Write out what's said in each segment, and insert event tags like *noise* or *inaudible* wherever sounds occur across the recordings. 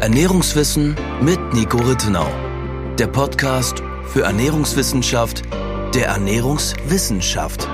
Ernährungswissen mit Nico Rittenau. Der Podcast für Ernährungswissenschaft der Ernährungswissenschaft.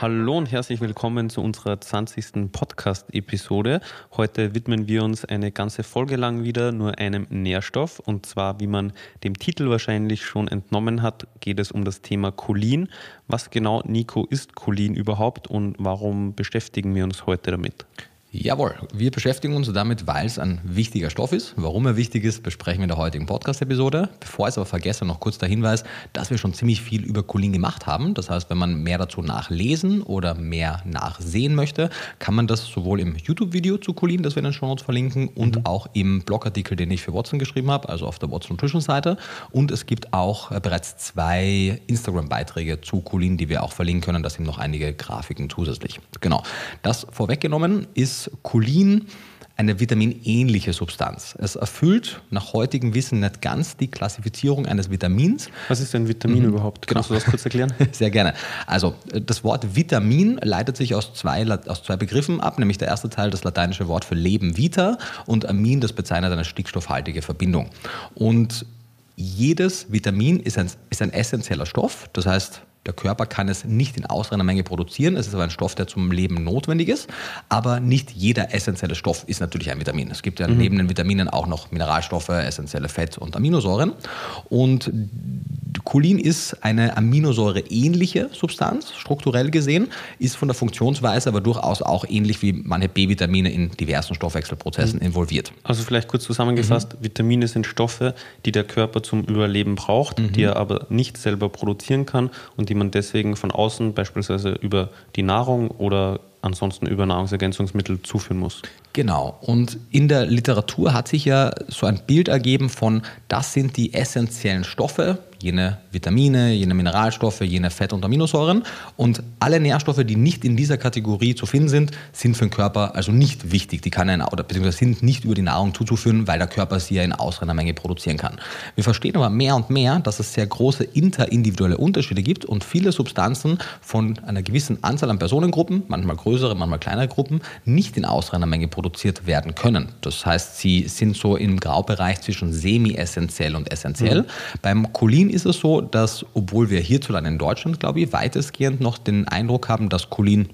Hallo und herzlich willkommen zu unserer 20. Podcast-Episode. Heute widmen wir uns eine ganze Folge lang wieder nur einem Nährstoff. Und zwar, wie man dem Titel wahrscheinlich schon entnommen hat, geht es um das Thema Cholin. Was genau, Nico, ist Cholin überhaupt und warum beschäftigen wir uns heute damit? Jawohl, wir beschäftigen uns damit, weil es ein wichtiger Stoff ist. Warum er wichtig ist, besprechen wir in der heutigen Podcast-Episode. Bevor ich es aber vergesse, noch kurz der Hinweis, dass wir schon ziemlich viel über Cholin gemacht haben. Das heißt, wenn man mehr dazu nachlesen oder mehr nachsehen möchte, kann man das sowohl im YouTube-Video zu Cholin, das wir in den Show Notes verlinken, und mhm. auch im Blogartikel, den ich für Watson geschrieben habe, also auf der Watson Nutrition-Seite. Und es gibt auch äh, bereits zwei Instagram-Beiträge zu Cholin, die wir auch verlinken können. Da sind noch einige Grafiken zusätzlich. Genau. Das vorweggenommen ist ist Cholin eine vitaminähnliche Substanz. Es erfüllt nach heutigem Wissen nicht ganz die Klassifizierung eines Vitamins. Was ist denn Vitamin mhm. überhaupt? Kannst genau. du das kurz erklären? *laughs* Sehr gerne. Also das Wort Vitamin leitet sich aus zwei, aus zwei Begriffen ab, nämlich der erste Teil das lateinische Wort für Leben vita und Amin, das bezeichnet eine stickstoffhaltige Verbindung. Und jedes Vitamin ist ein, ist ein essentieller Stoff, das heißt, der Körper kann es nicht in ausreichender Menge produzieren. Es ist aber ein Stoff, der zum Leben notwendig ist. Aber nicht jeder essentielle Stoff ist natürlich ein Vitamin. Es gibt ja mhm. neben den Vitaminen auch noch Mineralstoffe, essentielle Fett- und Aminosäuren. Und Cholin ist eine Aminosäure-ähnliche Substanz, strukturell gesehen, ist von der Funktionsweise aber durchaus auch ähnlich wie manche B-Vitamine in diversen Stoffwechselprozessen mhm. involviert. Also vielleicht kurz zusammengefasst, mhm. Vitamine sind Stoffe, die der Körper zum Überleben braucht, mhm. die er aber nicht selber produzieren kann und die man deswegen von außen beispielsweise über die Nahrung oder ansonsten über Nahrungsergänzungsmittel zuführen muss. Genau. Und in der Literatur hat sich ja so ein Bild ergeben von, das sind die essentiellen Stoffe, jene Vitamine, jene Mineralstoffe, jene Fett- und Aminosäuren. Und alle Nährstoffe, die nicht in dieser Kategorie zu finden sind, sind für den Körper also nicht wichtig. Die kann er, oder beziehungsweise sind nicht über die Nahrung zuzuführen, weil der Körper sie ja in ausreichender Menge produzieren kann. Wir verstehen aber mehr und mehr, dass es sehr große interindividuelle Unterschiede gibt und viele Substanzen von einer gewissen Anzahl an Personengruppen, manchmal größere, manchmal kleinere Gruppen, nicht in ausreichender Menge produziert werden können. Das heißt, sie sind so im Graubereich zwischen semi-essentiell und essentiell. Mhm. Beim Cholin Cholin ist es so, dass, obwohl wir hierzulande in Deutschland, glaube ich, weitestgehend noch den Eindruck haben, dass Cholin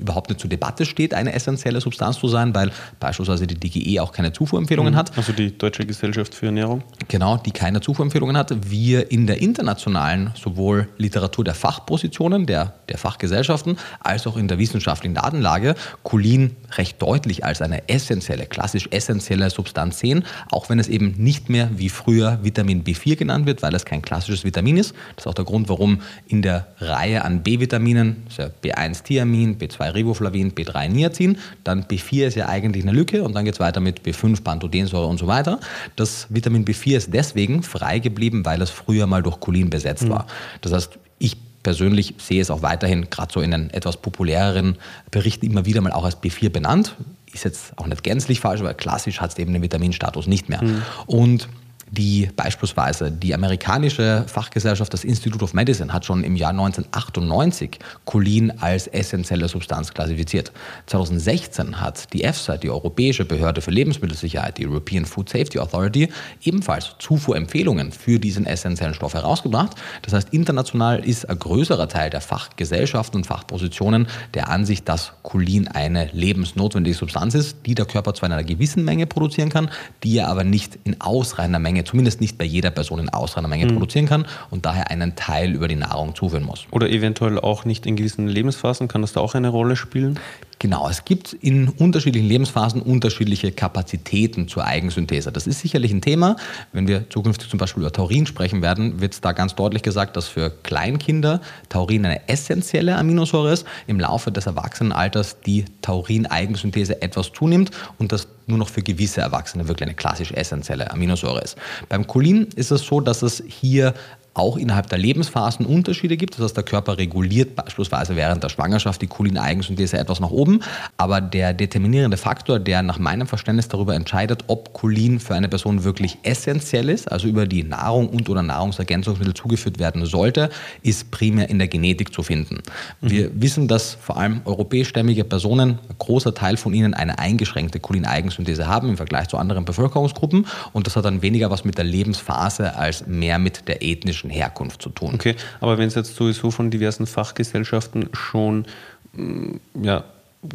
überhaupt nicht zur Debatte steht, eine essentielle Substanz zu sein, weil beispielsweise die DGE auch keine Zufuhrempfehlungen mhm. hat. Also die Deutsche Gesellschaft für Ernährung. Genau, die keine Zufuhrempfehlungen hat. Wir in der internationalen sowohl Literatur der Fachpositionen, der, der Fachgesellschaften, als auch in der wissenschaftlichen Datenlage Cholin recht deutlich als eine essentielle, klassisch essentielle Substanz sehen, auch wenn es eben nicht mehr wie früher Vitamin B4 genannt wird, weil es kein klassisches Vitamin ist. Das ist auch der Grund, warum in der Reihe an B-Vitaminen, B1-Thiamin, Niacin, B2 Riboflavin, B3 Niacin, dann B4 ist ja eigentlich eine Lücke und dann geht es weiter mit B5 Pantothensäure und so weiter. Das Vitamin B4 ist deswegen frei geblieben, weil es früher mal durch Cholin besetzt mhm. war. Das heißt, ich persönlich sehe es auch weiterhin, gerade so in den etwas populäreren Berichten immer wieder mal auch als B4 benannt. Ist jetzt auch nicht gänzlich falsch, aber klassisch hat es eben den Vitaminstatus nicht mehr. Mhm. Und die beispielsweise die amerikanische Fachgesellschaft, das Institute of Medicine, hat schon im Jahr 1998 Cholin als essentielle Substanz klassifiziert. 2016 hat die EFSA, die Europäische Behörde für Lebensmittelsicherheit, die European Food Safety Authority, ebenfalls Zufuhrempfehlungen für diesen essentiellen Stoff herausgebracht. Das heißt, international ist ein größerer Teil der Fachgesellschaften und Fachpositionen der Ansicht, dass Cholin eine lebensnotwendige Substanz ist, die der Körper zwar in einer gewissen Menge produzieren kann, die er aber nicht in ausreichender Menge Menge, zumindest nicht bei jeder Person in ausreichender Menge mhm. produzieren kann und daher einen Teil über die Nahrung zuführen muss. Oder eventuell auch nicht in gewissen Lebensphasen, kann das da auch eine Rolle spielen? Genau, es gibt in unterschiedlichen Lebensphasen unterschiedliche Kapazitäten zur Eigensynthese. Das ist sicherlich ein Thema. Wenn wir zukünftig zum Beispiel über Taurin sprechen werden, wird es da ganz deutlich gesagt, dass für Kleinkinder Taurin eine essentielle Aminosäure ist. Im Laufe des Erwachsenenalters die Taurin-Eigensynthese etwas zunimmt und das nur noch für gewisse Erwachsene wirklich eine klassisch essentielle Aminosäure ist. Beim Cholin ist es so, dass es hier auch innerhalb der Lebensphasen Unterschiede gibt. Das heißt, der Körper reguliert beispielsweise während der Schwangerschaft die Cholin-Eigensynthese etwas nach oben. Aber der determinierende Faktor, der nach meinem Verständnis darüber entscheidet, ob Cholin für eine Person wirklich essentiell ist, also über die Nahrung und oder Nahrungsergänzungsmittel zugeführt werden sollte, ist primär in der Genetik zu finden. Mhm. Wir wissen, dass vor allem europäischstämmige Personen, ein großer Teil von ihnen eine eingeschränkte Cholin-Eigensynthese haben im Vergleich zu anderen Bevölkerungsgruppen und das hat dann weniger was mit der Lebensphase als mehr mit der ethnischen Herkunft zu tun. Okay, aber wenn es jetzt sowieso von diversen Fachgesellschaften schon mm, ja,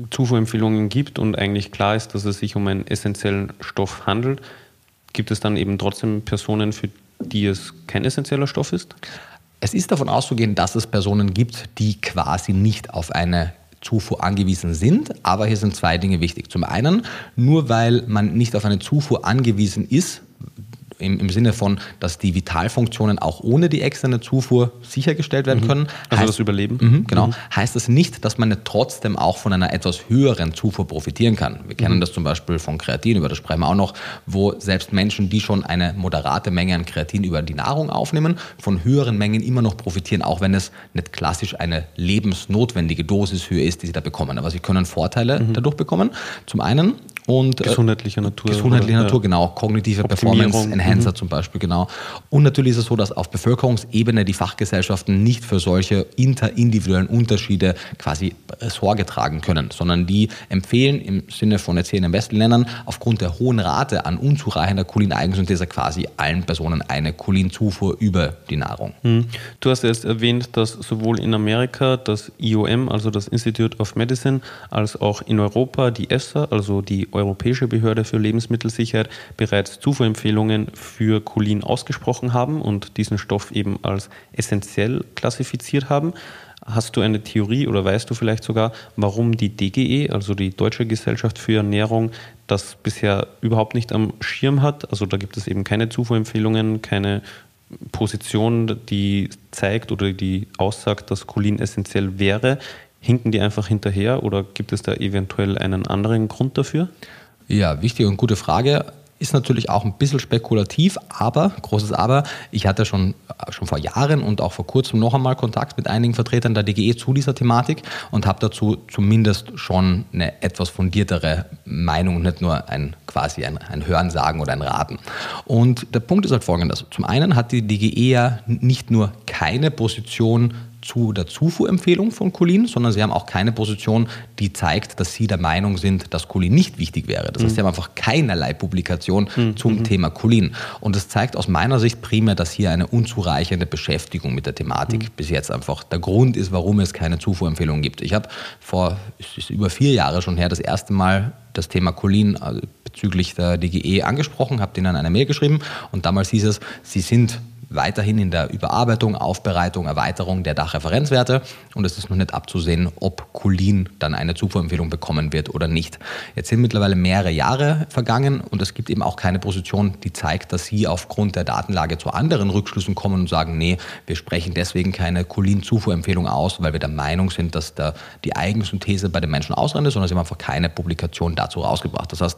Zufuhrempfehlungen gibt und eigentlich klar ist, dass es sich um einen essentiellen Stoff handelt, gibt es dann eben trotzdem Personen, für die es kein essentieller Stoff ist? Es ist davon auszugehen, dass es Personen gibt, die quasi nicht auf eine Zufuhr angewiesen sind. Aber hier sind zwei Dinge wichtig. Zum einen, nur weil man nicht auf eine Zufuhr angewiesen ist, im, im Sinne von, dass die Vitalfunktionen auch ohne die externe Zufuhr sichergestellt werden mhm. können. Also heißt, das Überleben? Mh, genau. Mhm. Heißt das nicht, dass man trotzdem auch von einer etwas höheren Zufuhr profitieren kann. Wir kennen mhm. das zum Beispiel von Kreatin, über das sprechen wir auch noch, wo selbst Menschen, die schon eine moderate Menge an Kreatin über die Nahrung aufnehmen, von höheren Mengen immer noch profitieren, auch wenn es nicht klassisch eine lebensnotwendige Dosishöhe ist, die sie da bekommen. Aber sie können Vorteile mhm. dadurch bekommen. Zum einen und äh, gesundheitlicher Natur. Gesundheitlicher Natur, ja. genau. Kognitive Performance Enhancer mhm. zum Beispiel, genau. Und natürlich ist es so, dass auf Bevölkerungsebene die Fachgesellschaften nicht für solche interindividuellen Unterschiede quasi Sorge tragen können, sondern die empfehlen im Sinne von jetzt hier in den westlichen Ländern aufgrund der hohen Rate an unzureichender Cholin-Eigensynthese quasi allen Personen eine Cholinzufuhr über die Nahrung. Mhm. Du hast erst erwähnt, dass sowohl in Amerika das IOM, also das Institute of Medicine, als auch in Europa die EFSA, also die Europäische Behörde für Lebensmittelsicherheit bereits Zufuhrempfehlungen für Cholin ausgesprochen haben und diesen Stoff eben als essentiell klassifiziert haben. Hast du eine Theorie oder weißt du vielleicht sogar, warum die DGE, also die Deutsche Gesellschaft für Ernährung, das bisher überhaupt nicht am Schirm hat? Also da gibt es eben keine Zufuhrempfehlungen, keine Position, die zeigt oder die aussagt, dass Cholin essentiell wäre. Hinken die einfach hinterher oder gibt es da eventuell einen anderen Grund dafür? Ja, wichtige und gute Frage. Ist natürlich auch ein bisschen spekulativ, aber, großes Aber, ich hatte schon, schon vor Jahren und auch vor kurzem noch einmal Kontakt mit einigen Vertretern der DGE zu dieser Thematik und habe dazu zumindest schon eine etwas fundiertere Meinung und nicht nur ein quasi ein, ein Hörensagen oder ein Raten. Und der Punkt ist halt folgendes. Zum einen hat die DGE ja nicht nur keine Position zu der Zufuhrempfehlung von Cholin, sondern sie haben auch keine Position, die zeigt, dass sie der Meinung sind, dass Cholin nicht wichtig wäre. Das mhm. heißt, sie haben einfach keinerlei Publikation mhm. zum mhm. Thema Cholin. Und das zeigt aus meiner Sicht primär, dass hier eine unzureichende Beschäftigung mit der Thematik mhm. bis jetzt einfach der Grund ist, warum es keine Zufuhrempfehlung gibt. Ich habe vor, es ist über vier Jahre schon her, das erste Mal das Thema Cholin äh, bezüglich der DGE angesprochen, habe denen eine Mail geschrieben und damals hieß es, sie sind weiterhin in der Überarbeitung, Aufbereitung, Erweiterung der Dachreferenzwerte und es ist noch nicht abzusehen, ob Cholin dann eine Zufuhrempfehlung bekommen wird oder nicht. Jetzt sind mittlerweile mehrere Jahre vergangen und es gibt eben auch keine Position, die zeigt, dass Sie aufgrund der Datenlage zu anderen Rückschlüssen kommen und sagen, nee, wir sprechen deswegen keine Cholin-Zufuhrempfehlung aus, weil wir der Meinung sind, dass da die Eigensynthese bei den Menschen ausrennt, sondern Sie haben einfach keine Publikation dazu rausgebracht. Das heißt,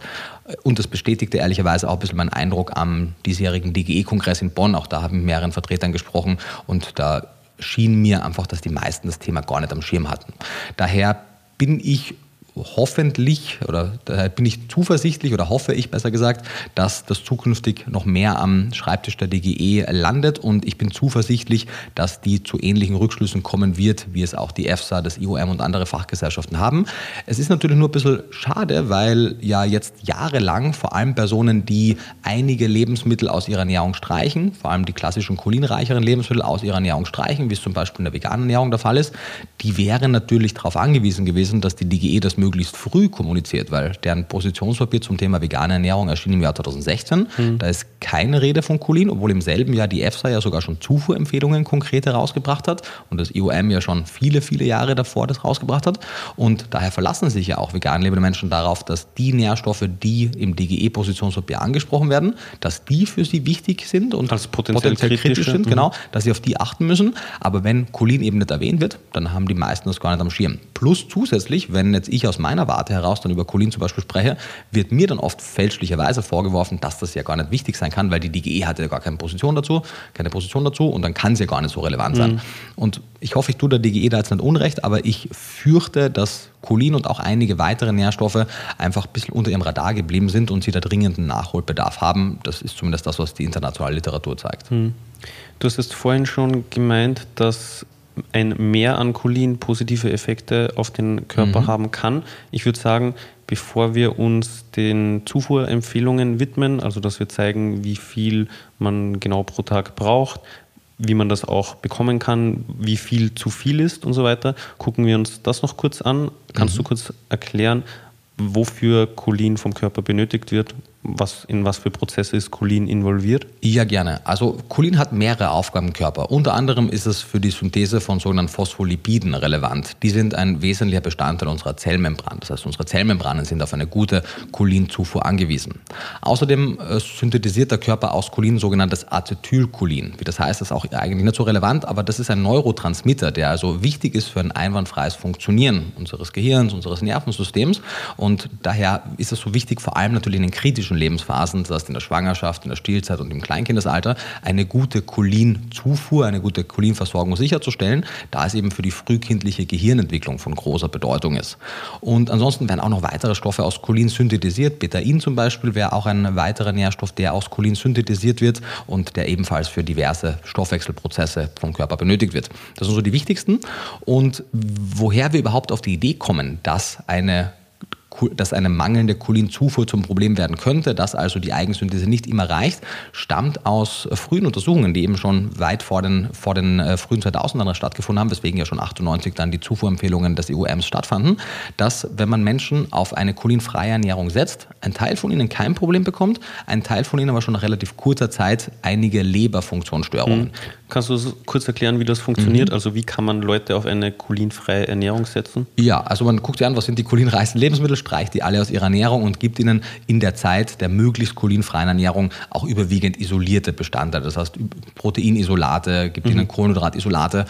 und das bestätigte ehrlicherweise auch ein bisschen meinen Eindruck am diesjährigen DGE-Kongress in Bonn. Auch da haben mehreren Vertretern gesprochen und da schien mir einfach, dass die meisten das Thema gar nicht am Schirm hatten. Daher bin ich hoffentlich oder da bin ich zuversichtlich oder hoffe ich besser gesagt, dass das zukünftig noch mehr am Schreibtisch der DGE landet und ich bin zuversichtlich, dass die zu ähnlichen Rückschlüssen kommen wird, wie es auch die EFSA, das IOM und andere Fachgesellschaften haben. Es ist natürlich nur ein bisschen schade, weil ja jetzt jahrelang vor allem Personen, die einige Lebensmittel aus ihrer Ernährung streichen, vor allem die klassischen cholinreicheren Lebensmittel aus ihrer Ernährung streichen, wie es zum Beispiel in der veganen Ernährung der Fall ist, die wären natürlich darauf angewiesen gewesen, dass die DGE das möglichst früh kommuniziert, weil deren Positionspapier zum Thema vegane Ernährung erschien im Jahr 2016. Mhm. Da ist keine Rede von Cholin, obwohl im selben Jahr die EFSA ja sogar schon Zufuhrempfehlungen konkret herausgebracht hat und das IOM ja schon viele, viele Jahre davor das rausgebracht hat. Und daher verlassen sich ja auch vegan lebende Menschen darauf, dass die Nährstoffe, die im DGE-Positionspapier angesprochen werden, dass die für sie wichtig sind und Als potenziell, potenziell kritisch sind, mhm. genau, dass sie auf die achten müssen. Aber wenn Cholin eben nicht erwähnt wird, dann haben die meisten das gar nicht am Schirm. Plus zusätzlich, wenn jetzt ich aus aus meiner Warte heraus dann über Cholin zum Beispiel spreche, wird mir dann oft fälschlicherweise vorgeworfen, dass das ja gar nicht wichtig sein kann, weil die DGE hatte ja gar keine Position dazu, keine Position dazu und dann kann es ja gar nicht so relevant sein. Mhm. Und ich hoffe, ich tue der DGE da jetzt nicht unrecht, aber ich fürchte, dass Cholin und auch einige weitere Nährstoffe einfach ein bisschen unter ihrem Radar geblieben sind und sie da dringenden Nachholbedarf haben. Das ist zumindest das, was die internationale Literatur zeigt. Mhm. Du hast es vorhin schon gemeint, dass ein Mehr an Cholin positive Effekte auf den Körper mhm. haben kann. Ich würde sagen, bevor wir uns den Zufuhrempfehlungen widmen, also dass wir zeigen, wie viel man genau pro Tag braucht, wie man das auch bekommen kann, wie viel zu viel ist und so weiter, gucken wir uns das noch kurz an. Kannst mhm. du kurz erklären, wofür Cholin vom Körper benötigt wird, was, in was für Prozesse ist Cholin involviert? Ja, gerne. Also Cholin hat mehrere Aufgaben im Körper. Unter anderem ist es für die Synthese von sogenannten Phospholipiden relevant. Die sind ein wesentlicher Bestandteil unserer Zellmembran. Das heißt, unsere Zellmembranen sind auf eine gute Cholinzufuhr angewiesen. Außerdem äh, synthetisiert der Körper aus Cholin sogenanntes Acetylcholin. Wie das heißt, ist auch eigentlich nicht so relevant, aber das ist ein Neurotransmitter, der also wichtig ist für ein einwandfreies Funktionieren unseres Gehirns, unseres Nervensystems. Und daher ist es so wichtig, vor allem natürlich in den kritischen frühen Lebensphasen, das heißt in der Schwangerschaft, in der Stillzeit und im Kleinkindesalter, eine gute Cholinzufuhr, eine gute Cholinversorgung sicherzustellen, da es eben für die frühkindliche Gehirnentwicklung von großer Bedeutung ist. Und ansonsten werden auch noch weitere Stoffe aus Cholin synthetisiert. Betain zum Beispiel wäre auch ein weiterer Nährstoff, der aus Cholin synthetisiert wird und der ebenfalls für diverse Stoffwechselprozesse vom Körper benötigt wird. Das sind so die wichtigsten. Und woher wir überhaupt auf die Idee kommen, dass eine dass eine mangelnde Cholinzufuhr zum Problem werden könnte, dass also die Eigensynthese nicht immer reicht, stammt aus frühen Untersuchungen, die eben schon weit vor den, vor den äh, frühen 2000ern stattgefunden haben, weswegen ja schon 98 dann die Zufuhrempfehlungen des EUMs stattfanden, dass wenn man Menschen auf eine cholinfreie Ernährung setzt, ein Teil von ihnen kein Problem bekommt, ein Teil von ihnen aber schon nach relativ kurzer Zeit einige Leberfunktionsstörungen. Mhm. Kannst du kurz erklären, wie das funktioniert? Mhm. Also wie kann man Leute auf eine cholinfreie Ernährung setzen? Ja, also man guckt sich an, was sind die cholinreichsten Lebensmittel, streicht die alle aus ihrer Ernährung und gibt ihnen in der Zeit der möglichst cholinfreien Ernährung auch überwiegend isolierte Bestandteile. Das heißt Proteinisolate, gibt mhm. ihnen Kohlenhydratisolate.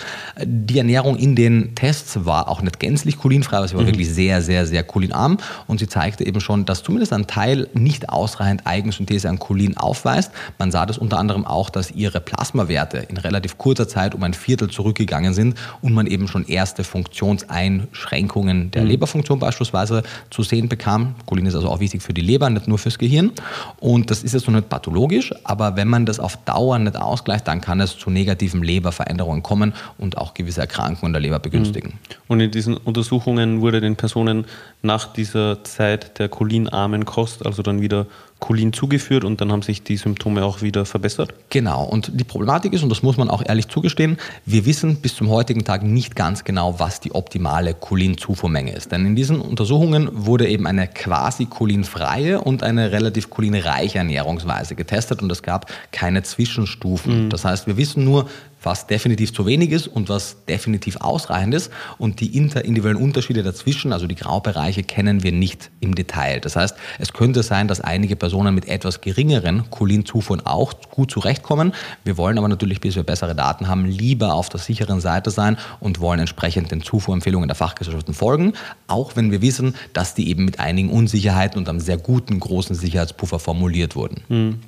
Die Ernährung in den Tests war auch nicht gänzlich cholinfrei, aber sie war mhm. wirklich sehr, sehr, sehr cholinarm und sie zeigte eben schon, dass zumindest ein Teil nicht ausreichend Eigensynthese an Cholin aufweist. Man sah das unter anderem auch, dass ihre Plasmawerte in relativ kurzer Zeit um ein Viertel zurückgegangen sind und man eben schon erste Funktionseinschränkungen der mhm. Leberfunktion beispielsweise zu sehen bekam. Cholin ist also auch wichtig für die Leber, nicht nur fürs Gehirn. Und das ist jetzt noch nicht pathologisch, aber wenn man das auf Dauer nicht ausgleicht, dann kann es zu negativen Leberveränderungen kommen und auch gewisse Erkrankungen der Leber begünstigen. Mhm. Und in diesen Untersuchungen wurde den Personen nach dieser Zeit der cholinarmen Kost, also dann wieder Cholin zugeführt und dann haben sich die Symptome auch wieder verbessert? Genau. Und die Problematik ist, und das muss man auch ehrlich zugestehen, wir wissen bis zum heutigen Tag nicht ganz genau, was die optimale Cholinzufuhrmenge ist. Denn in diesen Untersuchungen wurde eben eine quasi cholinfreie und eine relativ cholinreiche Ernährungsweise getestet und es gab keine Zwischenstufen. Mhm. Das heißt, wir wissen nur, was definitiv zu wenig ist und was definitiv ausreichend ist. Und die interindividuellen Unterschiede dazwischen, also die Graubereiche, kennen wir nicht im Detail. Das heißt, es könnte sein, dass einige Personen mit etwas geringeren Cholinzufuhren auch gut zurechtkommen. Wir wollen aber natürlich, bis wir bessere Daten haben, lieber auf der sicheren Seite sein und wollen entsprechend den Zufuhrempfehlungen der Fachgesellschaften folgen, auch wenn wir wissen, dass die eben mit einigen Unsicherheiten und einem sehr guten großen Sicherheitspuffer formuliert wurden. Hm.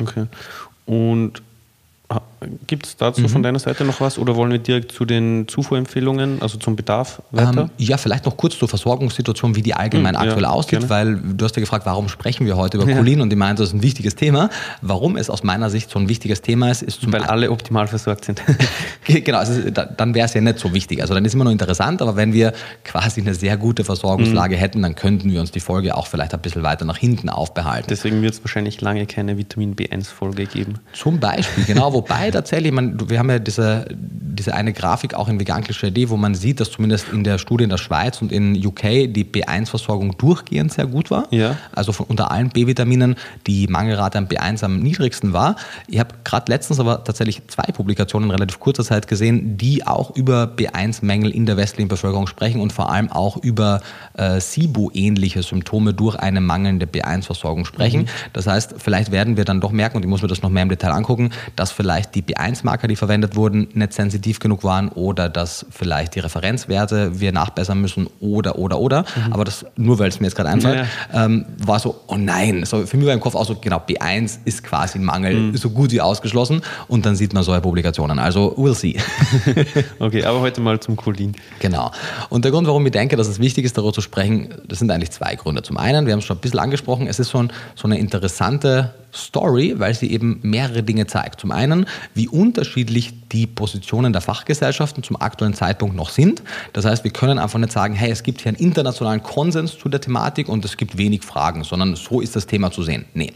Okay. Und Gibt es dazu mhm. von deiner Seite noch was oder wollen wir direkt zu den Zufuhrempfehlungen, also zum Bedarf weiter? Ähm, ja, vielleicht noch kurz zur Versorgungssituation, wie die allgemein mhm, aktuell ja, aussieht, gerne. weil du hast ja gefragt, warum sprechen wir heute über Cholin ja. und ich meinte, das ist ein wichtiges Thema. Warum es aus meiner Sicht so ein wichtiges Thema ist, ist zum Weil alle optimal versorgt sind. *laughs* genau, also dann wäre es ja nicht so wichtig. Also dann ist immer noch interessant, aber wenn wir quasi eine sehr gute Versorgungslage mhm. hätten, dann könnten wir uns die Folge auch vielleicht ein bisschen weiter nach hinten aufbehalten. Deswegen wird es wahrscheinlich lange keine Vitamin B1-Folge geben. Zum Beispiel, genau, wobei tatsächlich, man, wir haben ja diese, diese eine Grafik auch in Vegan Klischee, wo man sieht, dass zumindest in der Studie in der Schweiz und in UK die B1-Versorgung durchgehend sehr gut war. Ja. Also von unter allen B-Vitaminen die Mangelrate an B1 am niedrigsten war. Ich habe gerade letztens aber tatsächlich zwei Publikationen in relativ kurzer Zeit gesehen, die auch über B1-Mängel in der westlichen Bevölkerung sprechen und vor allem auch über äh, SIBO-ähnliche Symptome durch eine mangelnde B1-Versorgung sprechen. Mhm. Das heißt, vielleicht werden wir dann doch merken, und ich muss mir das noch mehr im Detail angucken, dass vielleicht die B1-Marker, die verwendet wurden, nicht sensitiv genug waren oder dass vielleicht die Referenzwerte wir nachbessern müssen oder, oder, oder. Mhm. Aber das, nur weil es mir jetzt gerade einfällt, ja. ähm, war so, oh nein. So, für mich war im Kopf auch so, genau, B1 ist quasi ein Mangel, mhm. so gut wie ausgeschlossen. Und dann sieht man solche Publikationen. Also, we'll see. *laughs* okay, aber heute mal zum Cholin. Genau. Und der Grund, warum ich denke, dass es wichtig ist, darüber zu sprechen, das sind eigentlich zwei Gründe. Zum einen, wir haben es schon ein bisschen angesprochen, es ist ein, so eine interessante Story, weil sie eben mehrere Dinge zeigt. Zum einen, wie unterschiedlich die Positionen der Fachgesellschaften zum aktuellen Zeitpunkt noch sind. Das heißt, wir können einfach nicht sagen, hey, es gibt hier einen internationalen Konsens zu der Thematik und es gibt wenig Fragen, sondern so ist das Thema zu sehen. Nee.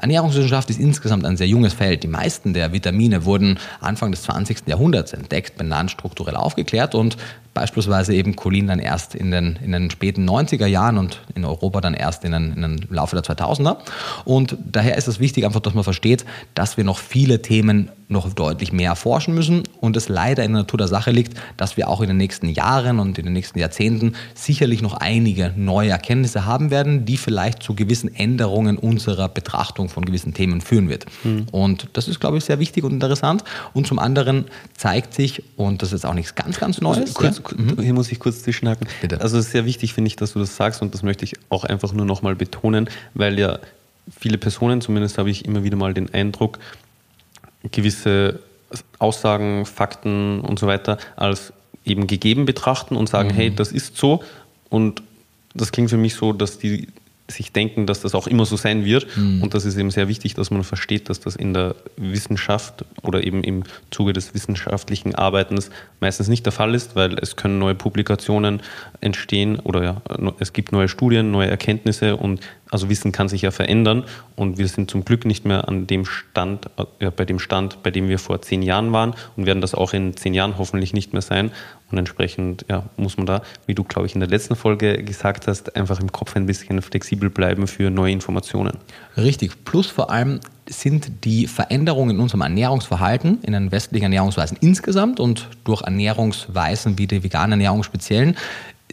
Ernährungswissenschaft ist insgesamt ein sehr junges Feld. Die meisten der Vitamine wurden Anfang des 20. Jahrhunderts entdeckt, benannt, strukturell aufgeklärt und beispielsweise eben Cholin dann erst in den, in den späten 90er Jahren und in Europa dann erst in den, in den Laufe der 2000er. Und daher ist es wichtig einfach, dass man versteht, dass wir noch viele Themen noch deutlich mehr erforschen müssen und es leider in der Natur der Sache liegt, dass wir auch in den nächsten Jahren und in den nächsten Jahrzehnten sicherlich noch einige neue Erkenntnisse haben werden, die vielleicht zu gewissen Änderungen unserer Betrachtung von gewissen Themen führen wird. Mhm. Und das ist, glaube ich, sehr wichtig und interessant. Und zum anderen zeigt sich, und das ist auch nichts ganz, ganz Neues. Also kurz, ja? Hier muss ich kurz zwischenhaken. Bitte. Also es ist sehr wichtig, finde ich, dass du das sagst und das möchte ich auch einfach nur nochmal betonen, weil ja viele Personen, zumindest habe ich immer wieder mal den Eindruck, gewisse Aussagen, Fakten und so weiter als eben gegeben betrachten und sagen, mhm. hey, das ist so. Und das klingt für mich so, dass die sich denken, dass das auch immer so sein wird. Mhm. Und das ist eben sehr wichtig, dass man versteht, dass das in der Wissenschaft oder eben im Zuge des wissenschaftlichen Arbeitens meistens nicht der Fall ist, weil es können neue Publikationen entstehen oder ja, es gibt neue Studien, neue Erkenntnisse und also Wissen kann sich ja verändern und wir sind zum Glück nicht mehr an dem Stand, äh, bei dem Stand, bei dem wir vor zehn Jahren waren und werden das auch in zehn Jahren hoffentlich nicht mehr sein. Und entsprechend ja, muss man da, wie du, glaube ich, in der letzten Folge gesagt hast, einfach im Kopf ein bisschen flexibel bleiben für neue Informationen. Richtig. Plus vor allem sind die Veränderungen in unserem Ernährungsverhalten, in den westlichen Ernährungsweisen insgesamt und durch Ernährungsweisen wie die vegane Ernährung speziellen,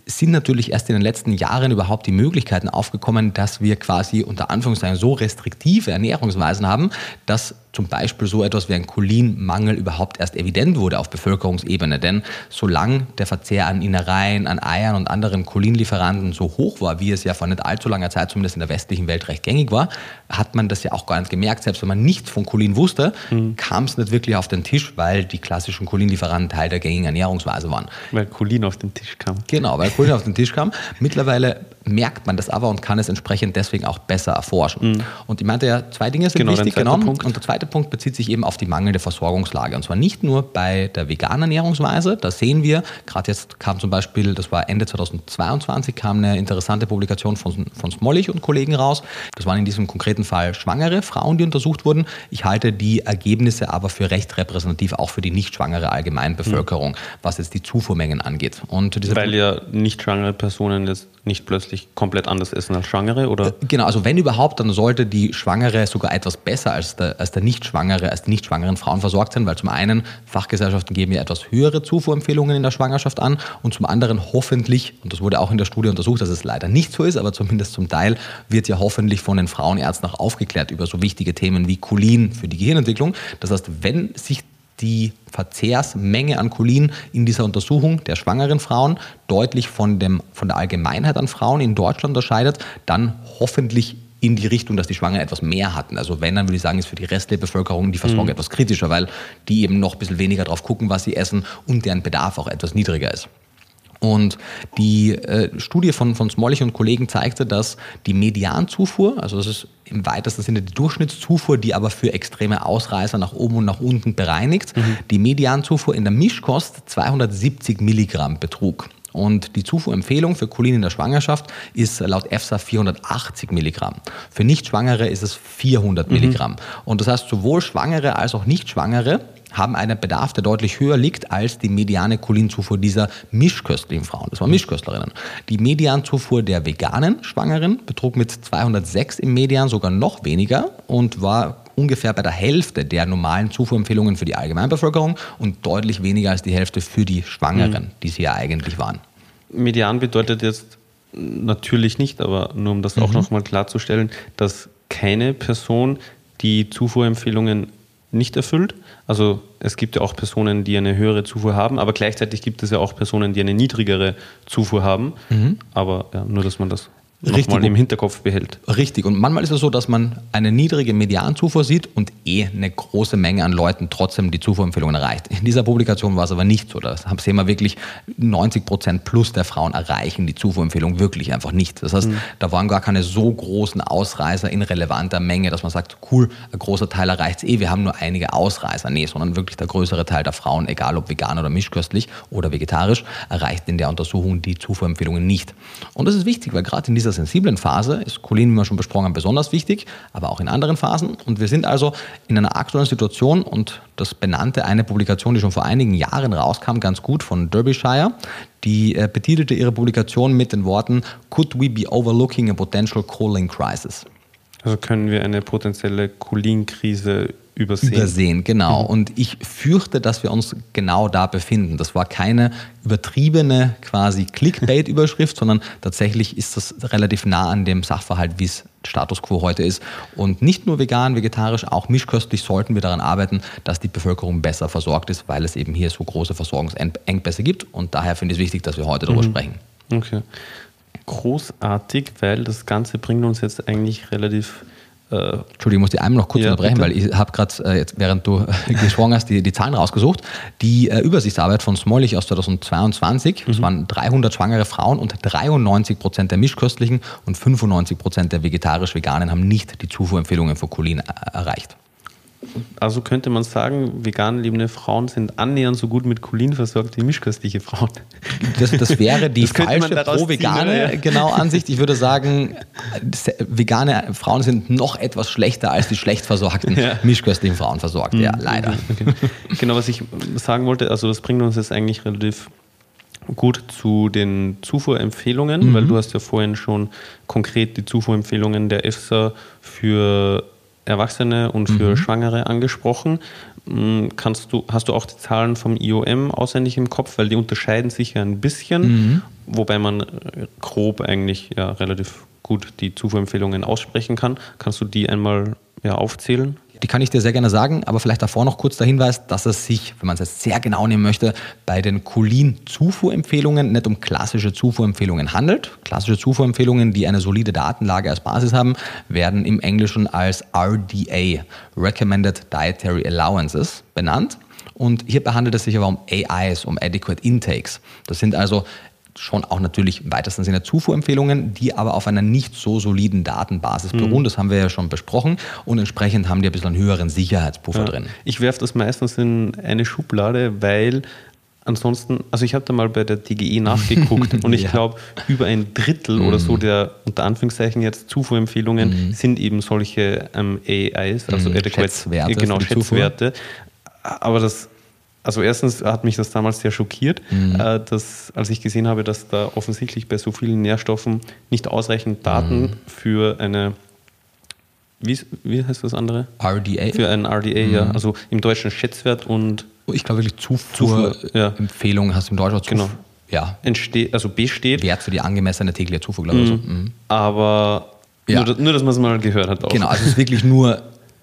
sind natürlich erst in den letzten Jahren überhaupt die Möglichkeiten aufgekommen, dass wir quasi unter Anführungszeichen so restriktive Ernährungsweisen haben, dass zum Beispiel so etwas wie ein Cholinmangel überhaupt erst evident wurde auf Bevölkerungsebene. Denn solange der Verzehr an Innereien, an Eiern und anderen Cholinlieferanten so hoch war, wie es ja vor nicht allzu langer Zeit zumindest in der westlichen Welt recht gängig war, hat man das ja auch gar nicht gemerkt. Selbst wenn man nichts von Cholin wusste, mhm. kam es nicht wirklich auf den Tisch, weil die klassischen Cholinlieferanten Teil der gängigen Ernährungsweise waren. Weil Cholin auf den Tisch kam. Genau, weil Cholin auf den Tisch kam. Mittlerweile merkt man das aber und kann es entsprechend deswegen auch besser erforschen. Mhm. Und ich meinte ja, zwei Dinge sind genau, wichtig. Genau. Punkt. Und der zweite Punkt bezieht sich eben auf die mangelnde Versorgungslage. Und zwar nicht nur bei der veganen Ernährungsweise. Da sehen wir, gerade jetzt kam zum Beispiel, das war Ende 2022, kam eine interessante Publikation von, von Smollig und Kollegen raus. Das waren in diesem konkreten Fall schwangere Frauen, die untersucht wurden. Ich halte die Ergebnisse aber für recht repräsentativ, auch für die nicht schwangere Allgemeinbevölkerung, mhm. was jetzt die Zufuhrmengen angeht. Und Weil ja nicht schwangere Personen jetzt nicht plötzlich komplett anders essen als Schwangere? Oder? Äh, genau, also wenn überhaupt, dann sollte die Schwangere sogar etwas besser als der, als der Nicht-Schwangere, als die nicht schwangeren Frauen versorgt sein, weil zum einen Fachgesellschaften geben ja etwas höhere Zufuhrempfehlungen in der Schwangerschaft an und zum anderen hoffentlich, und das wurde auch in der Studie untersucht, dass es leider nicht so ist, aber zumindest zum Teil wird ja hoffentlich von den Frauenärzten auch aufgeklärt über so wichtige Themen wie Cholin für die Gehirnentwicklung. Das heißt, wenn sich die Verzehrsmenge an Cholin in dieser Untersuchung der schwangeren Frauen deutlich von, dem, von der Allgemeinheit an Frauen in Deutschland unterscheidet, dann hoffentlich in die Richtung, dass die Schwangeren etwas mehr hatten. Also wenn, dann würde ich sagen, ist für die restliche Bevölkerung die Versorgung mhm. etwas kritischer, weil die eben noch ein bisschen weniger drauf gucken, was sie essen und deren Bedarf auch etwas niedriger ist. Und die äh, Studie von, von Smollich und Kollegen zeigte, dass die Medianzufuhr, also das ist im weitesten Sinne die Durchschnittszufuhr, die aber für extreme Ausreißer nach oben und nach unten bereinigt, mhm. die Medianzufuhr in der Mischkost 270 Milligramm betrug. Und die Zufuhrempfehlung für Cholin in der Schwangerschaft ist laut EFSA 480 Milligramm. Für Nichtschwangere ist es 400 mhm. Milligramm. Und das heißt, sowohl Schwangere als auch Nichtschwangere haben einen Bedarf, der deutlich höher liegt als die mediane Cholinzufuhr dieser mischköstlichen Frauen. Das waren Mischköstlerinnen. Die Medianzufuhr der veganen Schwangeren betrug mit 206 im Median sogar noch weniger und war ungefähr bei der Hälfte der normalen Zufuhrempfehlungen für die Allgemeinbevölkerung und deutlich weniger als die Hälfte für die Schwangeren, mhm. die sie ja eigentlich waren. Median bedeutet jetzt natürlich nicht, aber nur um das mhm. auch nochmal klarzustellen, dass keine Person die Zufuhrempfehlungen nicht erfüllt. Also es gibt ja auch Personen, die eine höhere Zufuhr haben, aber gleichzeitig gibt es ja auch Personen, die eine niedrigere Zufuhr haben. Mhm. Aber ja, nur, dass man das nochmal im Hinterkopf behält. Richtig. Und manchmal ist es so, dass man eine niedrige Medianzufuhr sieht und eh eine große Menge an Leuten trotzdem die Zufuhrempfehlungen erreicht. In dieser Publikation war es aber nicht so. Da sehen wir wirklich 90 Prozent plus der Frauen erreichen die Zufuhrempfehlung wirklich einfach nicht. Das heißt, mhm. da waren gar keine so großen Ausreißer in relevanter Menge, dass man sagt, cool, ein großer Teil erreicht es eh, wir haben nur einige Ausreißer. Nee, sondern wirklich der größere Teil der Frauen, egal ob vegan oder mischköstlich oder vegetarisch, erreicht in der Untersuchung die Zufuhrempfehlungen nicht. Und das ist wichtig, weil gerade in dieser dieser sensiblen Phase ist Cholin, wie wir schon besprochen haben, besonders wichtig, aber auch in anderen Phasen. Und wir sind also in einer aktuellen Situation und das benannte eine Publikation, die schon vor einigen Jahren rauskam, ganz gut von Derbyshire. Die äh, betitelte ihre Publikation mit den Worten Could we be overlooking a potential choline crisis? Also können wir eine potenzielle Cholin-Krise übersehen. Übersehen, genau. Mhm. Und ich fürchte, dass wir uns genau da befinden. Das war keine übertriebene quasi Clickbait-Überschrift, *laughs* sondern tatsächlich ist das relativ nah an dem Sachverhalt, wie es Status quo heute ist. Und nicht nur vegan, vegetarisch, auch mischköstlich sollten wir daran arbeiten, dass die Bevölkerung besser versorgt ist, weil es eben hier so große Versorgungsengpässe gibt. Und daher finde ich es wichtig, dass wir heute darüber mhm. sprechen. Okay. Großartig, weil das Ganze bringt uns jetzt eigentlich relativ äh, Entschuldigung, ich muss die einmal noch kurz ja, unterbrechen, bitte? weil ich habe gerade, äh, jetzt, während du gesprochen hast, die, die Zahlen rausgesucht. Die äh, Übersichtsarbeit von Smolich aus 2022, mhm. es waren 300 schwangere Frauen und 93 Prozent der mischköstlichen und 95 Prozent der vegetarisch-veganen haben nicht die Zufuhrempfehlungen für Cholin äh, erreicht. Also könnte man sagen, vegan lebende Frauen sind annähernd so gut mit Cholin versorgt wie mischköstliche Frauen. Das, das wäre die *laughs* das falsche pro-vegane genau Ansicht. Ich würde sagen, vegane Frauen sind noch etwas schlechter als die schlecht versorgten ja. mischköstlichen Frauen versorgt. Ja, mhm. leider. Okay. *laughs* Genau, was ich sagen wollte, also das bringt uns jetzt eigentlich relativ gut zu den Zufuhrempfehlungen, mhm. weil du hast ja vorhin schon konkret die Zufuhrempfehlungen der EFSA für Erwachsene und für mhm. Schwangere angesprochen. Mm, kannst du, hast du auch die Zahlen vom IOM auswendig im Kopf, weil die unterscheiden sich ja ein bisschen, mhm. wobei man grob eigentlich ja relativ gut die Zufuhrempfehlungen aussprechen kann. Kannst du die einmal ja, aufzählen? Die kann ich dir sehr gerne sagen, aber vielleicht davor noch kurz der Hinweis, dass es sich, wenn man es jetzt sehr genau nehmen möchte, bei den Cholin-Zufuhrempfehlungen nicht um klassische Zufuhrempfehlungen handelt. Klassische Zufuhrempfehlungen, die eine solide Datenlage als Basis haben, werden im Englischen als RDA, Recommended Dietary Allowances, benannt. Und hierbei handelt es sich aber um AIs, um Adequate Intakes. Das sind also schon auch natürlich im weitesten Sinne Zufuhrempfehlungen, die aber auf einer nicht so soliden Datenbasis beruhen. Mhm. Das haben wir ja schon besprochen und entsprechend haben die ein bisschen einen höheren Sicherheitspuffer ja. drin. Ich werfe das meistens in eine Schublade, weil ansonsten, also ich habe da mal bei der DGE *laughs* nachgeguckt und ich ja. glaube, über ein Drittel mhm. oder so der unter Anführungszeichen jetzt Zufuhrempfehlungen mhm. sind eben solche ähm, AIs, also mhm. Schätzwerte, genau, Schätzwerte. Aber das also erstens hat mich das damals sehr schockiert, mhm. äh, dass, als ich gesehen habe, dass da offensichtlich bei so vielen Nährstoffen nicht ausreichend Daten mhm. für eine wie, wie heißt das andere? RDA. Für einen RDA, mhm. ja. Also im Deutschen Schätzwert und. Oh, ich glaube wirklich Zufuhrempfehlung ja. hast du im Deutschen Zufuhr. Genau. Ja. Entsteht, also besteht. Wert für die angemessene tägliche Zufuhr, glaube ich. Mhm. So. Mhm. Aber ja. nur, nur, dass man es mal gehört hat. Auch. Genau, also es ist wirklich nur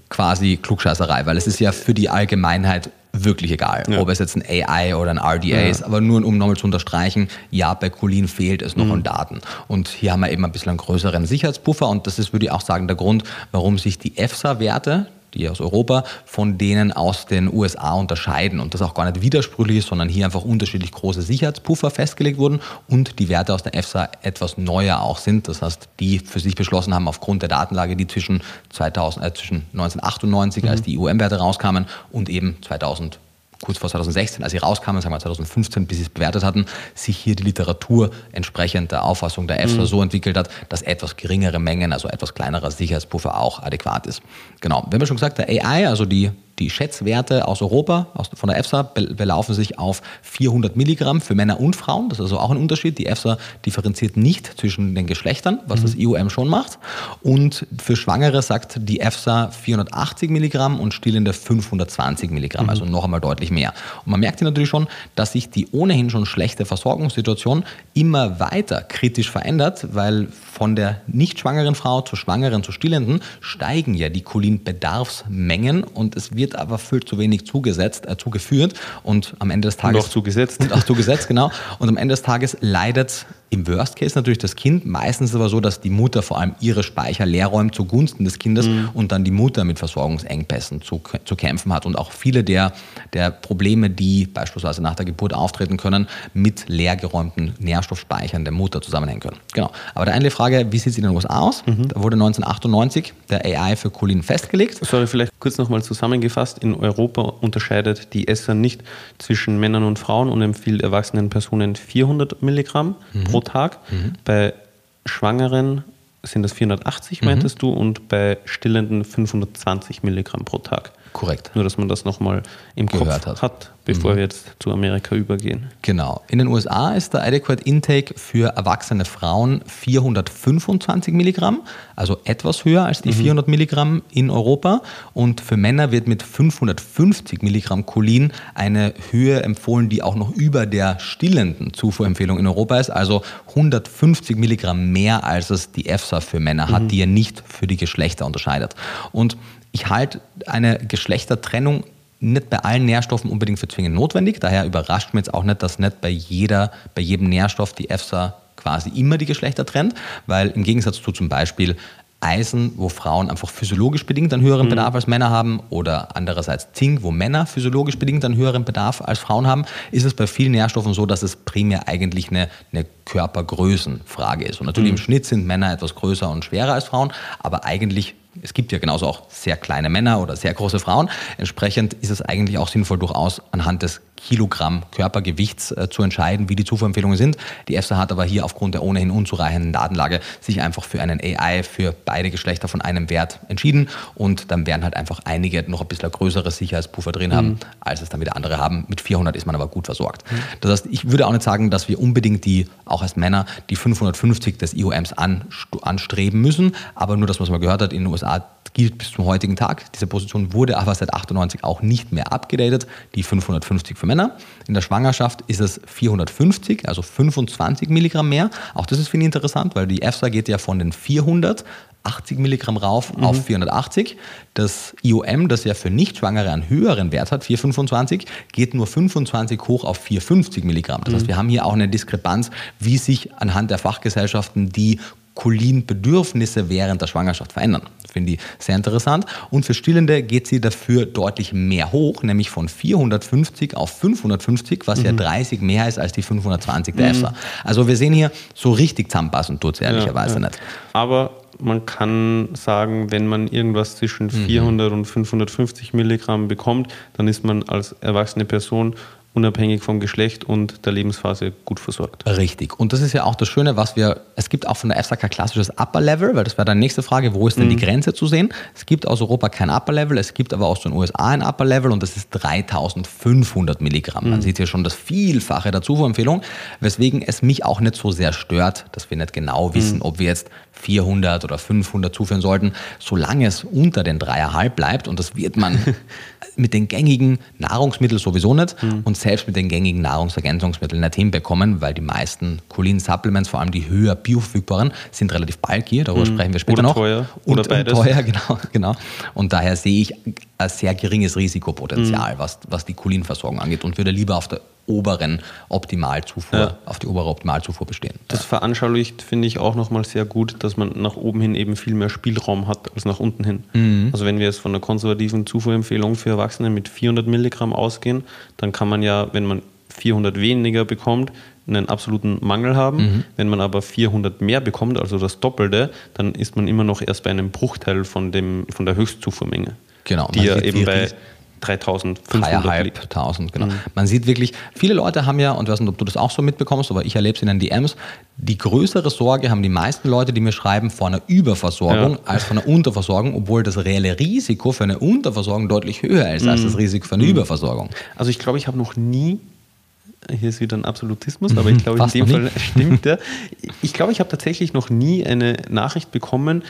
quasi Klugscheißerei, weil es ist ja für die Allgemeinheit wirklich egal, ja. ob es jetzt ein AI oder ein RDA ja. ist, aber nur um nochmal zu unterstreichen, ja, bei Colin fehlt es noch mhm. an Daten. Und hier haben wir eben ein bisschen einen größeren Sicherheitspuffer und das ist, würde ich auch sagen, der Grund, warum sich die EFSA-Werte, die aus Europa, von denen aus den USA unterscheiden und das auch gar nicht widersprüchlich ist, sondern hier einfach unterschiedlich große Sicherheitspuffer festgelegt wurden und die Werte aus der EFSA etwas neuer auch sind. Das heißt, die für sich beschlossen haben, aufgrund der Datenlage, die zwischen, 2000, äh, zwischen 1998, mhm. als die UM-Werte rauskamen, und eben 2000 kurz vor 2016, als sie rauskamen, sagen wir 2015, bis sie es bewertet hatten, sich hier die Literatur entsprechend der Auffassung der EFSA mhm. so entwickelt hat, dass etwas geringere Mengen, also etwas kleinerer Sicherheitspuffer auch adäquat ist. Genau. Wir haben schon gesagt, der AI, also die die Schätzwerte aus Europa, aus, von der EFSA, belaufen sich auf 400 Milligramm für Männer und Frauen. Das ist also auch ein Unterschied. Die EFSA differenziert nicht zwischen den Geschlechtern, was mhm. das IOM schon macht. Und für Schwangere sagt die EFSA 480 Milligramm und Stillende 520 Milligramm, mhm. also noch einmal deutlich deutlich mehr. Und man merkt hier natürlich schon, dass sich die ohnehin schon schlechte Versorgungssituation immer weiter kritisch verändert, weil von der nicht schwangeren Frau zur schwangeren, zur stillenden steigen ja die Cholinbedarfsmengen und es wird aber viel zu wenig zugesetzt, äh, zugeführt und am Ende des Tages. Und auch zugesetzt. Und auch zugesetzt, genau. Und am Ende des Tages leidet im Worst Case natürlich das Kind. Meistens aber so, dass die Mutter vor allem ihre Speicher leer räumt zugunsten des Kindes mhm. und dann die Mutter mit Versorgungsengpässen zu, zu kämpfen hat. Und auch viele der, der Probleme, die beispielsweise nach der Geburt auftreten können, mit leergeräumten Nährstoffspeichern der Mutter zusammenhängen können. Genau. Aber der eine Frage, wie sieht es in den USA aus? Mhm. Da wurde 1998 der AI für Cholin festgelegt. Sorry, vielleicht kurz nochmal zusammengefasst. In Europa unterscheidet die ESSA nicht zwischen Männern und Frauen und empfiehlt erwachsenen Personen 400 Milligramm mhm. pro Tag. Mhm. Bei Schwangeren sind das 480, meintest mhm. du, und bei Stillenden 520 Milligramm pro Tag. Korrekt. Nur, dass man das nochmal im Kopf hat. hat bevor mhm. wir jetzt zu Amerika übergehen. Genau. In den USA ist der Adequate Intake für erwachsene Frauen 425 Milligramm, also etwas höher als die mhm. 400 Milligramm in Europa. Und für Männer wird mit 550 Milligramm Cholin eine Höhe empfohlen, die auch noch über der stillenden Zufuhrempfehlung in Europa ist, also 150 Milligramm mehr, als es die EFSA für Männer hat, mhm. die ja nicht für die Geschlechter unterscheidet. Und ich halte eine Geschlechtertrennung nicht bei allen Nährstoffen unbedingt für zwingend notwendig. Daher überrascht mich jetzt auch nicht, dass nicht bei, jeder, bei jedem Nährstoff die EFSA quasi immer die Geschlechter trennt, weil im Gegensatz zu zum Beispiel Eisen, wo Frauen einfach physiologisch bedingt einen höheren mhm. Bedarf als Männer haben, oder andererseits Zink, wo Männer physiologisch bedingt einen höheren Bedarf als Frauen haben, ist es bei vielen Nährstoffen so, dass es primär eigentlich eine, eine Körpergrößenfrage ist. Und natürlich mhm. im Schnitt sind Männer etwas größer und schwerer als Frauen, aber eigentlich es gibt ja genauso auch sehr kleine Männer oder sehr große Frauen. Entsprechend ist es eigentlich auch sinnvoll, durchaus anhand des Kilogramm Körpergewichts äh, zu entscheiden, wie die Zufuhrempfehlungen sind. Die EFSA hat aber hier aufgrund der ohnehin unzureichenden Datenlage sich einfach für einen AI für beide Geschlechter von einem Wert entschieden und dann werden halt einfach einige noch ein bisschen größeres Sicherheitspuffer drin haben, mhm. als es dann wieder andere haben. Mit 400 ist man aber gut versorgt. Mhm. Das heißt, ich würde auch nicht sagen, dass wir unbedingt die, auch als Männer, die 550 des IOMs anstreben müssen, aber nur das, was man gehört hat, in den USA gilt bis zum heutigen Tag. Diese Position wurde aber seit 98 auch nicht mehr abgedatet, die 550 für Männer. In der Schwangerschaft ist es 450, also 25 Milligramm mehr. Auch das ist, finde ich, interessant, weil die EFSA geht ja von den 400 80 Milligramm rauf mhm. auf 480. Das IOM, das ja für Nichtschwangere einen höheren Wert hat, 425, geht nur 25 hoch auf 450 Milligramm. Das mhm. heißt, wir haben hier auch eine Diskrepanz, wie sich anhand der Fachgesellschaften die Cholinbedürfnisse während der Schwangerschaft verändern. Finde ich sehr interessant. Und für Stillende geht sie dafür deutlich mehr hoch, nämlich von 450 auf 550, was mhm. ja 30 mehr ist als die 520 der mhm. EFSA. Also wir sehen hier, so richtig zusammenpassen tut es ehrlicherweise ja, ja. nicht. Aber man kann sagen, wenn man irgendwas zwischen 400 mhm. und 550 Milligramm bekommt, dann ist man als erwachsene Person unabhängig vom Geschlecht und der Lebensphase gut versorgt. Richtig. Und das ist ja auch das Schöne, was wir, es gibt auch von der EFSA kein klassisches Upper Level, weil das wäre dann nächste Frage, wo ist denn mhm. die Grenze zu sehen? Es gibt aus Europa kein Upper Level, es gibt aber aus den USA ein Upper Level und das ist 3500 Milligramm. Mhm. Man sieht hier schon das Vielfache der Zufuhrempfehlung, weswegen es mich auch nicht so sehr stört, dass wir nicht genau wissen, mhm. ob wir jetzt 400 oder 500 zuführen sollten, solange es unter den dreieinhalb bleibt und das wird man *laughs* mit den gängigen Nahrungsmitteln sowieso nicht mhm. und selbst mit den gängigen Nahrungsergänzungsmitteln nicht hinbekommen, weil die meisten Cholin-Supplements, vor allem die höher bioverfügbaren, sind relativ bulky, darüber mhm. sprechen wir später oder noch. Teuer. Oder und, beides. Und teuer, *laughs* genau, genau. Und daher sehe ich ein sehr geringes Risikopotenzial, mhm. was, was die Cholinversorgung angeht und würde lieber auf der oberen Optimalzufuhr, ja. auf die obere Optimalzufuhr bestehen. Das veranschaulicht, finde ich, auch nochmal sehr gut, dass man nach oben hin eben viel mehr Spielraum hat als nach unten hin. Mhm. Also wenn wir jetzt von einer konservativen Zufuhrempfehlung für Erwachsene mit 400 Milligramm ausgehen, dann kann man ja, wenn man 400 weniger bekommt, einen absoluten Mangel haben. Mhm. Wenn man aber 400 mehr bekommt, also das Doppelte, dann ist man immer noch erst bei einem Bruchteil von, dem, von der Höchstzufuhrmenge. Genau. Die ja eben bei 3500 genau. Mhm. Man sieht wirklich, viele Leute haben ja, und ich weiß nicht, ob du das auch so mitbekommst, aber ich erlebe es in den DMs, die größere Sorge haben die meisten Leute, die mir schreiben, vor einer Überversorgung ja. als vor einer Unterversorgung, obwohl das reelle Risiko für eine Unterversorgung deutlich höher ist mhm. als das Risiko für eine mhm. Überversorgung. Also ich glaube, ich habe noch nie hier ist wieder ein Absolutismus, aber ich glaube, in dem Fall *laughs* stimmt der. Ich glaube, ich habe tatsächlich noch nie eine Nachricht bekommen,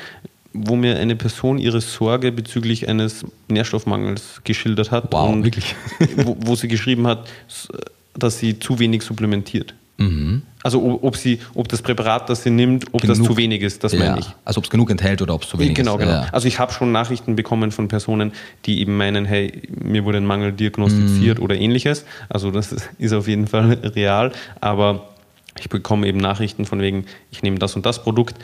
wo mir eine Person ihre Sorge bezüglich eines Nährstoffmangels geschildert hat. Wow, und wirklich? *laughs* wo, wo sie geschrieben hat, dass sie zu wenig supplementiert. Also ob, ob, sie, ob das Präparat, das sie nimmt, ob das Genug- zu wenig ist, das ja. meine ich. Also ob es genug enthält oder ob es zu wenig Genau, ist. genau. Ja. Also ich habe schon Nachrichten bekommen von Personen, die eben meinen, hey, mir wurde ein Mangel diagnostiziert oder ähnliches. Also das *laughs* ist auf jeden Fall real. Aber ich bekomme eben Nachrichten von wegen, ich nehme das und das Produkt.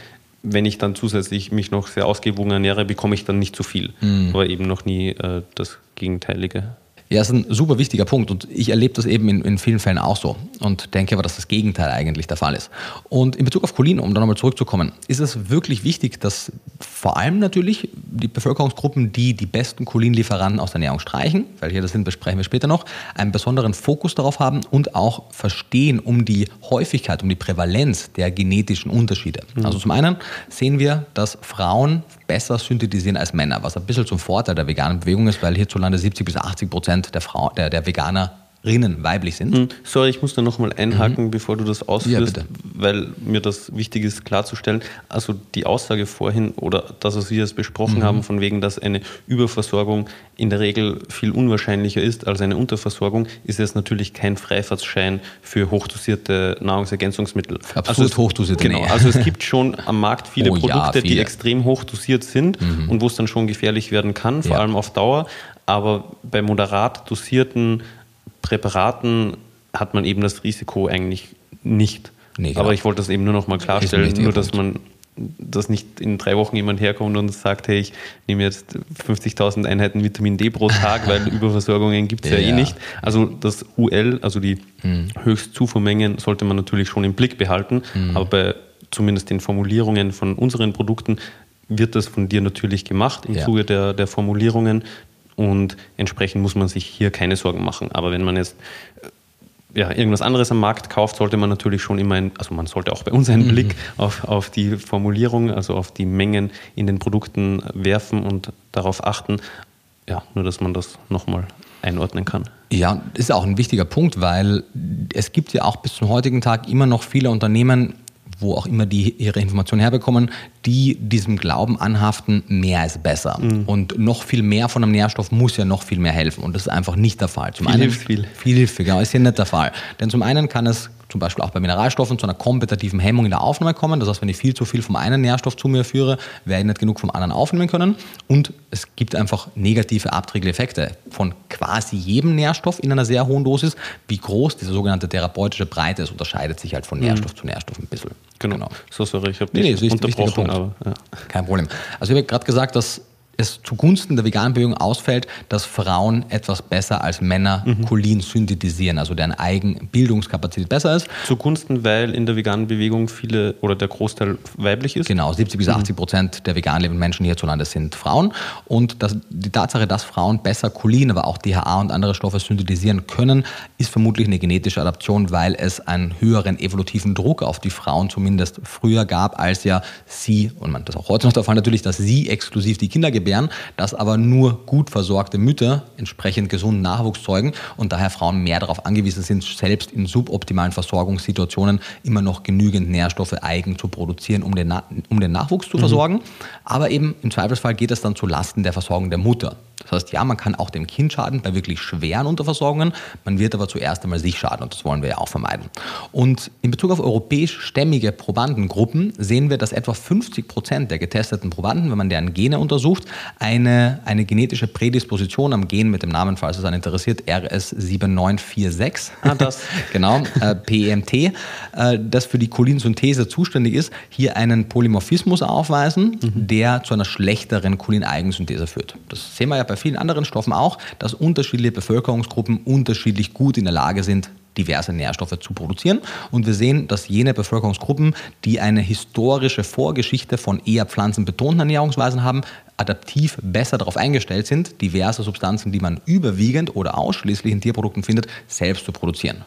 Wenn ich dann zusätzlich mich noch sehr ausgewogen ernähre, bekomme ich dann nicht zu viel. Aber eben noch nie äh, das Gegenteilige. Ja, ist ein super wichtiger Punkt und ich erlebe das eben in, in vielen Fällen auch so und denke aber, dass das Gegenteil eigentlich der Fall ist. Und in Bezug auf Cholin, um da nochmal zurückzukommen, ist es wirklich wichtig, dass vor allem natürlich die Bevölkerungsgruppen, die die besten Cholinlieferanten aus der Ernährung streichen, weil hier das sind, besprechen wir später noch, einen besonderen Fokus darauf haben und auch verstehen um die Häufigkeit, um die Prävalenz der genetischen Unterschiede. Also zum einen sehen wir, dass Frauen besser synthetisieren als Männer, was ein bisschen zum Vorteil der veganen Bewegung ist, weil hierzulande 70 bis 80 Prozent der, Frau, der, der Veganerinnen weiblich sind. Hm, Sorry, ich muss da nochmal einhaken, bevor du das ausführst, bitte. weil mir das wichtig ist klarzustellen. Also die Aussage vorhin oder das, was wir jetzt besprochen haben, von wegen, dass eine Überversorgung in der Regel viel unwahrscheinlicher ist als eine Unterversorgung, ist jetzt natürlich kein Freifahrtsschein für hochdosierte Nahrungsergänzungsmittel. Absurd also es, hochdosierte, Genau, also es gibt *laughs* schon am Markt viele Oh ja, Produkte, die viele. extrem hochdosiert sind und wo es dann schon gefährlich werden kann, vor Ja. allem auf Dauer. Aber bei moderat dosierten Präparaten hat man eben das Risiko eigentlich nicht. Nee, genau. Aber ich wollte das eben nur noch mal klarstellen, nur dass man dass nicht in drei Wochen jemand herkommt und sagt, hey, ich nehme jetzt 50.000 Einheiten Vitamin D pro Tag, *laughs* weil Überversorgungen gibt es ja, Ja. eh nicht. Also das UL, also die Mhm. Höchstzufuhrmengen, sollte man natürlich schon im Blick behalten, Mhm. aber bei zumindest den Formulierungen von unseren Produkten wird das von dir natürlich gemacht im Ja. Zuge der, der Formulierungen und entsprechend muss man sich hier keine Sorgen machen. Aber wenn man jetzt äh, ja, irgendwas anderes am Markt kauft, sollte man natürlich schon immer, ein, also man sollte auch bei uns einen Blick auf, auf die Formulierung, also auf die Mengen in den Produkten werfen und darauf achten. Ja, nur dass man das nochmal einordnen kann. Ja, das ist auch ein wichtiger Punkt, weil es gibt ja auch bis zum heutigen Tag immer noch viele Unternehmen, wo auch immer die ihre Informationen herbekommen, die diesem Glauben anhaften, mehr ist besser. Mhm. Und noch viel mehr von einem Nährstoff muss ja noch viel mehr helfen. Und das ist einfach nicht der Fall. Zum Viel hilft viel. Viel hilft genau, ist hier nicht der Fall. Denn zum einen kann es zum Beispiel auch bei Mineralstoffen zu einer kompetitiven Hemmung in der Aufnahme kommen. Das heißt, wenn ich viel zu viel vom einen Nährstoff zu mir führe, werde ich nicht genug vom anderen aufnehmen können. Und es gibt einfach negative Abträgereffekte von quasi jedem Nährstoff in einer sehr hohen Dosis. Wie groß diese sogenannte therapeutische Breite ist, unterscheidet sich halt von Nährstoff zu Nährstoff ein bisschen. Genau. So, sorry, ich habe Nee, dich nee, wichtiger unterbrochen, aber ja. Kein Problem. Also ich habe gerade gesagt, dass es zugunsten der veganen Bewegung ausfällt, dass Frauen etwas besser als Männer Mhm. Cholin synthetisieren, also deren Eigenbildungskapazität besser ist. Zugunsten, weil in der veganen Bewegung viele oder der Großteil weiblich ist. Genau, 70 bis 80 Prozent der vegan lebenden Menschen hierzulande sind Frauen. Und das, die Tatsache, dass Frauen besser Cholin, aber auch DHA und andere Stoffe synthetisieren können, ist vermutlich eine genetische Adaption, weil es einen höheren evolutiven Druck auf die Frauen zumindest früher gab, als ja sie, und man das auch heute noch der Fall natürlich, dass sie exklusiv die Kinder gebären, dass aber nur gut versorgte Mütter entsprechend gesunden Nachwuchs zeugen und daher Frauen mehr darauf angewiesen sind, selbst in suboptimalen Versorgungssituationen immer noch genügend Nährstoffe eigen zu produzieren, um den, Na um den Nachwuchs zu versorgen. Aber eben im Zweifelsfall geht es dann zu Lasten der Versorgung der Mutter. Das heißt, ja, man kann auch dem Kind schaden bei wirklich schweren Unterversorgungen, man wird aber zuerst einmal sich schaden und das wollen wir ja auch vermeiden. Und in Bezug auf europäisch-stämmige Probandengruppen sehen wir, dass etwa 50 Prozent der getesteten Probanden, wenn man deren Gene untersucht, eine, eine genetische Prädisposition am Gen mit dem Namen, falls es einen interessiert, RS7946. Ah, das. *laughs* genau, äh, PEMT, äh, das für die Cholinsynthese zuständig ist, hier einen Polymorphismus aufweisen, der zu einer schlechteren Cholin-Eigensynthese führt. Das sehen wir ja bei vielen anderen Stoffen auch, dass unterschiedliche Bevölkerungsgruppen unterschiedlich gut in der Lage sind, diverse Nährstoffe zu produzieren. Und wir sehen, dass jene Bevölkerungsgruppen, die eine historische Vorgeschichte von eher pflanzenbetonten Ernährungsweisen haben, adaptiv besser darauf eingestellt sind, diverse Substanzen, die man überwiegend oder ausschließlich in Tierprodukten findet, selbst zu produzieren.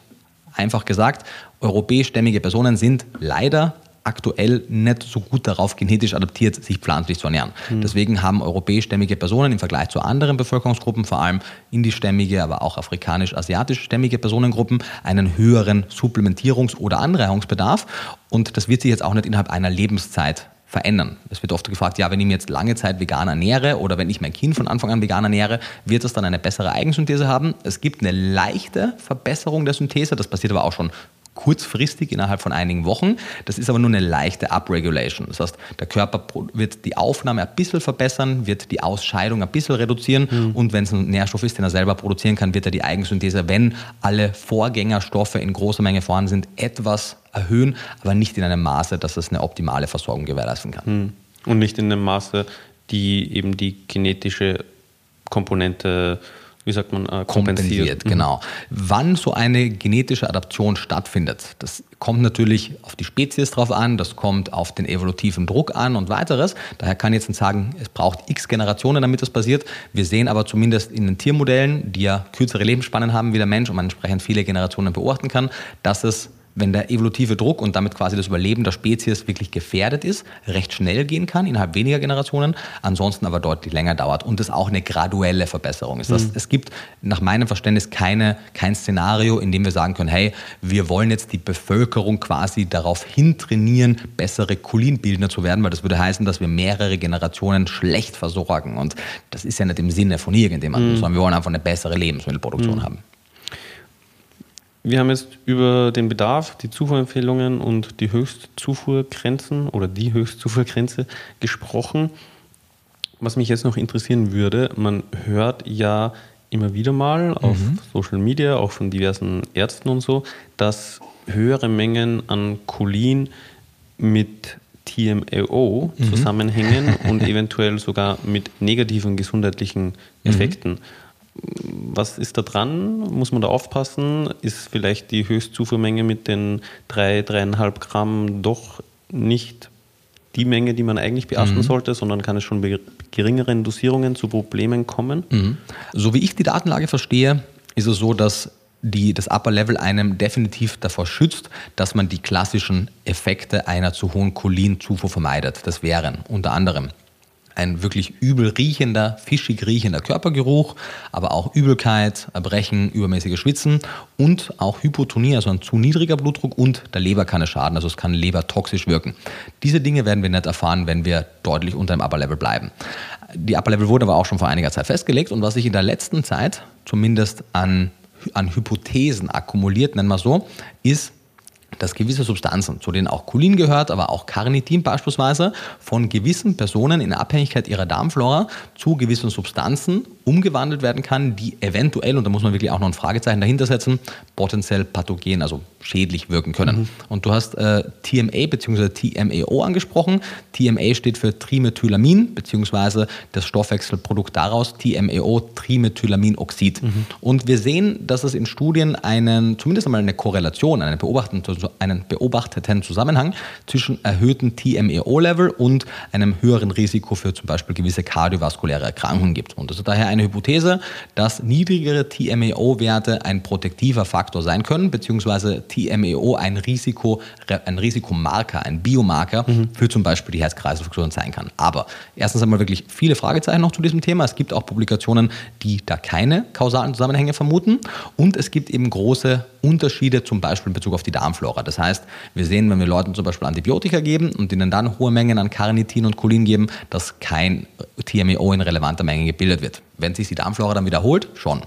Einfach gesagt, europäischstämmige Personen sind leider aktuell nicht so gut darauf genetisch adaptiert, sich pflanzlich zu ernähren. Deswegen haben europäischstämmige Personen im Vergleich zu anderen Bevölkerungsgruppen, vor allem indischstämmige, aber auch afrikanisch-asiatischstämmige Personengruppen, einen höheren Supplementierungs- oder Anreicherungsbedarf. Und das wird sich jetzt auch nicht innerhalb einer Lebenszeit verändern. Es wird oft gefragt, ja, wenn ich mir jetzt lange Zeit vegan ernähre oder wenn ich mein Kind von Anfang an vegan ernähre, wird es dann eine bessere Eigensynthese haben? Es gibt eine leichte Verbesserung der Synthese, das passiert aber auch schon kurzfristig innerhalb von einigen Wochen. Das ist aber nur eine leichte Upregulation. Das heißt, der Körper wird die Aufnahme ein bisschen verbessern, wird die Ausscheidung ein bisschen reduzieren mhm. und wenn es ein Nährstoff ist, den er selber produzieren kann, wird er die Eigensynthese, wenn alle Vorgängerstoffe in großer Menge vorhanden sind, etwas erhöhen, aber nicht in einem Maße, dass es eine optimale Versorgung gewährleisten kann. Mhm. Und nicht in einem Maße, die eben die genetische Komponente wie sagt man, äh, kompensiert. kompensiert mhm. Genau. Wann so eine genetische Adaption stattfindet, das kommt natürlich auf die Spezies drauf an, das kommt auf den evolutiven Druck an und weiteres. Daher kann ich jetzt nicht sagen, es braucht x Generationen, damit das passiert. Wir sehen aber zumindest in den Tiermodellen, die ja kürzere Lebensspannen haben wie der Mensch und man entsprechend viele Generationen beobachten kann, dass es wenn der evolutive Druck und damit quasi das Überleben der Spezies wirklich gefährdet ist, recht schnell gehen kann, innerhalb weniger Generationen, ansonsten aber deutlich länger dauert und es auch eine graduelle Verbesserung ist. Das, mhm. Es gibt nach meinem Verständnis keine, kein Szenario, in dem wir sagen können, hey, wir wollen jetzt die Bevölkerung quasi darauf hintrainieren, bessere Cholinbildner zu werden, weil das würde heißen, dass wir mehrere Generationen schlecht versorgen und das ist ja nicht im Sinne von irgendjemandem, mhm. sondern wir wollen einfach eine bessere Lebensmittelproduktion mhm. haben. Wir haben jetzt über den Bedarf, die Zufuhrempfehlungen und die Höchstzufuhrgrenzen oder die Höchstzufuhrgrenze gesprochen. Was mich jetzt noch interessieren würde, man hört ja immer wieder mal auf mhm. Social Media, auch von diversen Ärzten und so, dass höhere Mengen an Cholin mit TMAO mhm. zusammenhängen und *laughs* eventuell sogar mit negativen gesundheitlichen mhm. Effekten. Mhm was ist da dran? Muss man da aufpassen? Ist vielleicht die Höchstzufuhrmenge mit den 3, 3,5 Gramm doch nicht die Menge, die man eigentlich beachten mhm. sollte, sondern kann es schon bei geringeren Dosierungen zu Problemen kommen? Mhm. So wie ich die Datenlage verstehe, ist es so, dass die, das Upper Level einem definitiv davor schützt, dass man die klassischen Effekte einer zu hohen Cholinzufuhr vermeidet. Das wären unter anderem ein wirklich übel riechender, fischig riechender Körpergeruch, aber auch Übelkeit, Erbrechen, übermäßiges Schwitzen und auch Hypotonie, also ein zu niedriger Blutdruck und der Leber kann es schaden, also es kann lebertoxisch wirken. Diese Dinge werden wir nicht erfahren, wenn wir deutlich unter dem Upper Level bleiben. Die Upper Level wurde aber auch schon vor einiger Zeit festgelegt und was sich in der letzten Zeit zumindest an, an Hypothesen akkumuliert, nennen wir so, ist, dass gewisse Substanzen, zu denen auch Cholin gehört, aber auch Carnitin beispielsweise, von gewissen Personen in Abhängigkeit ihrer Darmflora zu gewissen Substanzen umgewandelt werden kann, die eventuell, und da muss man wirklich auch noch ein Fragezeichen dahinter setzen, potenziell pathogen, also schädlich wirken können. Mhm. Und du hast äh, TMA bzw. TMAO angesprochen. TMA steht für Trimethylamin bzw. das Stoffwechselprodukt daraus, TMAO, Trimethylaminoxid. Mhm. Und wir sehen, dass es in Studien einen, zumindest einmal eine Korrelation, einen beobachteten, einen beobachteten Zusammenhang zwischen erhöhten TMAO-Level und einem höheren Risiko für zum Beispiel gewisse kardiovaskuläre Erkrankungen gibt. Und das ist daher eine Hypothese, dass niedrigere TMAO-Werte ein protektiver Faktor sein können, beziehungsweise TMEO ein, Risiko, ein Risikomarker, ein Biomarker mhm. für zum Beispiel die Herz-Kreislauf-Funktion sein kann. Aber erstens einmal wirklich viele Fragezeichen noch zu diesem Thema. Es gibt auch Publikationen, die da keine kausalen Zusammenhänge vermuten. Und es gibt eben große Unterschiede, zum Beispiel in Bezug auf die Darmflora. Das heißt, wir sehen, wenn wir Leuten zum Beispiel Antibiotika geben und ihnen dann hohe Mengen an Carnitin und Cholin geben, dass kein TMEO in relevanter Menge gebildet wird. Wenn sich die Darmflora dann wiederholt, schon.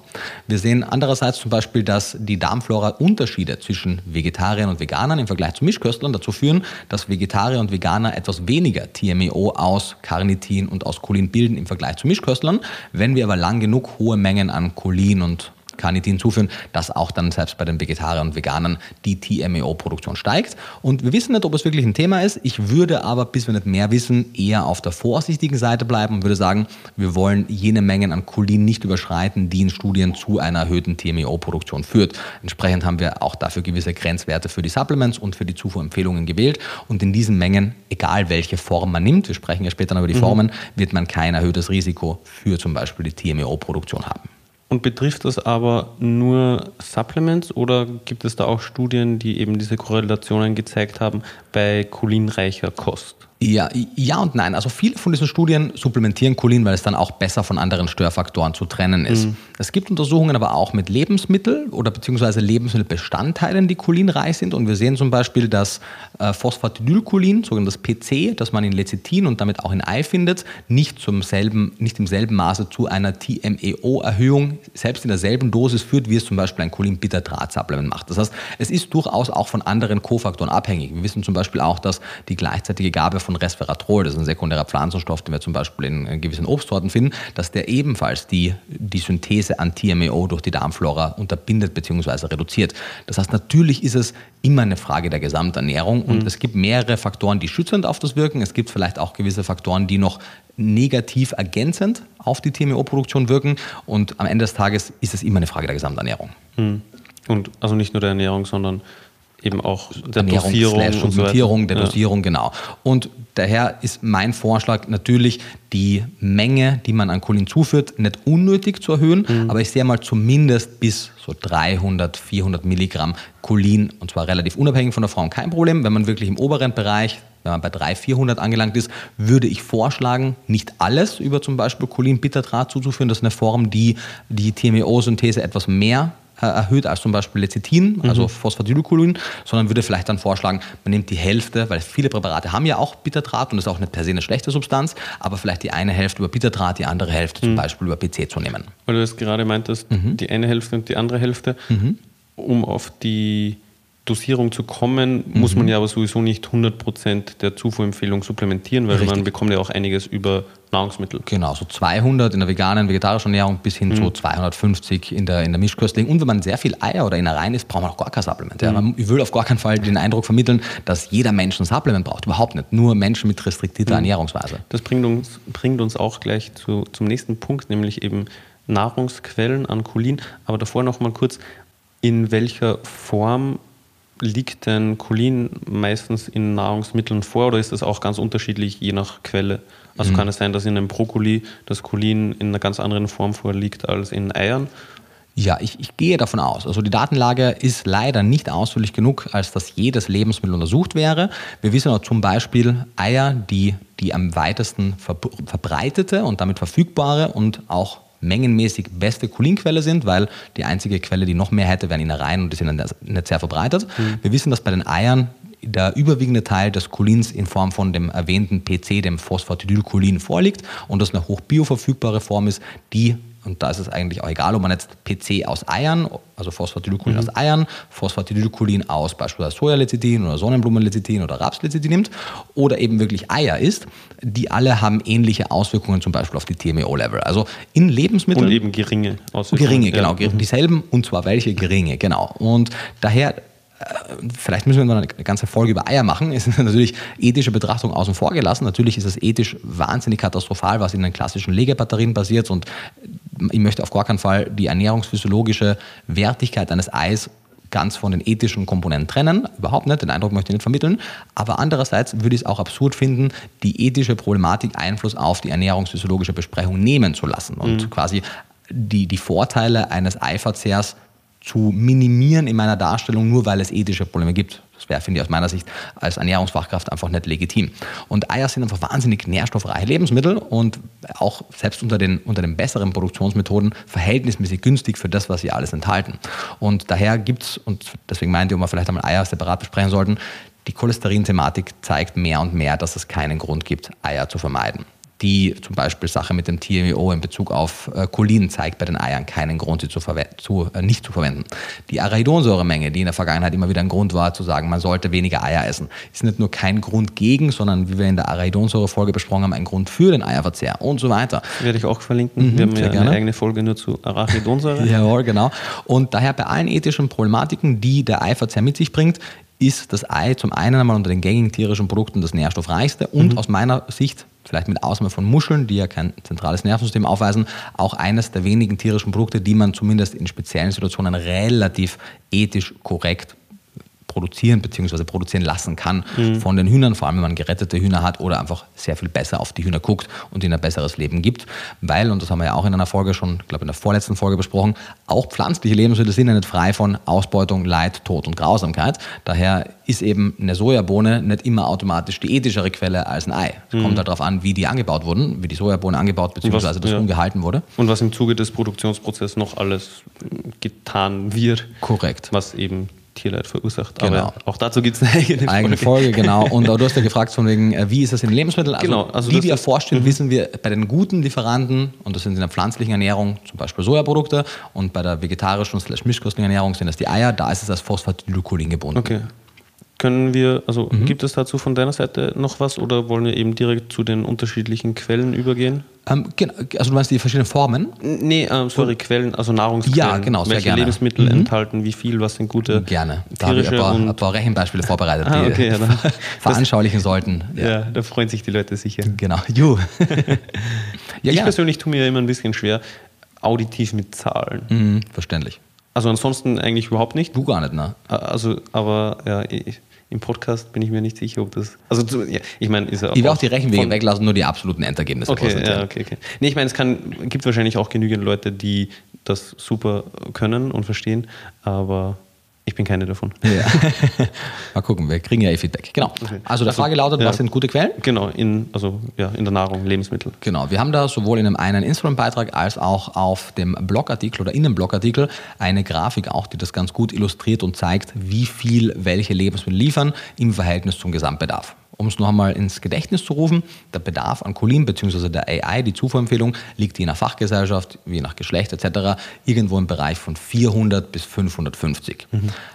Wir sehen andererseits zum Beispiel, dass die Darmflora Unterschiede zwischen Vegetariern und Veganern im Vergleich zu Mischköstlern dazu führen, dass Vegetarier und Veganer etwas weniger TMEO aus Carnitin und aus Cholin bilden im Vergleich zu Mischköstlern. Wenn wir aber lang genug hohe Mengen an Cholin und Carnitin zuführen, dass auch dann selbst bei den Vegetariern und Veganern die TMAO-Produktion steigt. Und wir wissen nicht, ob es wirklich ein Thema ist. Ich würde aber, bis wir nicht mehr wissen, eher auf der vorsichtigen Seite bleiben und würde sagen, wir wollen jene Mengen an Cholin nicht überschreiten, die in Studien zu einer erhöhten TMAO-Produktion führt. Entsprechend haben wir auch dafür gewisse Grenzwerte für die Supplements und für die Zufuhrempfehlungen gewählt. Und in diesen Mengen, egal welche Form man nimmt, wir sprechen ja später noch über die mhm. Formen, wird man kein erhöhtes Risiko für zum Beispiel die TMAO-Produktion haben. Und betrifft das aber nur Supplements oder gibt es da auch Studien, die eben diese Korrelationen gezeigt haben bei cholinreicher Kost? Ja, ja und nein. Also viele von diesen Studien supplementieren Cholin, weil es dann auch besser von anderen Störfaktoren zu trennen ist. Mhm. Es gibt Untersuchungen aber auch mit Lebensmitteln oder beziehungsweise Lebensmittelbestandteilen, die cholinreich sind. Und wir sehen zum Beispiel, dass äh, Phosphatidylcholin, sogenanntes PC, das man in Lecithin und damit auch in Ei findet, nicht, zum selben, nicht im selben Maße zu einer TMEO-Erhöhung, selbst in derselben Dosis führt, wie es zum Beispiel ein Cholin-Bitter-Draht-Supplement macht. Das heißt, es ist durchaus auch von anderen Kofaktoren abhängig. Wir wissen zum Beispiel auch, dass die gleichzeitige Gabe von von Resveratrol, das ist ein sekundärer Pflanzenstoff, den wir zum Beispiel in gewissen Obstsorten finden, dass der ebenfalls die, die Synthese an TMAO durch die Darmflora unterbindet bzw. reduziert. Das heißt, natürlich ist es immer eine Frage der Gesamternährung und mhm. es gibt mehrere Faktoren, die schützend auf das wirken. Es gibt vielleicht auch gewisse Faktoren, die noch negativ ergänzend auf die TMAO-Produktion wirken und am Ende des Tages ist es immer eine Frage der Gesamternährung. Mhm. Und also nicht nur der Ernährung, sondern eben auch der Ernährung Dosierung, und so der ja. Dosierung, genau. Und daher ist mein Vorschlag natürlich, die Menge, die man an Cholin zuführt, nicht unnötig zu erhöhen, mhm. aber ich sehe mal zumindest bis so 300, 400 Milligramm Cholin und zwar relativ unabhängig von der Frau kein Problem. Wenn man wirklich im oberen Bereich wenn man bei 300, 400 angelangt ist, würde ich vorschlagen, nicht alles über zum Beispiel Cholin-Bitterdraht zuzuführen. Das ist eine Form, die die TMO-Synthese etwas mehr erhöht als zum Beispiel Lecithin, also mhm. Phosphatidylcholin, sondern würde vielleicht dann vorschlagen, man nimmt die Hälfte, weil viele Präparate haben ja auch Bitterdraht und das ist auch nicht per se eine schlechte Substanz, aber vielleicht die eine Hälfte über Bitterdraht, die andere Hälfte mhm. zum Beispiel über PC zu nehmen. Weil du das gerade meintest, mhm. die eine Hälfte und die andere Hälfte, mhm. um auf die Dosierung zu kommen, mhm. muss man ja aber sowieso nicht 100% der Zufuhrempfehlung supplementieren, weil Richtig. man bekommt ja auch einiges über Nahrungsmittel. Genau, so 200 in der veganen, vegetarischen Ernährung bis hin mhm. zu 250 in der, in der Mischköstling. Und wenn man sehr viel Eier oder Innereien isst, braucht man auch gar kein Supplement. Ja. Mhm. Ich will auf gar keinen Fall den Eindruck vermitteln, dass jeder Mensch ein Supplement braucht. Überhaupt nicht. Nur Menschen mit restriktierter mhm. Ernährungsweise. Das bringt uns, bringt uns auch gleich zu, zum nächsten Punkt, nämlich eben Nahrungsquellen an Cholin. Aber davor noch mal kurz, in welcher Form liegt denn Cholin meistens in Nahrungsmitteln vor oder ist das auch ganz unterschiedlich je nach Quelle? Also mhm. kann es sein, dass in einem Brokkoli das Cholin in einer ganz anderen Form vorliegt als in Eiern? Ja, ich, ich, gehe davon aus. Also die Datenlage ist leider nicht ausführlich genug, als dass jedes Lebensmittel untersucht wäre. Wir wissen auch zum Beispiel Eier, die die am weitesten verbreitete und damit verfügbare und auch mengenmäßig beste Cholinquelle sind, weil die einzige Quelle, die noch mehr hätte, wären Innereien und die sind nicht sehr verbreitet. Mhm. Wir wissen, dass bei den Eiern der überwiegende Teil des Cholins in Form von dem erwähnten PC, dem Phosphatidylcholin, vorliegt und das eine hochbioverfügbare Form ist, die und da ist es eigentlich auch egal, ob man jetzt PC aus Eiern, also Phosphatidylcholin mhm. aus Eiern, Phosphatidylcholin aus beispielsweise Sojalecithin oder Sonnenblumenlecithin oder Rapslecithin nimmt oder eben wirklich Eier isst, die alle haben ähnliche Auswirkungen zum Beispiel auf die TMAO-Level. Also in Lebensmitteln. Und eben geringe Auswirkungen. Geringe, genau. Ja. Dieselben und zwar welche geringe, genau. Und daher vielleicht müssen wir noch eine ganze Folge über Eier machen, ist *laughs* natürlich ethische Betrachtung außen vor gelassen. Natürlich ist es ethisch wahnsinnig katastrophal, was in den klassischen Legebatterien passiert und ich möchte auf gar keinen Fall die ernährungsphysiologische Wertigkeit eines Eis ganz von den ethischen Komponenten trennen. Überhaupt nicht, den Eindruck möchte ich nicht vermitteln. Aber andererseits würde ich es auch absurd finden, die ethische Problematik Einfluss auf die ernährungsphysiologische Besprechung nehmen zu lassen und mhm. quasi die, die Vorteile eines Eiverzehrs zu minimieren in meiner Darstellung, nur weil es ethische Probleme gibt. Das wäre, finde ich, aus meiner Sicht als Ernährungsfachkraft einfach nicht legitim. Und Eier sind einfach wahnsinnig nährstoffreiche Lebensmittel und auch selbst unter den, unter den besseren Produktionsmethoden verhältnismäßig günstig für das, was sie alles enthalten. Und daher gibt es, und deswegen meinte ich, ob wir vielleicht einmal Eier separat besprechen sollten, die Cholesterin-Thematik zeigt mehr und mehr, dass es keinen Grund gibt, Eier zu vermeiden die zum Beispiel Sache mit dem TMO in Bezug auf äh, Cholin zeigt bei den Eiern keinen Grund, sie zu zu, äh, nicht zu verwenden. Die Arachidonsäuremenge, die in der Vergangenheit immer wieder ein Grund war, zu sagen, man sollte weniger Eier essen, ist nicht nur kein Grund gegen, sondern wie wir in der Arachidonsäure-Folge besprochen haben, ein Grund für den Eierverzehr und so weiter. Werde ich auch verlinken. Mhm, wir haben ja gerne. eine eigene Folge nur zu Arachidonsäure. *laughs* Jawohl, genau. Und daher bei allen ethischen Problematiken, die der Eiverzehr mit sich bringt, ist das Ei zum einen einmal unter den gängigen tierischen Produkten das nährstoffreichste und mhm. aus meiner Sicht vielleicht mit Ausnahme von Muscheln, die ja kein zentrales Nervensystem aufweisen, auch eines der wenigen tierischen Produkte, die man zumindest in speziellen Situationen relativ ethisch korrekt produzieren bzw. produzieren lassen kann von den Hühnern, vor allem wenn man gerettete Hühner hat oder einfach sehr viel besser auf die Hühner guckt und ihnen ein besseres Leben gibt. Weil, und das haben wir ja auch in einer Folge schon, ich glaube in der vorletzten Folge besprochen, auch pflanzliche Lebensmittel sind ja nicht frei von Ausbeutung, Leid, Tod und Grausamkeit. Daher ist eben eine Sojabohne nicht immer automatisch die ethischere Quelle als ein Ei. Es kommt halt darauf an, wie die angebaut wurden, wie die Sojabohne angebaut bzw. das ja. Huhn gehalten wurde. Und was im Zuge des Produktionsprozesses noch alles getan wird, Korrekt. was eben Tierleid verursacht. Genau. Aber auch dazu gibt es eine eigene Folge. Eigene Folge, genau. Und du hast ja gefragt, von wegen, äh, wie ist das in Lebensmitteln? Also, Genau, also wie wir erforscht sind, wissen wir bei den guten Lieferanten, und das sind in der pflanzlichen Ernährung zum Beispiel Sojaprodukte, und bei der vegetarischen slash mischköstlichen Ernährung sind das die Eier, da ist es als Phosphatidylcholin gebunden. Okay. Können wir, also Mhm. gibt es dazu von deiner Seite noch was oder wollen wir eben direkt zu den unterschiedlichen Quellen übergehen? Ähm, genau, also du meinst die verschiedenen Formen? Nee, ähm, sorry, Quellen, also Nahrungsquellen. Ja, genau, sehr Welche gerne. Mhm. Lebensmittel enthalten wie viel, was sind gute Gerne. Da habe ich ein paar, ein und paar Rechenbeispiele vorbereitet, Ah, die okay, ja, *laughs* veranschaulichen sollten. ja. da freuen sich die Leute sicher. Genau. Ju. *laughs* ja, ich gerne. persönlich tue mir immer ein bisschen schwer, auditiv mit Zahlen. Mhm, verständlich. Also ansonsten eigentlich überhaupt nicht. Du gar nicht, ne? Also, aber ja, ich, im Podcast bin ich mir nicht sicher, ob das. Also, ja, ich meine, ist ja Ich will auch die Rechenwege weglassen, nur die absoluten Endergebnisse Okay, ja, okay, okay. Nee, ich meine, es kann, gibt wahrscheinlich auch genügend Leute, die das super können und verstehen, aber ich bin keine davon. Ja. *laughs* Mal gucken, wir kriegen ja eh Feedback. Genau. Also die Also, Frage lautet, ja. was sind gute Quellen? Genau, in, also ja, in der Nahrung, Lebensmittel. Genau, wir haben da sowohl in einem einen Instagram-Beitrag als auch auf dem Blogartikel oder in dem Blogartikel eine Grafik auch, die das ganz gut illustriert und zeigt, wie viel welche Lebensmittel liefern im Verhältnis zum Gesamtbedarf. Um es noch einmal ins Gedächtnis zu rufen, der Bedarf an Cholin bzw. der AI, die Zufuhrempfehlung, liegt je nach Fachgesellschaft, je nach Geschlecht etc. irgendwo im Bereich von 400 bis 550.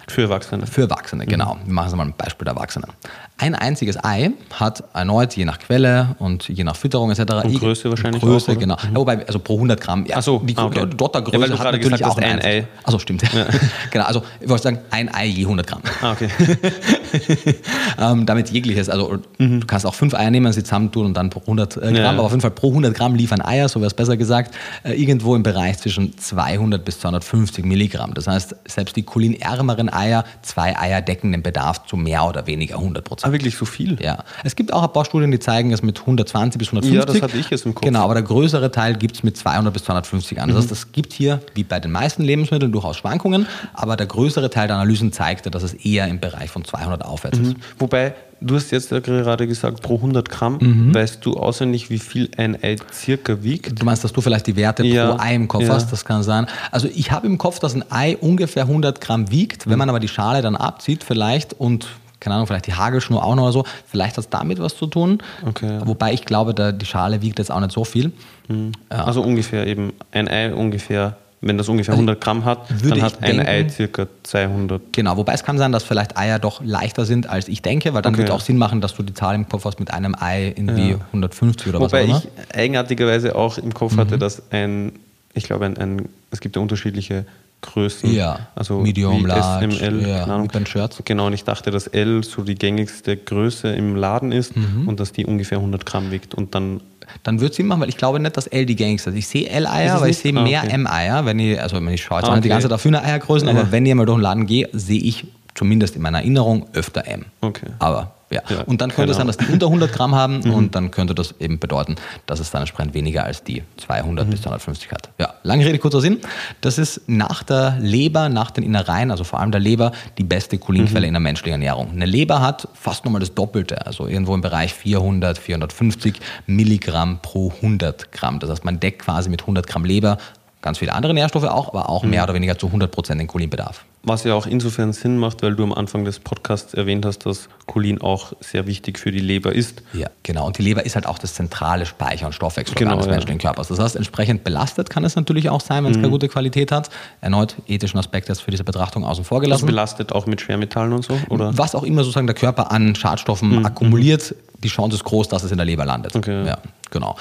Für Erwachsene. Für Erwachsene, genau. Wir machen es mal ein Beispiel der Erwachsenen. Ein einziges Ei hat erneut, je nach Quelle und je nach Fütterung etc. Und Größe wahrscheinlich Größe, auch, genau. Ja, wobei, also pro 100 Gramm. Ja, Ach so, die ah, okay. der Ja, hat gerade natürlich gesagt auch ein. Ei. Also stimmt. *laughs* genau, also ich wollte sagen, ein Ei je 100 Gramm. Ah, okay. *laughs* ähm, damit jegliches, also du kannst auch fünf Eier nehmen, sie zusammentun und dann pro 100 äh, Gramm, Mhm. Ja. aber auf jeden Fall pro 100 Gramm liefern Eier, so wäre es besser gesagt, äh, irgendwo im Bereich zwischen 200 bis 250 Milligramm. Das heißt, selbst die cholinärmeren Eier, zwei Eier decken den Bedarf zu mehr oder weniger 100 Prozent. Ah, wirklich so viel? Ja, es gibt auch ein paar Studien, die zeigen es mit 120 bis 150. Ja, das hatte ich jetzt im Kopf. Genau, aber der größere Teil gibt es mit 200 bis 250 an. Das heißt, es gibt hier, wie bei den meisten Lebensmitteln, durchaus Schwankungen, aber der größere Teil der Analysen zeigte, dass es eher im Bereich von 200 aufwärts ist. Wobei, du hast jetzt gerade gesagt, pro 100 Gramm, Mhm. weißt du auswendig, wie viel ein Ei circa wiegt? Du meinst, dass du vielleicht die Werte Ja, pro Ei im Kopf ja. hast? Das kann sein. Also ich habe im Kopf, dass ein Ei ungefähr 100 Gramm wiegt. Mhm. Wenn man aber die Schale dann abzieht vielleicht und keine Ahnung, vielleicht die Hagelschnur auch noch oder so, vielleicht hat es damit was zu tun. Okay. Wobei ich glaube, da, die Schale wiegt jetzt auch nicht so viel. Also ungefähr eben ein Ei ungefähr, wenn das ungefähr 100 Gramm hat, Also dann ich hat ein denken- Ei circa 200. Genau, wobei es kann sein, dass vielleicht Eier doch leichter sind, als ich denke, weil dann Okay. würde auch Sinn machen, dass du die Zahl im Kopf hast mit einem Ei irgendwie Ja. 150 oder Wobei was auch ich immer. eigenartigerweise auch im Kopf Mhm. hatte, dass ein, ich glaube, ein, ein, es gibt ja unterschiedliche Größen. Ja, also Medium, Large, S, M, L, ja, keine Ahnung. mit Shirts. Genau, und ich dachte, dass L so die gängigste Größe im Laden ist Mhm. und dass die ungefähr 100 Gramm wiegt. Und dann, Dann würde es Sinn machen, weil ich glaube nicht, dass L die gängigste ist. Ich sehe L-Eier, aber ich sehe Ah, mehr okay. M-Eier. Wenn ich, also wenn ich schaue jetzt Ah, nicht die okay. ganze Zeit auf Hühner-Eiergrößen, Ja. aber wenn ich mal durch den Laden gehe, sehe ich zumindest in meiner Erinnerung öfter M. Okay. Aber ja. Ja, und dann könnte es sein, dass die unter 100 Gramm haben *laughs* Mhm. und dann könnte das eben bedeuten, dass es dann entsprechend weniger als die 200 Mhm. bis 250 hat. Ja, lange Rede, kurzer Sinn. Das ist nach der Leber, nach den Innereien, also vor allem der Leber, die beste Cholinquelle Mhm. in der menschlichen Ernährung. Eine Leber hat fast nochmal das Doppelte, also irgendwo im Bereich 400, 450 Milligramm pro 100 Gramm. Das heißt, man deckt quasi mit 100 Gramm Leber ganz viele andere Nährstoffe auch, aber auch Mhm. mehr oder weniger zu 100 Prozent den Cholinbedarf. was ja auch insofern Sinn macht, weil du am Anfang des Podcasts erwähnt hast, dass Cholin auch sehr wichtig für die Leber ist. Ja, genau. Und die Leber ist halt auch das zentrale Speicher- und Stoffwechselorgan Genau, des ja. menschlichen Körpers. Das heißt, entsprechend belastet kann es natürlich auch sein, wenn Mhm. es keine gute Qualität hat. Erneut ethischen Aspekt jetzt für diese Betrachtung außen vor Das gelassen. belastet auch mit Schwermetallen und so, oder? Was auch immer sozusagen der Körper an Schadstoffen akkumuliert, die Chance ist groß, dass es in der Leber landet. Mhm. Okay. Ja, genau.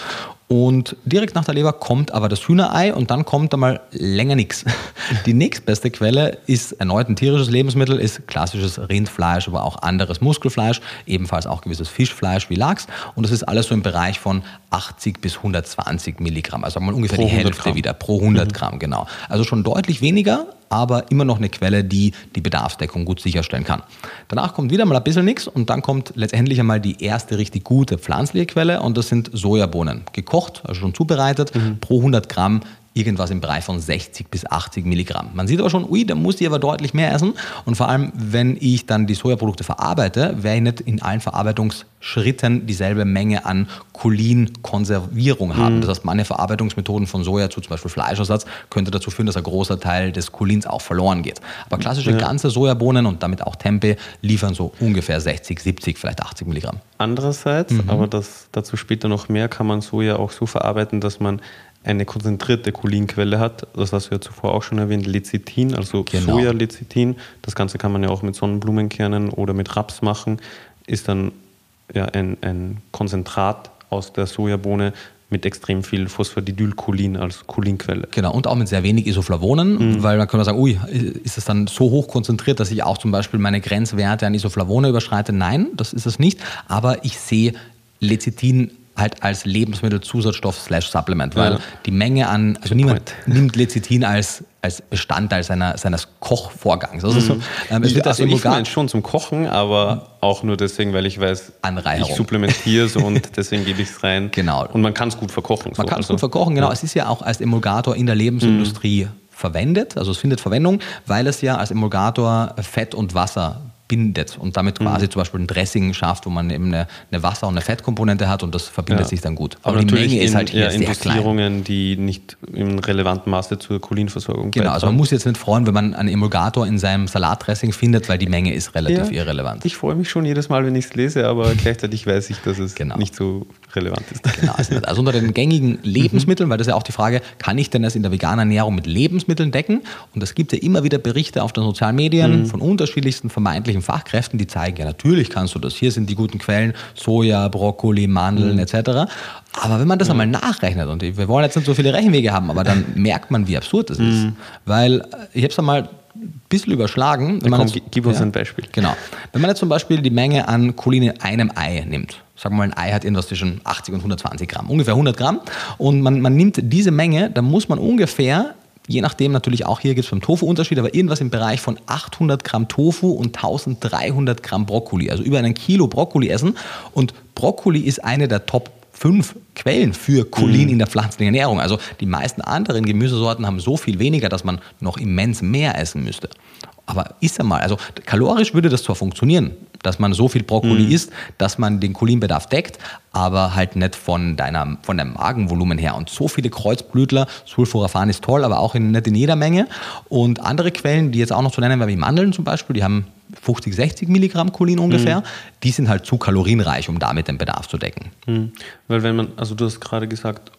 Und direkt nach der Leber kommt aber das Hühnerei und dann kommt einmal länger nichts. Die nächstbeste Quelle ist erneut ein tierisches Lebensmittel, ist klassisches Rindfleisch, aber auch anderes Muskelfleisch, ebenfalls auch gewisses Fischfleisch wie Lachs. Und das ist alles so im Bereich von 80 bis 120 Milligramm, also mal ungefähr Pro die 100 Hälfte Gramm. wieder pro 100 Gramm, genau. Also schon deutlich weniger, aber immer noch eine Quelle, die die Bedarfsdeckung gut sicherstellen kann. Danach kommt wieder mal ein bisschen nichts und dann kommt letztendlich einmal die erste richtig gute pflanzliche Quelle und das sind Sojabohnen. Gekocht, also schon zubereitet, mhm. pro 100 Gramm irgendwas im Bereich von 60 bis 80 Milligramm. Man sieht aber schon, ui, da muss ich aber deutlich mehr essen. Und vor allem, wenn ich dann die Sojaprodukte verarbeite, werde ich nicht in allen Verarbeitungsschritten dieselbe Menge an Cholinkonservierung haben. Mhm. Das heißt, meine Verarbeitungsmethoden von Soja zu zum Beispiel Fleischersatz könnte dazu führen, dass ein großer Teil des Cholins auch verloren geht. Aber klassische ja. ganze Sojabohnen und damit auch Tempe liefern so ungefähr 60, 70, vielleicht 80 Milligramm. Andererseits, mhm. aber das, dazu später noch mehr, kann man Soja auch so verarbeiten, dass man eine konzentrierte Cholinquelle hat. Das hast du ja zuvor auch schon erwähnt, Lecithin, also genau. Sojalecithin. Das Ganze kann man ja auch mit Sonnenblumenkernen oder mit Raps machen. Ist dann ja ein, ein Konzentrat aus der Sojabohne mit extrem viel Phosphatidylcholin als Cholinquelle. Genau, und auch mit sehr wenig Isoflavonen, mhm. weil man kann sagen, ui, ist es dann so hoch konzentriert, dass ich auch zum Beispiel meine Grenzwerte an Isoflavone überschreite? Nein, das ist es nicht. Aber ich sehe Lecithin halt als Lebensmittelzusatzstoff slash Supplement, weil ja. die Menge an, also niemand *laughs* nimmt Lecithin als, als Bestandteil seiner, seines Kochvorgangs. Also, mhm. so, ähm, es wird also ich meine schon zum Kochen, aber auch nur deswegen, weil ich weiß, ich supplementiere es und *laughs* deswegen gebe ich es rein. Genau. Und man kann es gut verkochen. Man so. kann es also, gut verkochen, genau. Ja. Es ist ja auch als Emulgator in der Lebensindustrie mhm. verwendet, also es findet Verwendung, weil es ja als Emulgator Fett und Wasser bindet und damit quasi mhm. zum Beispiel ein Dressing schafft, wo man eben eine, eine Wasser- und eine Fettkomponente hat und das verbindet ja. sich dann gut. Aber, Aber die Menge in, ist halt hier ja, sehr klein. die nicht im relevanten Maße zur Cholinversorgung Genau, also man muss jetzt nicht freuen, wenn man einen Emulgator in seinem Salatdressing findet, weil die Menge ist relativ ja, irrelevant. Ich freue mich schon jedes Mal, wenn ich es lese, aber *laughs* gleichzeitig weiß ich, dass es genau. nicht so relevant ist. Genau, also, unter den gängigen Lebensmitteln, weil das ist ja auch die Frage, kann ich denn das in der veganen Ernährung mit Lebensmitteln decken? Und es gibt ja immer wieder Berichte auf den sozialen Medien mhm. von unterschiedlichsten vermeintlichen Fachkräften, die zeigen, ja natürlich kannst du das, hier sind die guten Quellen, Soja, Brokkoli, Mandeln mhm. etc. Aber wenn man das mhm. einmal nachrechnet, und wir wollen jetzt nicht so viele Rechenwege haben, aber dann *laughs* merkt man, wie absurd das ist. Mhm. Weil äh, ich habe es einmal ein bisschen überschlagen. Wenn man komm, jetzt, gib uns ja, ein Beispiel. Genau. Wenn man jetzt zum Beispiel die Menge an Cholin in einem Ei nimmt, sagen wir mal, ein Ei hat irgendwas zwischen 80 und 120 Gramm, ungefähr 100 Gramm, und man, man nimmt diese Menge, dann muss man ungefähr Je nachdem natürlich auch hier gibt es beim Tofu Unterschied, aber irgendwas im Bereich von 800 Gramm Tofu und 1300 Gramm Brokkoli, also über einen Kilo Brokkoli essen. Und Brokkoli ist eine der Top fünf Quellen für Cholin mhm. in der pflanzlichen Ernährung. Also die meisten anderen Gemüsesorten haben so viel weniger, dass man noch immens mehr essen müsste. Aber ist er mal, also kalorisch würde das zwar funktionieren, dass man so viel Brokkoli mhm. isst, dass man den Cholinbedarf deckt, aber halt nicht von, deiner, von deinem Magenvolumen her. Und so viele Kreuzblütler, Sulforaphan ist toll, aber auch in, nicht in jeder Menge. Und andere Quellen, die jetzt auch noch zu nennen wäre, wie Mandeln zum Beispiel, die haben 50, 60 Milligramm Cholin ungefähr, mhm. die sind halt zu kalorienreich, um damit den Bedarf zu decken. Mhm. Weil wenn man, also du hast gerade gesagt,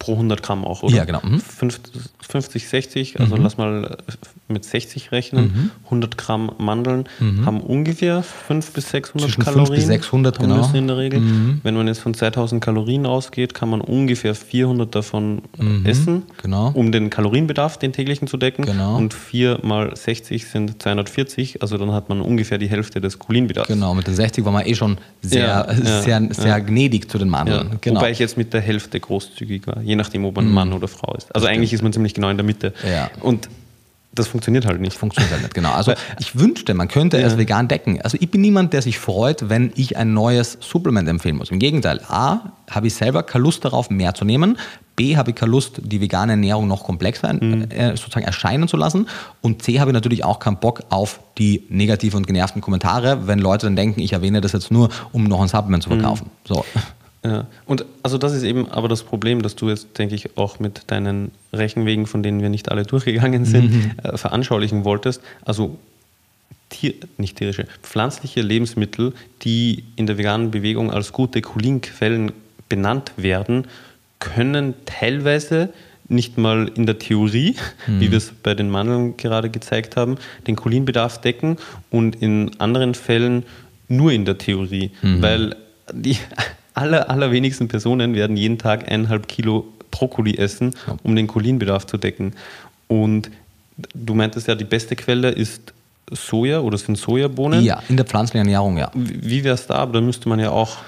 pro 100 Gramm auch, oder? Ja, genau. Mhm. 50, 60, also mhm. lass mal mit 60 rechnen. Mhm. 100 Gramm Mandeln mhm. haben ungefähr 500 bis 600 Zwischen Kalorien. 5 bis 600, genau. in der Regel. Mhm. Wenn man jetzt von 2000 Kalorien ausgeht, kann man ungefähr 400 davon mhm. essen, genau. um den Kalorienbedarf, den täglichen zu decken. Genau. Und 4 mal 60 sind 240, also dann hat man ungefähr die Hälfte des Cholinbedarfs. Genau, mit den 60 war man eh schon sehr, ja, ja, sehr, sehr ja. gnädig zu den Mandeln. Genau. Wobei ich jetzt mit der Hälfte großzügig war je nachdem, ob man mhm. Mann oder Frau ist. Also eigentlich ist man ziemlich genau in der Mitte. Ja. Und das funktioniert halt nicht. Funktioniert halt nicht, genau. Also *laughs* ich wünschte, man könnte ja. es vegan decken. Also ich bin niemand, der sich freut, wenn ich ein neues Supplement empfehlen muss. Im Gegenteil, A, habe ich selber keine Lust darauf, mehr zu nehmen. B, habe ich keine Lust, die vegane Ernährung noch komplexer mhm. äh, sozusagen erscheinen zu lassen. Und C, habe ich natürlich auch keinen Bock auf die negativen und genervten Kommentare, wenn Leute dann denken, ich erwähne das jetzt nur, um noch ein Supplement zu verkaufen. Mhm. So. Ja, und also das ist eben aber das Problem, dass du jetzt, denke ich, auch mit deinen Rechenwegen, von denen wir nicht alle *laughs* durchgegangen sind, mhm. äh, veranschaulichen wolltest. Also Tier, nicht tierische, pflanzliche Lebensmittel, die in der veganen Bewegung als gute Cholinquellen benannt werden, können teilweise nicht mal in der Theorie, mhm. wie wir es bei den Mandeln gerade gezeigt haben, den Cholinbedarf decken und in anderen Fällen nur in der Theorie, mhm. weil die aller, allerwenigsten Personen werden jeden Tag eineinhalb Kilo Brokkoli essen, um den Cholinbedarf zu decken. Und du meintest ja, die beste Quelle ist Soja oder sind Sojabohnen? Ja, in der pflanzlichen Ernährung, ja. Wie wäre es da? Aber da müsste man ja auch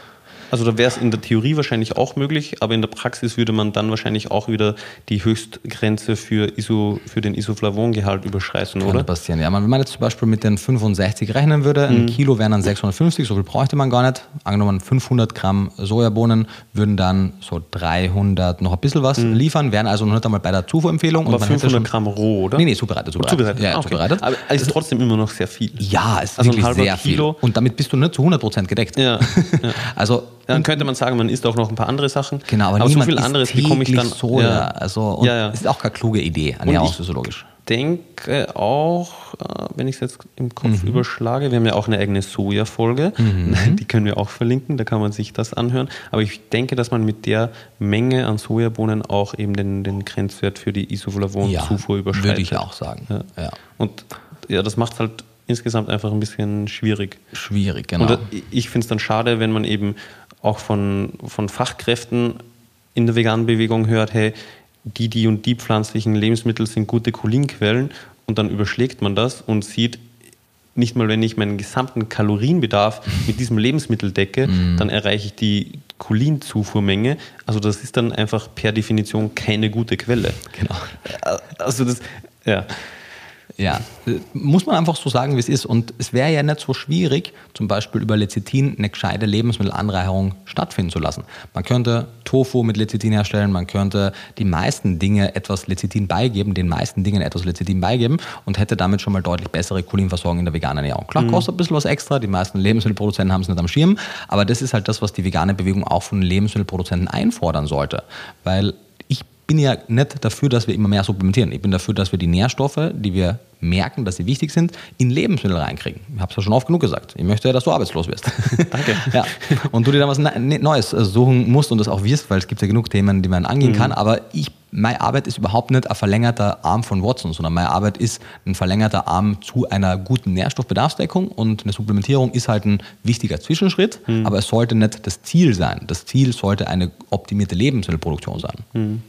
Also da wäre es in der Theorie wahrscheinlich auch möglich, aber in der Praxis würde man dann wahrscheinlich auch wieder die Höchstgrenze für, Iso, für den Isoflavongehalt überschreiten, Kann oder? passieren. Ja, wenn man jetzt zum Beispiel mit den 65 rechnen würde, ein Kilo wären dann 650, so viel bräuchte man gar nicht. Angenommen 500 Gramm Sojabohnen würden dann so 300 noch ein bisschen was liefern, wären also noch nicht einmal bei der Zufuhrempfehlung. Aber man hätte 500 schon- Gramm roh, oder? Nee, nee, zubereitet. zubereitet. Zubereitet. Ja, okay. zubereitet. Aber es ist trotzdem immer noch sehr viel. Ja, es ist Also ein wirklich halber sehr Kilo. viel. Und damit bist du nicht zu 100% gedeckt. Ja, *laughs* Also Dann könnte man sagen, man isst auch noch ein paar andere Sachen. Genau, aber, aber so viel anderes bekomme ich dann. Soja. Also, und Ja, ja. ist auch keine kluge Idee, ernährungsphysiologisch. ich denke auch, äh, wenn ich es jetzt im Mhm. Kopf überschlage, wir haben ja auch eine eigene Soja-Folge, Mhm. *laughs* die können wir auch verlinken, da kann man sich das anhören. Aber ich denke, dass man mit der Menge an Sojabohnen auch eben den, den Grenzwert für die Isoflavon-Zufuhr überschreitet. würde ich auch sagen. Ja. Ja. Und ja, das macht es halt insgesamt einfach ein bisschen schwierig. Schwierig, genau. Und äh, ich finde es dann schade, wenn man eben auch von, von Fachkräften in der veganen Bewegung hört, hey, die, die und die pflanzlichen Lebensmittel sind gute Cholinquellen und dann überschlägt man das und sieht, nicht mal wenn ich meinen gesamten Kalorienbedarf mit diesem Lebensmittel decke, dann erreiche ich die Cholinzufuhrmenge. Also das ist dann einfach per Definition keine gute Quelle. genau. Also das, ja. Ja, muss man einfach so sagen, wie es ist. Und es wäre ja nicht so schwierig, zum Beispiel über Lecithin eine gescheite Lebensmittelanreicherung stattfinden zu lassen. Man könnte Tofu mit Lecithin herstellen, man könnte die meisten Dinge etwas Lecithin beigeben, den meisten Dingen etwas Lecithin beigeben und hätte damit schon mal deutlich bessere Cholinversorgung in der veganen Ernährung. Klar, kostet ein bisschen was extra, die meisten Lebensmittelproduzenten haben es nicht am Schirm, aber das ist halt das, was die vegane Bewegung auch von Lebensmittelproduzenten einfordern sollte. Weil bin ja nicht dafür, dass wir immer mehr supplementieren. Ich bin dafür, dass wir die Nährstoffe, die wir merken, dass sie wichtig sind, in Lebensmittel reinkriegen. Ich habe es ja schon oft genug gesagt. Ich möchte ja, dass du arbeitslos wirst. *laughs* Danke. *laughs* ja. Und du dir dann was Ne- Ne- Neues äh, suchen musst und das auch wirst, weil es gibt ja genug Themen, die man angehen kann. Aber ich, meine Arbeit ist überhaupt nicht ein verlängerter Arm von Watson, sondern meine Arbeit ist ein verlängerter Arm zu einer guten Nährstoffbedarfsdeckung und eine Supplementierung ist halt ein wichtiger Zwischenschritt, aber es sollte nicht das Ziel sein. Das Ziel sollte eine optimierte Lebensmittelproduktion sein.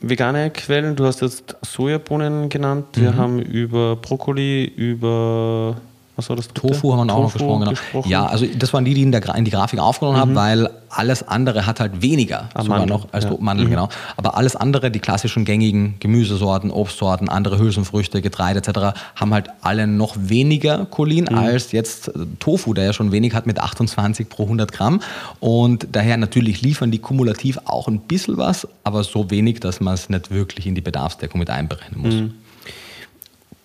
Vegane Quellen, du hast jetzt Sojabohnen genannt. Wir Mhm. haben über Brokkoli, über was war das? dritte? Tofu haben wir auch noch Tofu gesprochen, genau. gesprochen. Ja, also das waren die, die in, der, in die Grafik aufgenommen haben, weil alles andere hat halt weniger Ah, sogar Mandel, noch als ja. Mhm. Mandel, genau. Aber alles andere, die klassischen gängigen Gemüsesorten, Obstsorten, andere Hülsenfrüchte, Getreide etc., haben halt alle noch weniger Cholin Mhm. als jetzt äh, Tofu, der ja schon wenig hat mit 28 pro 100 Gramm. Und daher natürlich liefern die kumulativ auch ein bisschen was, aber so wenig, dass man es nicht wirklich in die Bedarfsdeckung mit einberechnen muss. Mhm.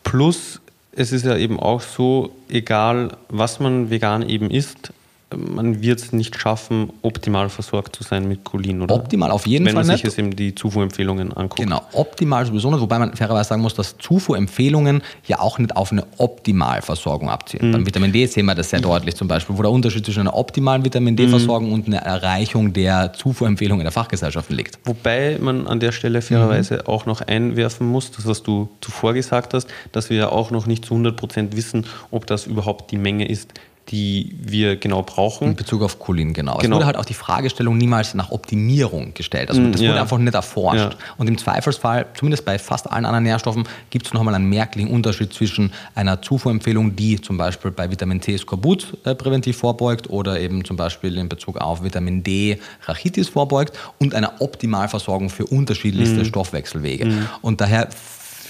Plus, es ist ja eben auch so, egal was man vegan eben isst, man wird es nicht schaffen, optimal versorgt zu sein mit Cholin, oder? Optimal auf jeden Wenn Fall man sich jetzt eben die Zufuhrempfehlungen anguckt. Genau, optimal sowieso nicht, wobei man fairerweise sagen muss, dass Zufuhrempfehlungen ja auch nicht auf eine Optimalversorgung abzielen. Beim Vitamin D sehen wir das sehr deutlich zum Beispiel, wo der Unterschied zwischen einer optimalen Vitamin D-Versorgung und einer Erreichung der Zufuhrempfehlungen der Fachgesellschaften liegt. Wobei man an der Stelle fairerweise auch noch einwerfen muss, das was du zuvor gesagt hast, dass wir ja auch noch nicht zu 100% wissen, ob das überhaupt die Menge ist, die wir genau brauchen. In Bezug auf Cholin, genau. Es Genau. wurde halt auch die Fragestellung niemals nach Optimierung gestellt. Also das ja. wurde einfach nicht erforscht. Ja. Und im Zweifelsfall, zumindest bei fast allen anderen Nährstoffen, gibt es nochmal einen merklichen Unterschied zwischen einer Zufuhrempfehlung, die zum Beispiel bei Vitamin C Skorbut äh, präventiv vorbeugt oder eben zum Beispiel in Bezug auf Vitamin D Rachitis vorbeugt und einer Optimalversorgung für unterschiedlichste Stoffwechselwege. Und daher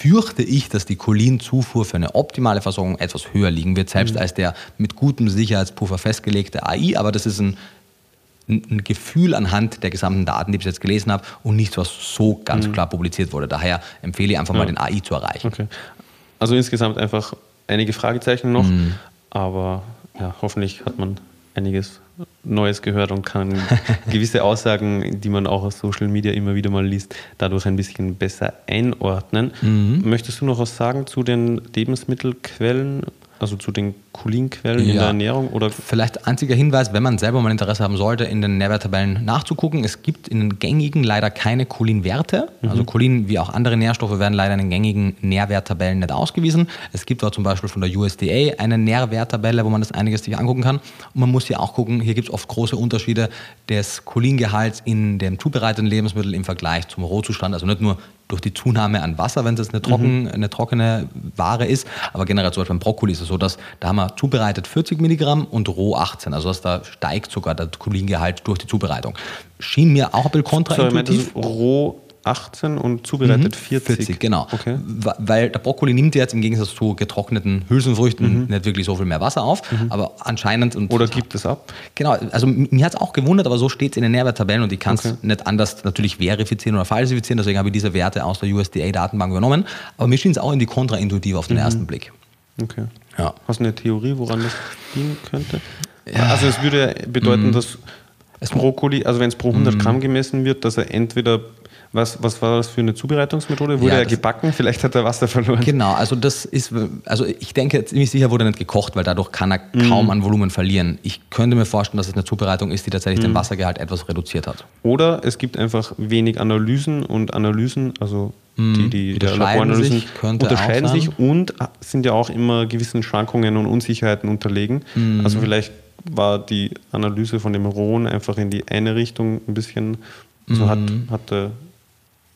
fürchte ich, dass die Cholinzufuhr für eine optimale Versorgung etwas höher liegen wird, selbst als der mit gutem Sicherheitspuffer festgelegte AI. Aber das ist ein, ein, Gefühl anhand der gesamten Daten, die ich bis jetzt gelesen habe und nichts, was so ganz klar publiziert wurde. Daher empfehle ich einfach mal den AI zu erreichen. Okay. Also insgesamt einfach einige Fragezeichen noch, Mhm. aber ja, hoffentlich hat man einiges Neues gehört und kann *laughs* gewisse Aussagen, die man auch auf Social Media immer wieder mal liest, dadurch ein bisschen besser einordnen. Mhm. Möchtest du noch was sagen zu den Lebensmittelquellen, also zu den Cholinquellen in Ja. der Ernährung? Oder Vielleicht einziger Hinweis, wenn man selber mal Interesse haben sollte, in den Nährwerttabellen nachzugucken. Es gibt in den gängigen leider keine Cholinwerte. Also Cholin wie auch andere Nährstoffe werden leider in den gängigen Nährwerttabellen nicht ausgewiesen. Es gibt dort zum Beispiel von der USDA eine Nährwerttabelle, wo man das einiges sich angucken kann. Und man muss ja auch gucken, hier gibt es oft große Unterschiede des Cholingehalts in dem zubereiteten Lebensmittel im Vergleich zum Rohzustand. Also nicht nur durch die Zunahme an Wasser, wenn es eine, trocken, eine trockene Ware ist. Aber generell zum Beispiel beim Brokkoli ist es so, dass da haben wir zubereitet 40 Milligramm und roh 18. Also dass da steigt sogar der Cholingehalt durch die Zubereitung. Schien mir auch ein bisschen kontraintuitiv. Sorry, roh 18 und zubereitet 40. 40, genau. Okay. Weil der Brokkoli nimmt jetzt im Gegensatz zu getrockneten Hülsenfrüchten nicht wirklich so viel mehr Wasser auf, aber anscheinend Oder gibt es ab? Genau, also mir hat es auch gewundert, aber so steht es in den Nährwerttabellen und ich kann es nicht anders natürlich verifizieren oder falsifizieren, deswegen habe ich diese Werte aus der USDA-Datenbank übernommen. Aber mir schien es auch irgendwie kontraintuitiv auf den ersten Blick. Okay. Ja. Hast du eine Theorie, woran das liegen könnte? Also es würde bedeuten, dass Brokkoli, also wenn es pro 100 Gramm gemessen wird, dass er entweder, was, was war das für eine Zubereitungsmethode? Wurde Ja, er gebacken? Vielleicht hat er Wasser verloren. Genau, also das ist, also ich denke ziemlich sicher wurde er nicht gekocht, weil dadurch kann er kaum an Volumen verlieren. Ich könnte mir vorstellen, dass es eine Zubereitung ist, die tatsächlich den Wassergehalt etwas reduziert hat. Oder es gibt einfach wenig Analysen und Analysen, also die, die der Unterscheiden Laboranalysen unterscheiden sich und sind ja auch immer gewissen Schwankungen und Unsicherheiten unterlegen. Mhm. Also vielleicht war die Analyse von dem Rohn einfach in die eine Richtung ein bisschen, also hat, Mhm. hatte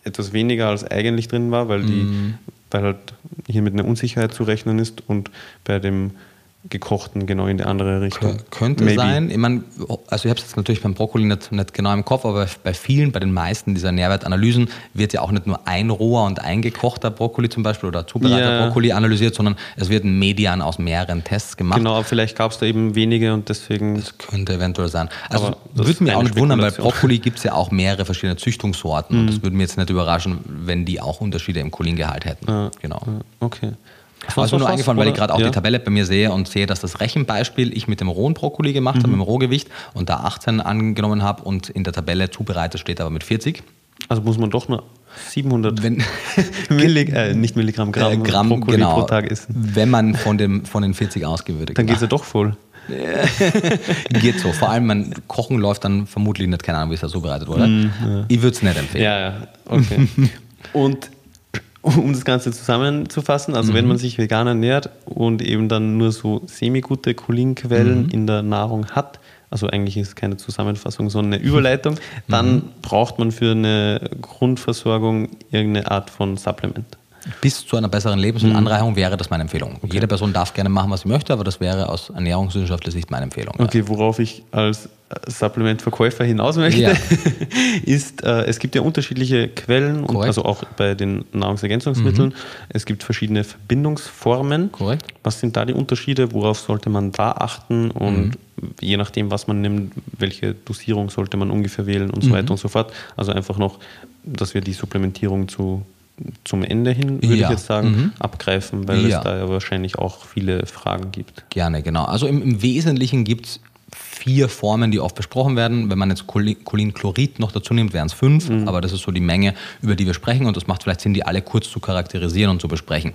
etwas weniger als eigentlich drin war, weil, die, Mhm. weil halt hier mit einer Unsicherheit zu rechnen ist und bei dem gekochten genau in die andere Richtung. Kö- Könnte Maybe. sein. Ich meine, also ich habe es jetzt natürlich beim Brokkoli nicht, nicht genau im Kopf, aber bei vielen, bei den meisten dieser Nährwertanalysen wird ja auch nicht nur ein roher und ein gekochter Brokkoli zum Beispiel oder zubereiteter Ja. Brokkoli analysiert, sondern es wird ein Median aus mehreren Tests gemacht. Genau, aber vielleicht gab es da eben wenige und deswegen Das könnte eventuell sein. Also würde mich auch nicht wundern, weil. Brokkoli gibt es ja auch mehrere verschiedene Züchtungssorten und das würde mich jetzt nicht überraschen, wenn die auch Unterschiede im Cholingehalt hätten. Ja. Genau. Okay. Also nur eingefallen, weil ich gerade auch Ja. die Tabelle bei mir sehe und sehe, dass das Rechenbeispiel ich mit dem rohen Brokkoli gemacht Mhm. habe, mit dem Rohgewicht und da 18 angenommen habe und in der Tabelle zubereitet steht aber mit 40. Also muss man doch nur 700 Wenn, *laughs* Millig äh, nicht Milligramm, Gramm, äh, Gramm Brokkoli genau, pro Tag essen. wenn man von, dem, von den 40 ausgewürdigt Dann geht es ja doch voll. *laughs* Geht so. Vor allem, mein Kochen läuft dann vermutlich nicht, keine Ahnung, wie es da zubereitet wurde. Ich würde es nicht empfehlen. Ja, ja, okay. *laughs* Und um das Ganze zusammenzufassen, also wenn man sich vegan ernährt und eben dann nur so semi-gute Cholinquellen in der Nahrung hat, also eigentlich ist es keine Zusammenfassung, sondern eine Überleitung, dann braucht man für eine Grundversorgung irgendeine Art von Supplement. Bis zu einer besseren Lebens- und Anreicherung wäre das meine Empfehlung. Jede Person darf gerne machen, was sie möchte, aber das wäre aus ernährungswissenschaftlicher Sicht meine Empfehlung. ja. Okay, worauf ich als äh, Supplementverkäufer hinaus möchte, Ja. *laughs* ist, äh, es gibt ja unterschiedliche Quellen, und also auch bei den Nahrungsergänzungsmitteln. Es gibt verschiedene Verbindungsformen. Korrekt. Was sind da die Unterschiede? Worauf sollte man da achten? Und je nachdem, was man nimmt, welche Dosierung sollte man ungefähr wählen und so weiter und so fort. Also einfach noch, dass wir die Supplementierung zu, zum Ende hin, würde Ja. ich jetzt sagen, abgreifen, weil Ja. es da ja wahrscheinlich auch viele Fragen gibt. Gerne, genau. Also im, im Wesentlichen gibt es vier Formen, die oft besprochen werden. Wenn man jetzt Cholin- Cholinchlorid noch dazu nimmt, wären es fünf, aber das ist so die Menge, über die wir sprechen und das macht vielleicht Sinn, die alle kurz zu charakterisieren und zu besprechen.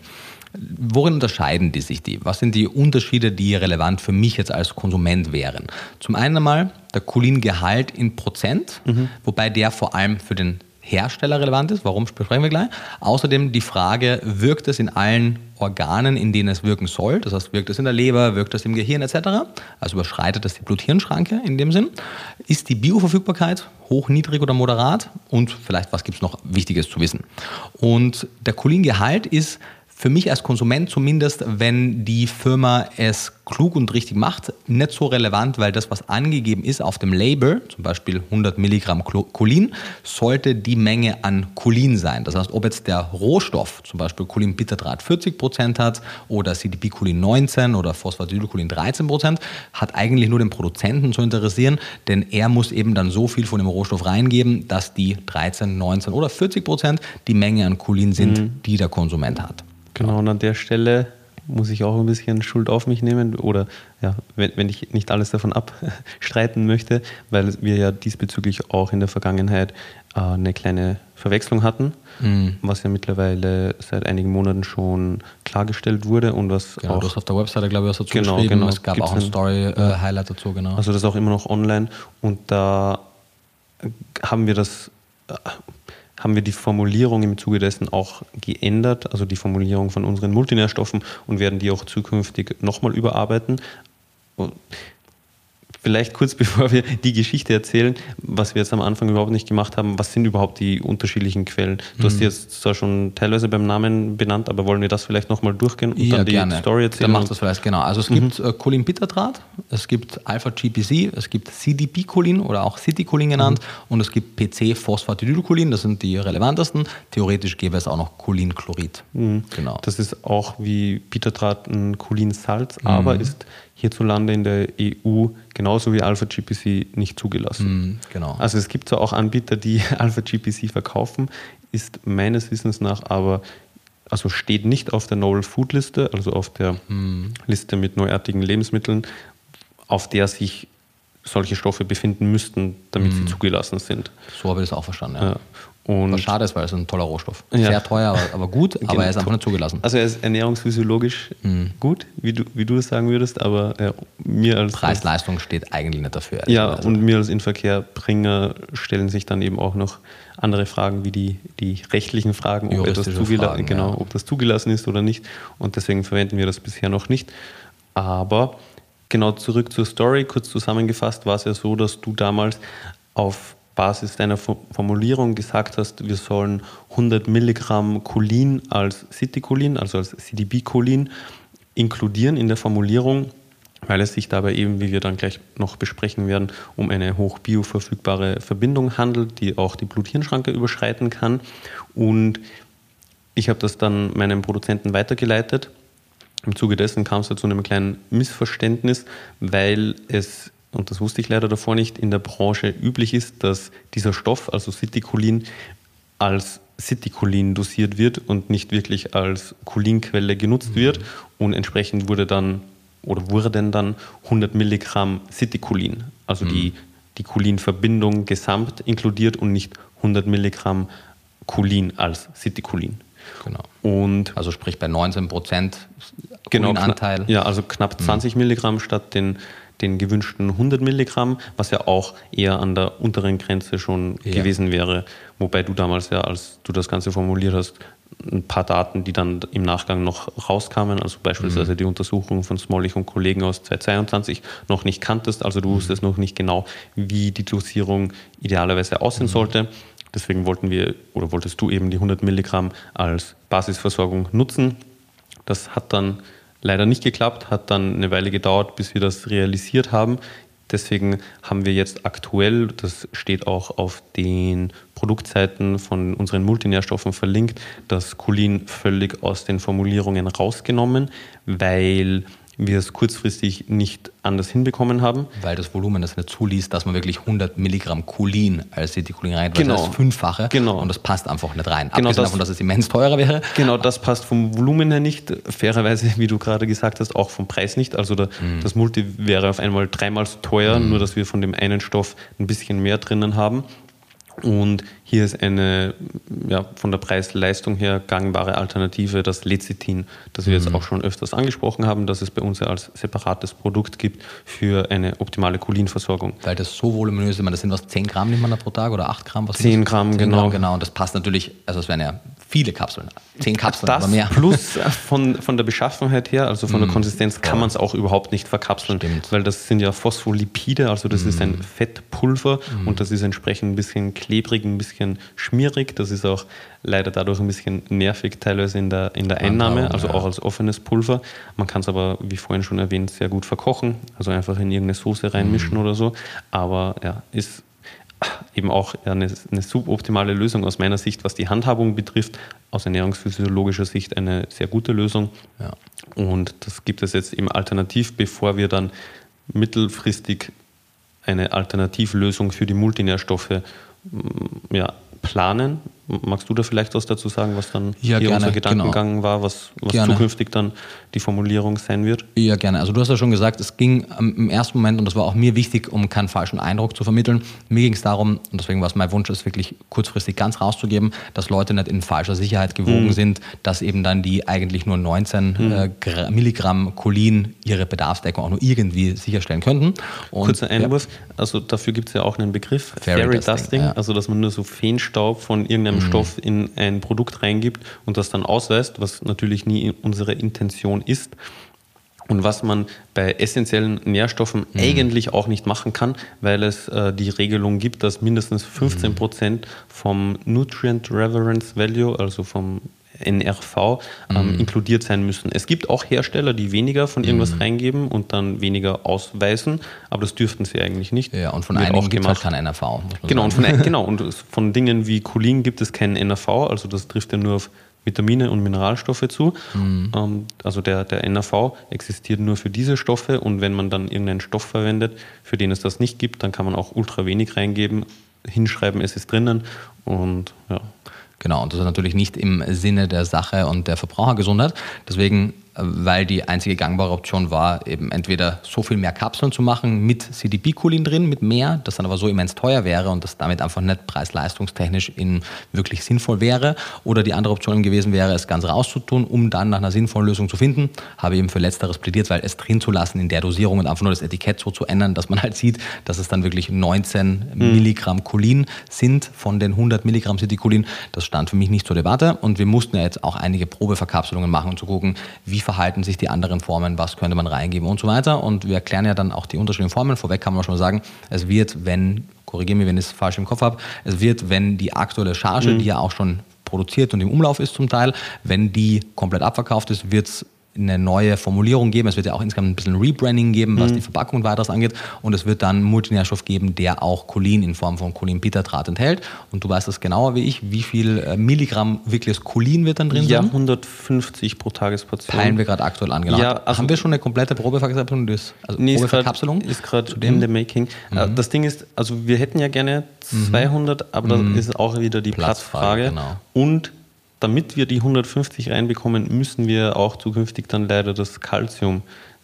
Worin unterscheiden die sich die? Was sind die Unterschiede, die relevant für mich jetzt als Konsument wären? Zum einen einmal der Cholingehalt in Prozent, wobei der vor allem für den Hersteller relevant ist. Warum besprechen wir gleich? Außerdem die Frage, wirkt es in allen Organen, in denen es wirken soll? Das heißt, wirkt es in der Leber, wirkt es im Gehirn etc.? Also überschreitet es die Blut-Hirn-Schranke in dem Sinn? Ist die Bioverfügbarkeit hoch, niedrig oder moderat? Und vielleicht, was gibt es noch Wichtiges zu wissen? Und der Cholingehalt ist für mich als Konsument zumindest, wenn die Firma es klug und richtig macht, nicht so relevant, weil das, was angegeben ist auf dem Label, zum Beispiel 100 Milligramm Cholin, sollte die Menge an Cholin sein. Das heißt, ob jetzt der Rohstoff, zum Beispiel Cholinbitterdraht 40 Prozent hat oder CDP-Cholin 19 oder Phosphatidylcholin 13 Prozent, hat eigentlich nur den Produzenten zu interessieren, denn er muss eben dann so viel von dem Rohstoff reingeben, dass die 13, 19 oder 40 Prozent die Menge an Cholin sind, die der Konsument hat. Genau, und an der Stelle muss ich auch ein bisschen Schuld auf mich nehmen oder ja, wenn, wenn ich nicht alles davon abstreiten möchte, weil wir ja diesbezüglich auch in der Vergangenheit äh, eine kleine Verwechslung hatten, was ja mittlerweile seit einigen Monaten schon klargestellt wurde und was Genau, auch du hast auf der Webseite, glaube ich, was dazu Genau, geschrieben. genau. Es gab auch ein Story-Highlight dazu, genau. Also das ist auch immer noch online und da haben wir das, äh, haben wir die Formulierung im Zuge dessen auch geändert, also die Formulierung von unseren Multinährstoffen und werden die auch zukünftig nochmal überarbeiten. Vielleicht kurz *laughs* bevor wir die Geschichte erzählen, was wir jetzt am Anfang überhaupt nicht gemacht haben, was sind überhaupt die unterschiedlichen Quellen? Du hast die jetzt zwar schon teilweise beim Namen benannt, aber wollen wir das vielleicht nochmal durchgehen und Ja, dann die gerne. Story Dann erzählen? macht das vielleicht genau. Also es gibt äh, Cholin-Bitterdraht, es gibt Alpha-GPC, es gibt CDP-Cholin oder auch City-Cholin genannt und es gibt PC-Phosphatidylcholin, das sind die relevantesten. Theoretisch gäbe es auch noch Cholinchlorid. Genau. Das ist auch wie Bitterdraht ein Cholinsalz, aber ist hierzulande in der EU genauso wie Alpha-GPC nicht zugelassen. Mhm, genau. Also es gibt zwar auch Anbieter, die *laughs* Alpha-GPC verkaufen, ist meines Wissens nach aber, also steht nicht auf der Novel Food Liste, also auf der Mhm. Liste mit neuartigen Lebensmitteln, auf der sich solche Stoffe befinden müssten, damit Mhm. sie zugelassen sind. So habe ich das auch verstanden. Ja. Ja. Was schade ist, weil es ein toller Rohstoff. Ja. Sehr teuer, aber, gut, *laughs* aber Genau. er ist einfach nicht zugelassen. Also er ist ernährungsphysiologisch gut, wie du, wie du es sagen würdest, aber ja, mir als Preis-Leistung steht eigentlich nicht dafür. ja, ehrlicherweise. und mir als Inverkehrbringer stellen sich dann eben auch noch andere Fragen wie die, die rechtlichen Fragen, ob, das zugela Fragen, genau, ob das zugelassen ist oder nicht. Und deswegen verwenden wir das bisher noch nicht. Aber genau zurück zur Story, kurz zusammengefasst, war es ja so, dass du damals auf Basis deiner Fo- Formulierung gesagt hast, wir sollen 100 Milligramm Cholin als Citicholin, also als CDB-Cholin, inkludieren in der Formulierung, weil es sich dabei eben, wie wir dann gleich noch besprechen werden, um eine hoch bioverfügbare Verbindung handelt, die auch die Blut-Hirn-Schranke überschreiten kann. Und ich habe das dann meinem Produzenten weitergeleitet. Im Zuge dessen kam es zu einem kleinen Missverständnis, weil es, und das wusste ich leider davor nicht, in der Branche üblich ist, dass dieser Stoff, also Citicolin, als Citicolin dosiert wird und nicht wirklich als Cholinquelle genutzt wird. Und entsprechend wurde dann oder wurden dann 100 Milligramm Citicolin, also die, die Cholin-Verbindung gesamt inkludiert und nicht 100 Milligramm Cholin als Citicolin. Genau. Und Also sprich bei 19 Prozent genau, Anteil. ja, also knapp 20 Milligramm statt den, den gewünschten 100 Milligramm, was ja auch eher an der unteren Grenze schon Ja. gewesen wäre. Wobei du damals ja, als du das Ganze formuliert hast, ein paar Daten, die dann im Nachgang noch rauskamen, also beispielsweise die Untersuchung von Smollich und Kollegen aus 2022 noch nicht kanntest, also du wusstest noch nicht genau, wie die Dosierung idealerweise aussehen sollte. Deswegen wollten wir oder wolltest du eben die 100 Milligramm als Basisversorgung nutzen. Das hat dann leider nicht geklappt, hat dann eine Weile gedauert, bis wir das realisiert haben. Deswegen haben wir jetzt aktuell, das steht auch auf den Produktseiten von unseren Multinährstoffen verlinkt, das Cholin völlig aus den Formulierungen rausgenommen, weil wir es kurzfristig nicht anders hinbekommen haben. Weil das Volumen das nicht zuließ, dass man wirklich 100 Milligramm Cholin als Ceticolin rein, Genau. das ist Fünffache Genau. und das passt einfach nicht rein. Genau, Abgesehen das- davon, dass es immens teurer wäre. Genau, das passt vom Volumen her nicht. Fairerweise, *laughs* wie du gerade gesagt hast, auch vom Preis nicht. Also der, das Multi wäre auf einmal dreimal so teuer, nur dass wir von dem einen Stoff ein bisschen mehr drinnen haben. Und hier ist eine ja, von der Preis-Leistung her gangbare Alternative, das Lecithin, das wir jetzt auch schon öfters angesprochen haben, dass es bei uns ja als separates Produkt gibt für eine optimale Cholinversorgung. Weil das so voluminös ist, meine, das sind was, 10 Gramm nimmt man da pro Tag oder 8 Gramm? Was sind 10 das? Gramm, 10 genau. Gramm, genau. Und das passt natürlich, also es wären ja viele Kapseln. 10 Kapseln, Das aber mehr. plus von, von der Beschaffenheit her, also von der Konsistenz, kann man es auch überhaupt nicht verkapseln, Stimmt. weil das sind ja Phospholipide, also das ist ein Fettpulver und das ist entsprechend ein bisschen klebrig, ein bisschen schmierig. Das ist auch leider dadurch ein bisschen nervig teilweise in der, in der Einnahme, also auch als offenes Pulver. Man kann es aber, wie vorhin schon erwähnt, sehr gut verkochen, also einfach in irgendeine Soße reinmischen oder so. Aber ja, ist eben auch eine, eine suboptimale Lösung aus meiner Sicht, was die Handhabung betrifft. Aus ernährungsphysiologischer Sicht eine sehr gute Lösung. Ja. Und das gibt es jetzt eben alternativ, bevor wir dann mittelfristig eine Alternativlösung für die Multinährstoffe ja, planen. Magst du da vielleicht was dazu sagen, was dann Ja, hier gerne, unser Gedankengang war, was, was zukünftig dann die Formulierung sein wird? Ja, gerne. Also du hast ja schon gesagt, es ging im ersten Moment, und das war auch mir wichtig, um keinen falschen Eindruck zu vermitteln, mir ging es darum, und deswegen war es mein Wunsch, es wirklich kurzfristig ganz rauszugeben, dass Leute nicht in falscher Sicherheit gewogen Mhm. sind, dass eben dann die eigentlich nur 19 äh, Gra- Milligramm Cholin ihre Bedarfsdeckung auch nur irgendwie sicherstellen könnten. Und, Kurzer Einwurf, also dafür gibt es ja auch einen Begriff, Fairy Fairy, Dusting, Dusting, ja. also dass man nur so Feenstaub von irgendeinem Stoff in ein Produkt reingibt und das dann ausweist, was natürlich nie unsere Intention ist. und was man bei essentiellen Nährstoffen mhm. eigentlich auch nicht machen kann, weil es äh, die Regelung gibt, dass mindestens 15 Prozent vom Nutrient Reverence Value, also vom NRV, ähm, mhm. inkludiert sein müssen. Es gibt auch Hersteller, die weniger von irgendwas mhm. reingeben und dann weniger ausweisen, aber das dürften sie eigentlich nicht. Ja, und von Wird einigen gibt es halt kein NRV. Genau und, von, *laughs* genau, und von Dingen wie Cholin gibt es keinen NRV, also das trifft ja nur auf Vitamine und Mineralstoffe zu. Mhm. Ähm, also der, der NAV existiert nur für diese Stoffe und wenn man dann irgendeinen Stoff verwendet, für den es das nicht gibt, dann kann man auch ultra wenig reingeben, hinschreiben, es ist drinnen und ja. Genau, und das ist natürlich nicht im Sinne der Sache und der Verbrauchergesundheit. Deswegen weil die einzige gangbare Option war, eben entweder so viel mehr Kapseln zu machen mit CDP-Cholin drin, mit mehr, das dann aber so immens teuer wäre und das damit einfach nicht preis-leistungstechnisch wirklich sinnvoll wäre, oder die andere Option gewesen wäre, es ganz rauszutun, um dann nach einer sinnvollen Lösung zu finden. Habe eben für Letzteres plädiert, weil es drin zu lassen in der Dosierung und einfach nur das Etikett so zu ändern, dass man halt sieht, dass es dann wirklich 19 mhm. Milligramm Cholin sind von den 100 Milligramm CDP-Cholin. Das stand für mich nicht zur Debatte und wir mussten ja jetzt auch einige Probeverkapselungen machen, um zu gucken, wie verhalten sich die anderen Formen, was könnte man reingeben und so weiter. Und wir erklären ja dann auch die unterschiedlichen Formen. Vorweg kann man schon mal sagen, es wird, wenn, korrigiere mich, wenn ich es falsch im Kopf habe, es wird, wenn die aktuelle Charge, mhm. die ja auch schon produziert und im Umlauf ist zum Teil, wenn die komplett abverkauft ist, wird es eine neue Formulierung geben. Es wird ja auch insgesamt ein bisschen Rebranding geben, was mhm. die Verpackung und weiteres angeht. Und es wird dann Multinährstoff geben, der auch Cholin in Form von Cholinbittertrat enthält. Und du weißt das genauer wie ich. Wie viel äh, Milligramm wirkliches Cholin wird dann drin ja, sein? Ja, 150 pro Tagesportion. Teilen wir gerade aktuell an. Genau. Ja, also Haben wir schon eine komplette Probeverkapselung? Also nee, Probeverkapselung? Ist gerade in the making. Äh, mhm. Das Ding ist, also wir hätten ja gerne 200, mhm. aber mhm. das ist auch wieder die Platzfrage. Platzfrage. Genau. Und damit wir die 150 reinbekommen, müssen wir auch zukünftig dann leider das Calcium,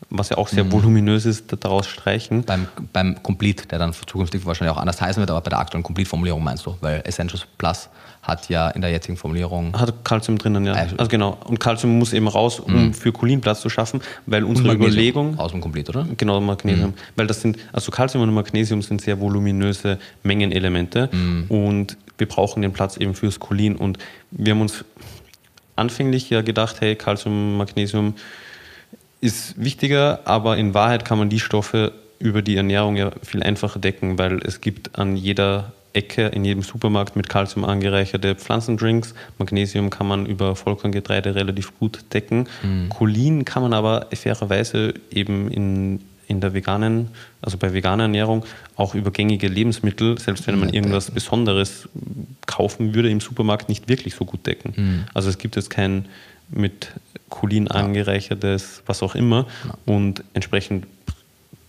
was ja auch sehr mhm. voluminös ist, daraus streichen. Beim, beim Complete, der dann zukünftig wahrscheinlich auch anders heißen wird, aber bei der aktuellen Complete-Formulierung meinst du, weil Essentials Plus hat ja in der jetzigen Formulierung. Hat Calcium drinnen, ja. Also, also genau. Und Calcium muss eben raus, um mhm. für Cholin Platz zu schaffen, weil unsere Überlegung. Aus dem Complete, oder? Genau, Magnesium. Mhm. Weil das sind, also Calcium und Magnesium sind sehr voluminöse Mengenelemente. Mhm. Und wir brauchen den Platz eben fürs Cholin. Und wir haben uns anfänglich ja gedacht, hey, Calcium, Magnesium ist wichtiger, aber in Wahrheit kann man die Stoffe über die Ernährung ja viel einfacher decken, weil es gibt an jeder Ecke in jedem Supermarkt mit Calcium angereicherte Pflanzendrinks. Magnesium kann man über Vollkorngetreide relativ gut decken. Mhm. Cholin kann man aber fairerweise eben in in der veganen, also bei veganer Ernährung auch über gängige Lebensmittel, selbst wenn man irgendwas Besonderes kaufen würde im Supermarkt, nicht wirklich so gut decken. Mhm. Also es gibt jetzt kein mit Cholin angereichertes, was auch immer. Und entsprechend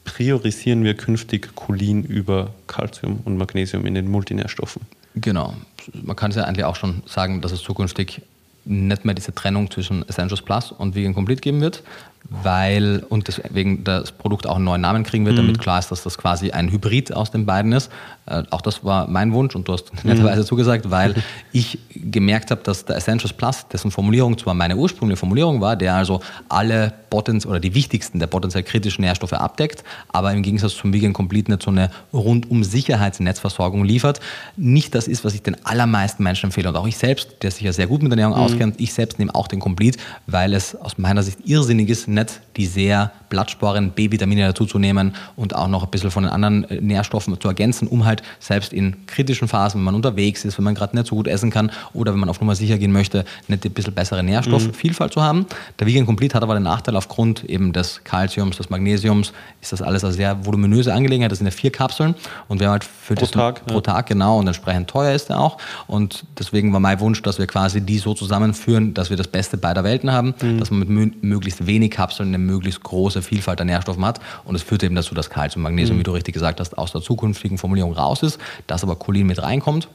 priorisieren wir künftig Cholin über Calcium und Magnesium in den Multinährstoffen. Genau. Man kann es ja eigentlich auch schon sagen, dass es zukünftig nicht mehr diese Trennung zwischen Essentials Plus und Vegan Complete geben wird, weil und deswegen das Produkt auch einen neuen Namen kriegen wird, damit mhm. klar ist, dass das quasi ein Hybrid aus den beiden ist. Äh, auch das war mein Wunsch und du hast *laughs* mhm. netterweise zugesagt, weil *laughs* ich gemerkt habe, dass der Essentials Plus, dessen Formulierung zwar meine ursprüngliche Formulierung war, der also alle Potenz oder die wichtigsten der potenziell kritischen Nährstoffe abdeckt, aber im Gegensatz zum Vegan Complete nicht so eine rundum Sicherheitsnetzversorgung liefert, nicht das ist, was ich den allermeisten Menschen empfehle. Und auch ich selbst, der sich ja sehr gut mit Ernährung mhm. auskennt, ich selbst nehme auch den Complete, weil es aus meiner Sicht irrsinnig ist, nicht die sehr Blattsporen, B-Vitamine dazuzunehmen und auch noch ein bisschen von den anderen äh, Nährstoffen zu ergänzen, um halt selbst in kritischen Phasen, wenn man unterwegs ist, wenn man gerade nicht so gut essen kann oder wenn man auf Nummer sicher gehen möchte, nicht ein bisschen bessere Nährstoffvielfalt mhm. zu haben. Der Vegan Complete hat aber den Nachteil aufgrund eben des Calciums, des Magnesiums, ist das alles eine sehr voluminöse Angelegenheit. Das sind ja vier Kapseln und wir haben halt für pro Tag, pro ja. Tag genau und entsprechend teuer ist er auch und deswegen war mein Wunsch, dass wir quasi die so zusammenführen, dass wir das Beste beider Welten haben, mhm. dass man mit möglichst wenig Kapseln eine möglichst große Vielfalt an Nährstoffen hat. Und es führt eben dazu, dass Kalzium, Magnesium, mhm. wie du richtig gesagt hast, aus der zukünftigen Formulierung raus ist, dass aber Cholin mit reinkommt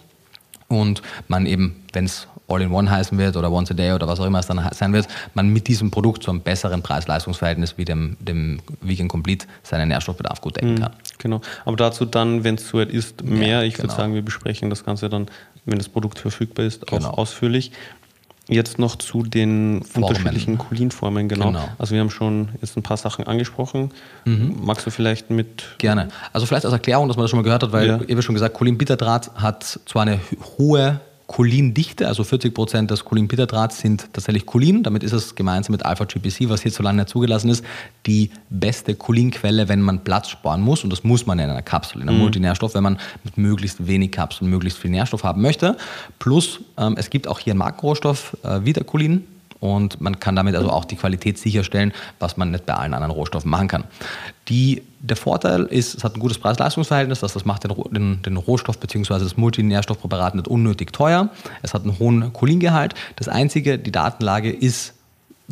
und man eben, wenn es All-in-One heißen wird oder Once a Day oder was auch immer es dann sein wird, man mit diesem Produkt zu einem besseren Preis-Leistungs-Verhältnis wie dem, dem Vegan Complete seinen Nährstoffbedarf gut decken mhm, kann. Genau, aber dazu dann, wenn es soweit ist, mehr. Ja, ich genau. würde sagen, wir besprechen das Ganze dann, wenn das Produkt verfügbar ist, auch genau. ausführlich. Jetzt noch zu den Formen. unterschiedlichen Cholinformen, genau. genau. Also wir haben schon jetzt ein paar Sachen angesprochen. Mhm. Magst du vielleicht mit... Gerne. Also vielleicht als Erklärung, dass man das schon mal gehört hat, weil ja. eben schon gesagt, Cholinbitterdraht hat zwar eine hohe Cholindichte, also 40 Prozent des Cholinbitterdrahts sind tatsächlich Cholin. Damit ist es gemeinsam mit Alpha-GPC, was hierzulande nicht zugelassen ist, die beste Cholinquelle, wenn man Platz sparen muss. Und das muss man in einer Kapsel, in einem mhm. Multinährstoff, wenn man mit möglichst wenig Kapseln möglichst viel Nährstoff haben möchte. Plus, ähm, es gibt auch hier einen Makrostoff, äh, Vitacholin, und man kann damit also auch die Qualität sicherstellen, was man nicht bei allen anderen Rohstoffen machen kann. Die, der Vorteil ist, es hat ein gutes Preis-Leistungs-Verhältnis, das, das macht den, den, den Rohstoff bzw. das Multinährstoffpräparat nicht unnötig teuer. Es hat einen hohen Cholingehalt. Das Einzige, die Datenlage ist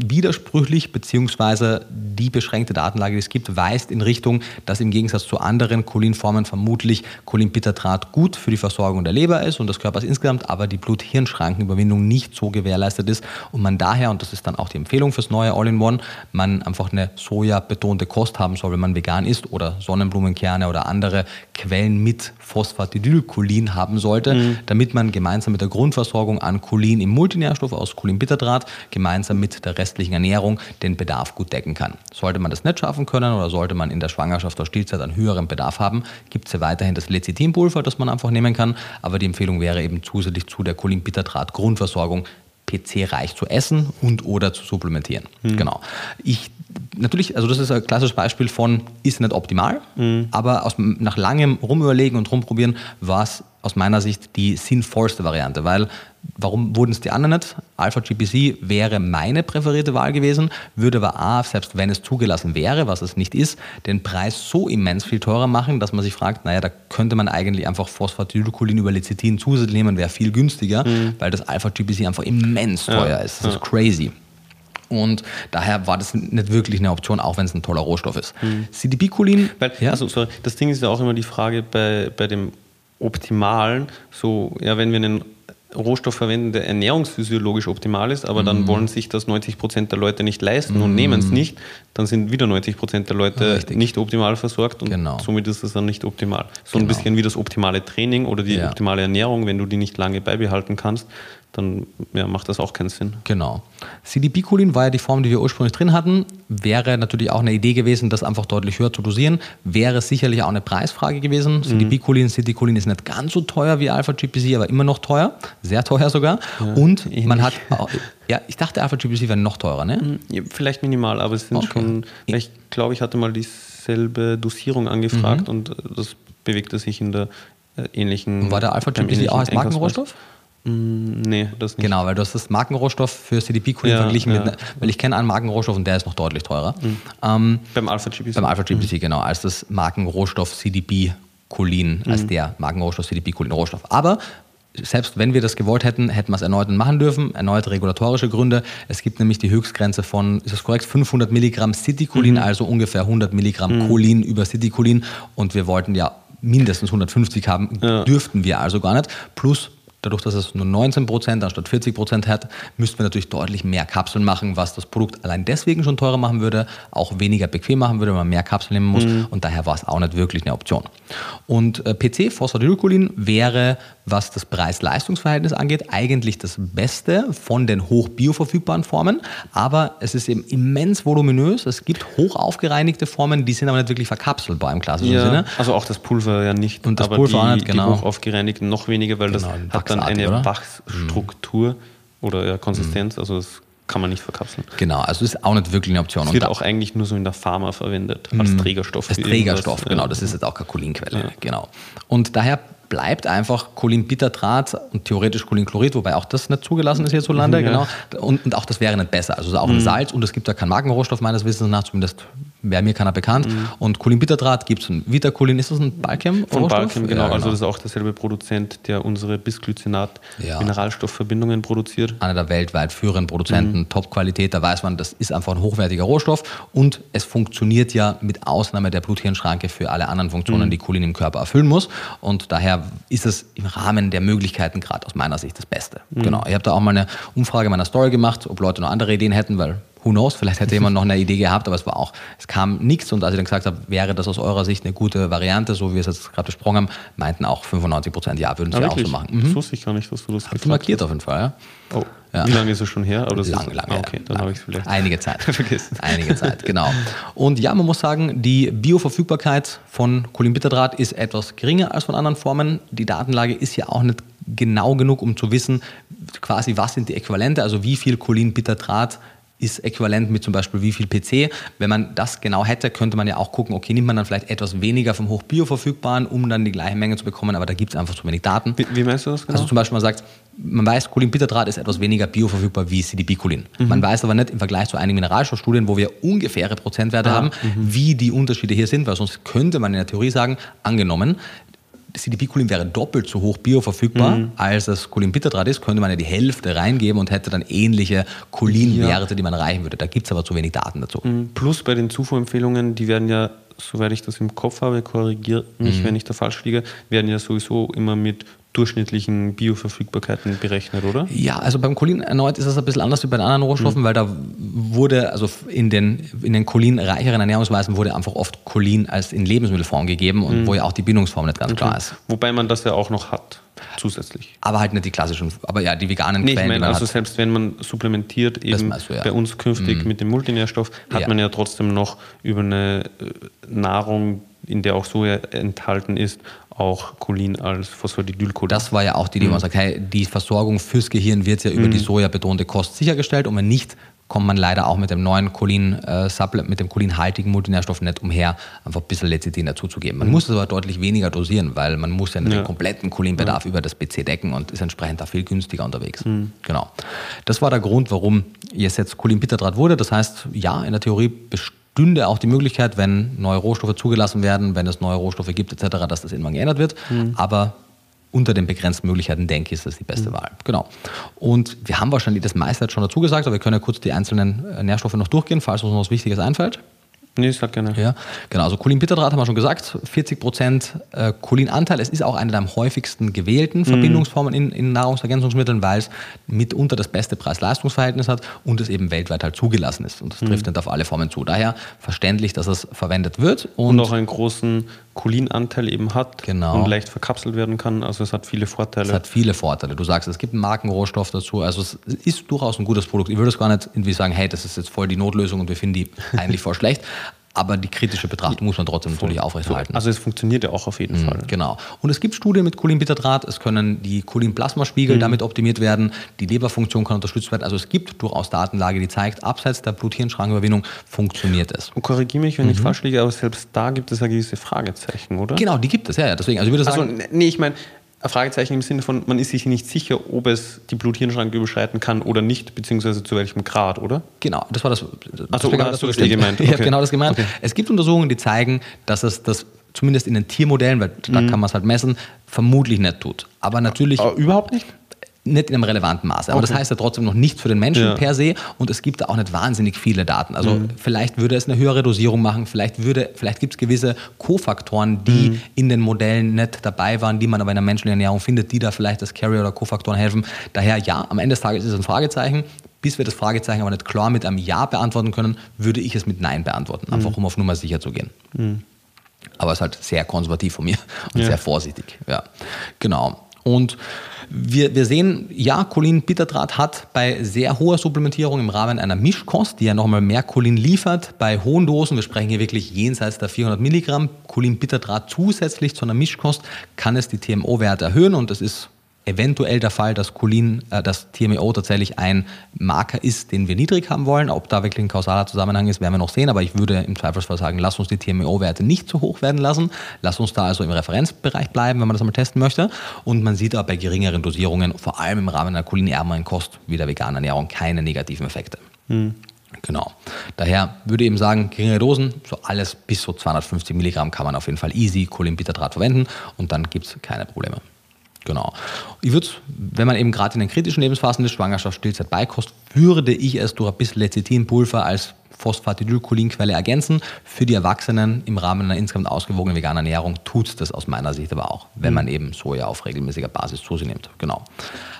widersprüchlich, beziehungsweise die beschränkte Datenlage, die es gibt, weist in Richtung, dass im Gegensatz zu anderen Cholinformen vermutlich Cholinbittertrat gut für die Versorgung der Leber ist und des Körpers insgesamt, aber die Blut-Hirn-Schrankenüberwindung nicht so gewährleistet ist und man daher, und das ist dann auch die Empfehlung fürs neue All-in-One, man einfach eine sojabetonte Kost haben soll, wenn man vegan ist oder Sonnenblumenkerne oder andere Quellen mit Phosphatidylcholin haben sollte, mhm. damit man gemeinsam mit der Grundversorgung an Cholin im Multinährstoff aus Cholinbitterdraht gemeinsam mit der restlichen Ernährung den Bedarf gut decken kann. Sollte man das nicht schaffen können oder sollte man in der Schwangerschaft oder Stillzeit einen höheren Bedarf haben, gibt es ja weiterhin das Lecithinpulver, das man einfach nehmen kann. Aber die Empfehlung wäre eben zusätzlich zu der Cholinbitterdraht Grundversorgung PC-reich zu essen und oder zu supplementieren. Mhm. Genau. Ich natürlich, also das ist ein klassisches Beispiel von ist nicht optimal, mhm. aber aus, nach langem Rumüberlegen und Rumprobieren war es aus meiner Sicht die sinnvollste Variante, weil warum wurden es die anderen nicht? Alpha GPC wäre meine präferierte Wahl gewesen, würde aber A, selbst wenn es zugelassen wäre, was es nicht ist, den Preis so immens viel teurer machen, dass man sich fragt, naja, da könnte man eigentlich einfach Phosphatidylcholin über Lecithin zusätzlich nehmen, wäre viel günstiger, mhm. weil das Alpha GPC einfach immens teuer ja. ist. Das ja. ist crazy. Und daher war das nicht wirklich eine Option, auch wenn es ein toller Rohstoff ist. Mhm. CDP-Cholin. Ja? Also, sorry, das Ding ist ja auch immer die Frage bei, bei dem Optimalen, so, ja, wenn wir einen Rohstoff verwenden, der ernährungsphysiologisch optimal ist, aber dann mhm. wollen sich das 90 Prozent der Leute nicht leisten mhm. und nehmen es nicht, dann sind wieder 90 Prozent der Leute Richtig. nicht optimal versorgt und genau. somit ist es dann nicht optimal. So genau. ein bisschen wie das optimale Training oder die ja. optimale Ernährung, wenn du die nicht lange beibehalten kannst, dann ja, macht das auch keinen Sinn. Genau. CDP-Cholin war ja die Form, die wir ursprünglich drin hatten. Wäre natürlich auch eine Idee gewesen, das einfach deutlich höher zu dosieren. Wäre sicherlich auch eine Preisfrage gewesen. Mhm. CDP-Cholin, CT-Cholin ist nicht ganz so teuer wie Alpha-GPC, aber immer noch teuer. Sehr teuer sogar. Ja, Und man hat, ja, ich dachte Alpha-GPC wäre noch teurer, ne? Mhm, vielleicht minimal, aber es sind okay. schon, ich glaube, ich hatte mal dieselbe Dosierung angefragt mhm. und das bewegte sich in der äh, ähnlichen. War der Alpha-GPC auch als Markenrohstoff? Mm, nee, das nicht. Genau, weil du hast das Markenrohstoff für CDP-Cooling ja, verglichen ja. mit, weil ich kenne einen Markenrohstoff und der ist noch deutlich teurer. Mhm. Ähm, beim Alpha GPC. Beim Alpha GPC, mhm. genau, als das Markenrohstoff CDP Cholin, als mhm. der Markenrohstoff CDP Cholin Rohstoff. Aber selbst wenn wir das gewollt hätten, hätten wir es erneut machen dürfen, erneut regulatorische Gründe. Es gibt nämlich die Höchstgrenze von, ist das korrekt, 500 Milligramm Citicolin, mhm. also ungefähr 100 Milligramm mhm. Cholin über Citicolin und wir wollten ja mindestens 150 haben, ja. dürften wir also gar nicht. Plus Dadurch, dass es nur 19 Prozent anstatt 40 Prozent hat, müssten wir natürlich deutlich mehr Kapseln machen, was das Produkt allein deswegen schon teurer machen würde, auch weniger bequem machen würde, wenn man mehr Kapseln nehmen muss. Mhm. Und daher war es auch nicht wirklich eine Option. Und äh, PC, Phosphatidylcholin, wäre, was das Preis-Leistungs-Verhältnis angeht, eigentlich das Beste von den hoch bioverfügbaren Formen. Aber es ist eben immens voluminös. Es gibt hoch aufgereinigte Formen, die sind aber nicht wirklich verkapselbar im klassischen ja, Sinne. Also auch das Pulver ja nicht. Und das Pulver die, nicht, genau. Die hoch aufgereinigten noch weniger, weil genau, das hat dann eine oder? Wachsstruktur mhm. oder ja, Konsistenz. Mhm. Also das kann man nicht verkapseln. Genau, also ist auch nicht wirklich eine Option. Es wird auch eigentlich nur so in der Pharma verwendet, als mhm. Trägerstoff. Als Trägerstoff, genau. Das ist jetzt auch keine Cholinquelle. Ja. Genau. Und daher bleibt einfach Cholinbitterdraht und theoretisch Cholinchlorid, wobei auch das nicht zugelassen ist hierzulande. *laughs* Ja. genau. Und, und, auch das wäre nicht besser. Also auch ein mhm. Salz und es gibt da keinen Markenrohstoff meines Wissens nach, zumindest wäre mir keiner bekannt. Mhm. Und Cholinbitterdraht gibt es ein Vitacholin, ist das ein Balchem? Von Balchem, genau. Ja, genau. Also das ist auch derselbe Produzent, der unsere Bisglycinat-Mineralstoffverbindungen ja. produziert. Einer der weltweit führenden Produzenten, mhm. Top-Qualität, da weiß man, das ist einfach ein hochwertiger Rohstoff und es funktioniert ja mit Ausnahme der Bluthirnschranke für alle anderen Funktionen, mhm. die Cholin im Körper erfüllen muss. Und daher ist es im Rahmen der Möglichkeiten gerade aus meiner Sicht das Beste. Mhm. Genau. Ich habe da auch mal eine Umfrage in meiner Story gemacht, ob Leute noch andere Ideen hätten, weil who knows, vielleicht hätte jemand noch eine Idee gehabt, aber es war auch, es kam nichts und als ich dann gesagt habe, wäre das aus eurer Sicht eine gute Variante, so wie wir es jetzt gerade besprochen haben, meinten auch 95 Prozent ja, würden sie ja, auch so machen. Mhm. Das wusste ich gar nicht, dass du das Hast du markiert hast. auf jeden Fall, ja. Oh. Ja. Wie lange ist es schon her? Oder lange, lange. Ah, okay, dann habe ich es vielleicht. Einige Zeit. *laughs* vergessen. Einige Zeit, genau. Und ja, man muss sagen, die Bioverfügbarkeit von Cholinbitterdraht ist etwas geringer als von anderen Formen. Die Datenlage ist ja auch nicht genau genug, um zu wissen, quasi, was sind die Äquivalente, also wie viel Cholin-Bittertrat ist äquivalent mit zum Beispiel wie viel PC. Wenn man das genau hätte, könnte man ja auch gucken, okay, nimmt man dann vielleicht etwas weniger vom Hochbioverfügbaren, um dann die gleiche Menge zu bekommen, aber da gibt es einfach zu wenig Daten. Wie, wie meinst du das genau? Also zum Beispiel man sagt, man weiß, Cholinbitterdraht ist etwas weniger bioverfügbar wie CDB-Cholin. Mhm. Man weiß aber nicht im Vergleich zu einigen Mineralstoffstudien, wo wir ungefähre Prozentwerte ah, haben, mhm. wie die Unterschiede hier sind, weil sonst könnte man in der Theorie sagen, angenommen, CDP-Cholin wäre doppelt so hoch bioverfügbar, mhm. als das Cholinbitterdraht ist, könnte man ja die Hälfte reingeben und hätte dann ähnliche Cholinwerte, ja. die man erreichen würde. Da gibt es aber zu wenig Daten dazu. Mhm. Plus bei den Zufuhrempfehlungen, die werden ja, soweit ich das im Kopf habe, korrigiert mich, mhm. wenn ich da falsch liege, werden ja sowieso immer mit durchschnittlichen Bioverfügbarkeiten berechnet, oder? Ja, also beim Cholin erneut ist es ein bisschen anders wie bei den anderen Rohstoffen, mhm. weil da wurde, also in den, in den cholinreicheren Ernährungsweisen wurde einfach oft Cholin als in Lebensmittelform gegeben und mhm. wo ja auch die Bindungsform nicht ganz okay. klar ist. Wobei man das ja auch noch hat, zusätzlich. Aber halt nicht die klassischen, aber ja, die veganen nee, Quellen. Ich meine, also hat. selbst wenn man supplementiert, eben du, ja. bei uns künftig mhm. mit dem Multinährstoff, hat ja. man ja trotzdem noch über eine äh, Nahrung, in der auch Soja enthalten ist, auch Cholin als Phosphatidylcholin. Das war ja auch die, die mhm. man sagt, hey, die Versorgung fürs Gehirn wird ja über mhm. die sojabetonte Kost sichergestellt und wenn nicht, kommt man leider auch mit dem neuen Cholin, äh, mit dem cholinhaltigen Multinährstoff nicht umher, einfach ein bisschen Lecithin dazuzugeben. Man mhm. muss es aber deutlich weniger dosieren, weil man muss ja, ja. den kompletten Cholinbedarf ja. über das PC decken und ist entsprechend da viel günstiger unterwegs. Mhm. Genau. Das war der Grund, warum jetzt Cholinbitterdraht wurde. Das heißt, ja, in der Theorie bestimmt stünde auch die Möglichkeit, wenn neue Rohstoffe zugelassen werden, wenn es neue Rohstoffe gibt etc., dass das irgendwann geändert wird. Mhm. Aber unter den begrenzten Möglichkeiten denke ich, ist das die beste mhm. Wahl. Genau. Und wir haben wahrscheinlich das meiste jetzt schon dazu gesagt, aber wir können ja kurz die einzelnen äh, Nährstoffe noch durchgehen, falls uns noch was Wichtiges einfällt. Nee, sag gerne. Ja, genau. Also Cholinbitterdraht haben wir schon gesagt, 40 Prozent äh, Cholinanteil. Es ist auch eine der am häufigsten gewählten mhm. Verbindungsformen in, in Nahrungsergänzungsmitteln, weil es mitunter das beste Preis-Leistungs-Verhältnis hat und es eben weltweit halt zugelassen ist. Und das trifft mhm. nicht auf alle Formen zu. Daher verständlich, dass es verwendet wird. Und, und auch einen großen Cholinanteil eben hat genau. und leicht verkapselt werden kann. Also es hat viele Vorteile. Es hat viele Vorteile. Du sagst, es gibt einen Markenrohstoff dazu. Also es ist durchaus ein gutes Produkt. Ich würde es gar nicht irgendwie sagen, hey, das ist jetzt voll die Notlösung und wir finden die *laughs* eigentlich voll schlecht aber die kritische Betrachtung muss man trotzdem natürlich aufrechterhalten. Also es funktioniert ja auch auf jeden mhm, Fall. Genau. Und es gibt Studien mit Cholinbitterdraht, es können die Cholin-Plasmaspiegel mhm. damit optimiert werden, die Leberfunktion kann unterstützt werden. Also es gibt durchaus Datenlage, die zeigt, abseits der Blut-Hirn-Schrankenüberwindung funktioniert es. Und korrigiere mich, wenn mhm. ich falsch liege, aber selbst da gibt es ja gewisse Fragezeichen, oder? Genau, die gibt es, ja, ja. Deswegen, also ich würde sagen... Also, nee, ich meine, ein Fragezeichen im Sinne von, man ist sich nicht sicher, ob es die Blut-Hirn-Schranke überschreiten kann oder nicht, beziehungsweise zu welchem Grad, oder? Genau, das war das. das Achso, hast du das gemeint? *laughs* Okay. Ich habe genau das gemeint. Okay. Es gibt Untersuchungen, die zeigen, dass es das zumindest in den Tiermodellen, weil da mhm. kann man es halt messen, vermutlich nicht tut. Aber natürlich. Aber überhaupt nicht? Nicht in einem relevanten Maße. Aber okay. das heißt ja trotzdem noch nichts für den Menschen ja. per se und es gibt da auch nicht wahnsinnig viele Daten. Also mhm. vielleicht würde es eine höhere Dosierung machen, vielleicht, vielleicht gibt es gewisse Kofaktoren, die mhm. in den Modellen nicht dabei waren, die man aber in der menschlichen Ernährung findet, die da vielleicht als Carrier oder Kofaktoren helfen. Daher ja, am Ende des Tages ist es ein Fragezeichen. Bis wir das Fragezeichen aber nicht klar mit einem Ja beantworten können, würde ich es mit Nein beantworten, mhm. einfach um auf Nummer sicher zu gehen. Mhm. Aber es ist halt sehr konservativ von mir *laughs* und ja. sehr vorsichtig. Ja, genau. Und wir, wir sehen, ja, Cholin-Bitterdraht hat bei sehr hoher Supplementierung im Rahmen einer Mischkost, die ja nochmal mehr Cholin liefert, bei hohen Dosen, wir sprechen hier wirklich jenseits der 400 Milligramm, Cholin-Bitterdraht zusätzlich zu einer Mischkost, kann es die TMO-Werte erhöhen und das ist eventuell der Fall, dass Cholin, äh, dass TMAO tatsächlich ein Marker ist, den wir niedrig haben wollen. Ob da wirklich ein kausaler Zusammenhang ist, werden wir noch sehen. Aber ich würde im Zweifelsfall sagen, lass uns die TMAO-Werte nicht zu hoch werden lassen. Lass uns da also im Referenzbereich bleiben, wenn man das einmal testen möchte. Und man sieht auch bei geringeren Dosierungen, vor allem im Rahmen einer cholinärmeren Kost wie der veganen Ernährung, keine negativen Effekte. Hm. Genau. Daher würde ich eben sagen, geringere Dosen, so alles bis so 250 Milligramm kann man auf jeden Fall easy Cholinbitterdraht verwenden und dann gibt es keine Probleme. Genau. Ich würde, wenn man eben gerade in den kritischen Lebensphasen des Schwangerschaft, Stillzeit beikost, würde ich es durch ein bisschen Lecithinpulver als Phosphatidylcholinquelle ergänzen. Für die Erwachsenen im Rahmen einer insgesamt ausgewogenen veganen Ernährung tut es das aus meiner Sicht aber auch, wenn mhm. man eben Soja auf regelmäßiger Basis zu sich nimmt. Genau.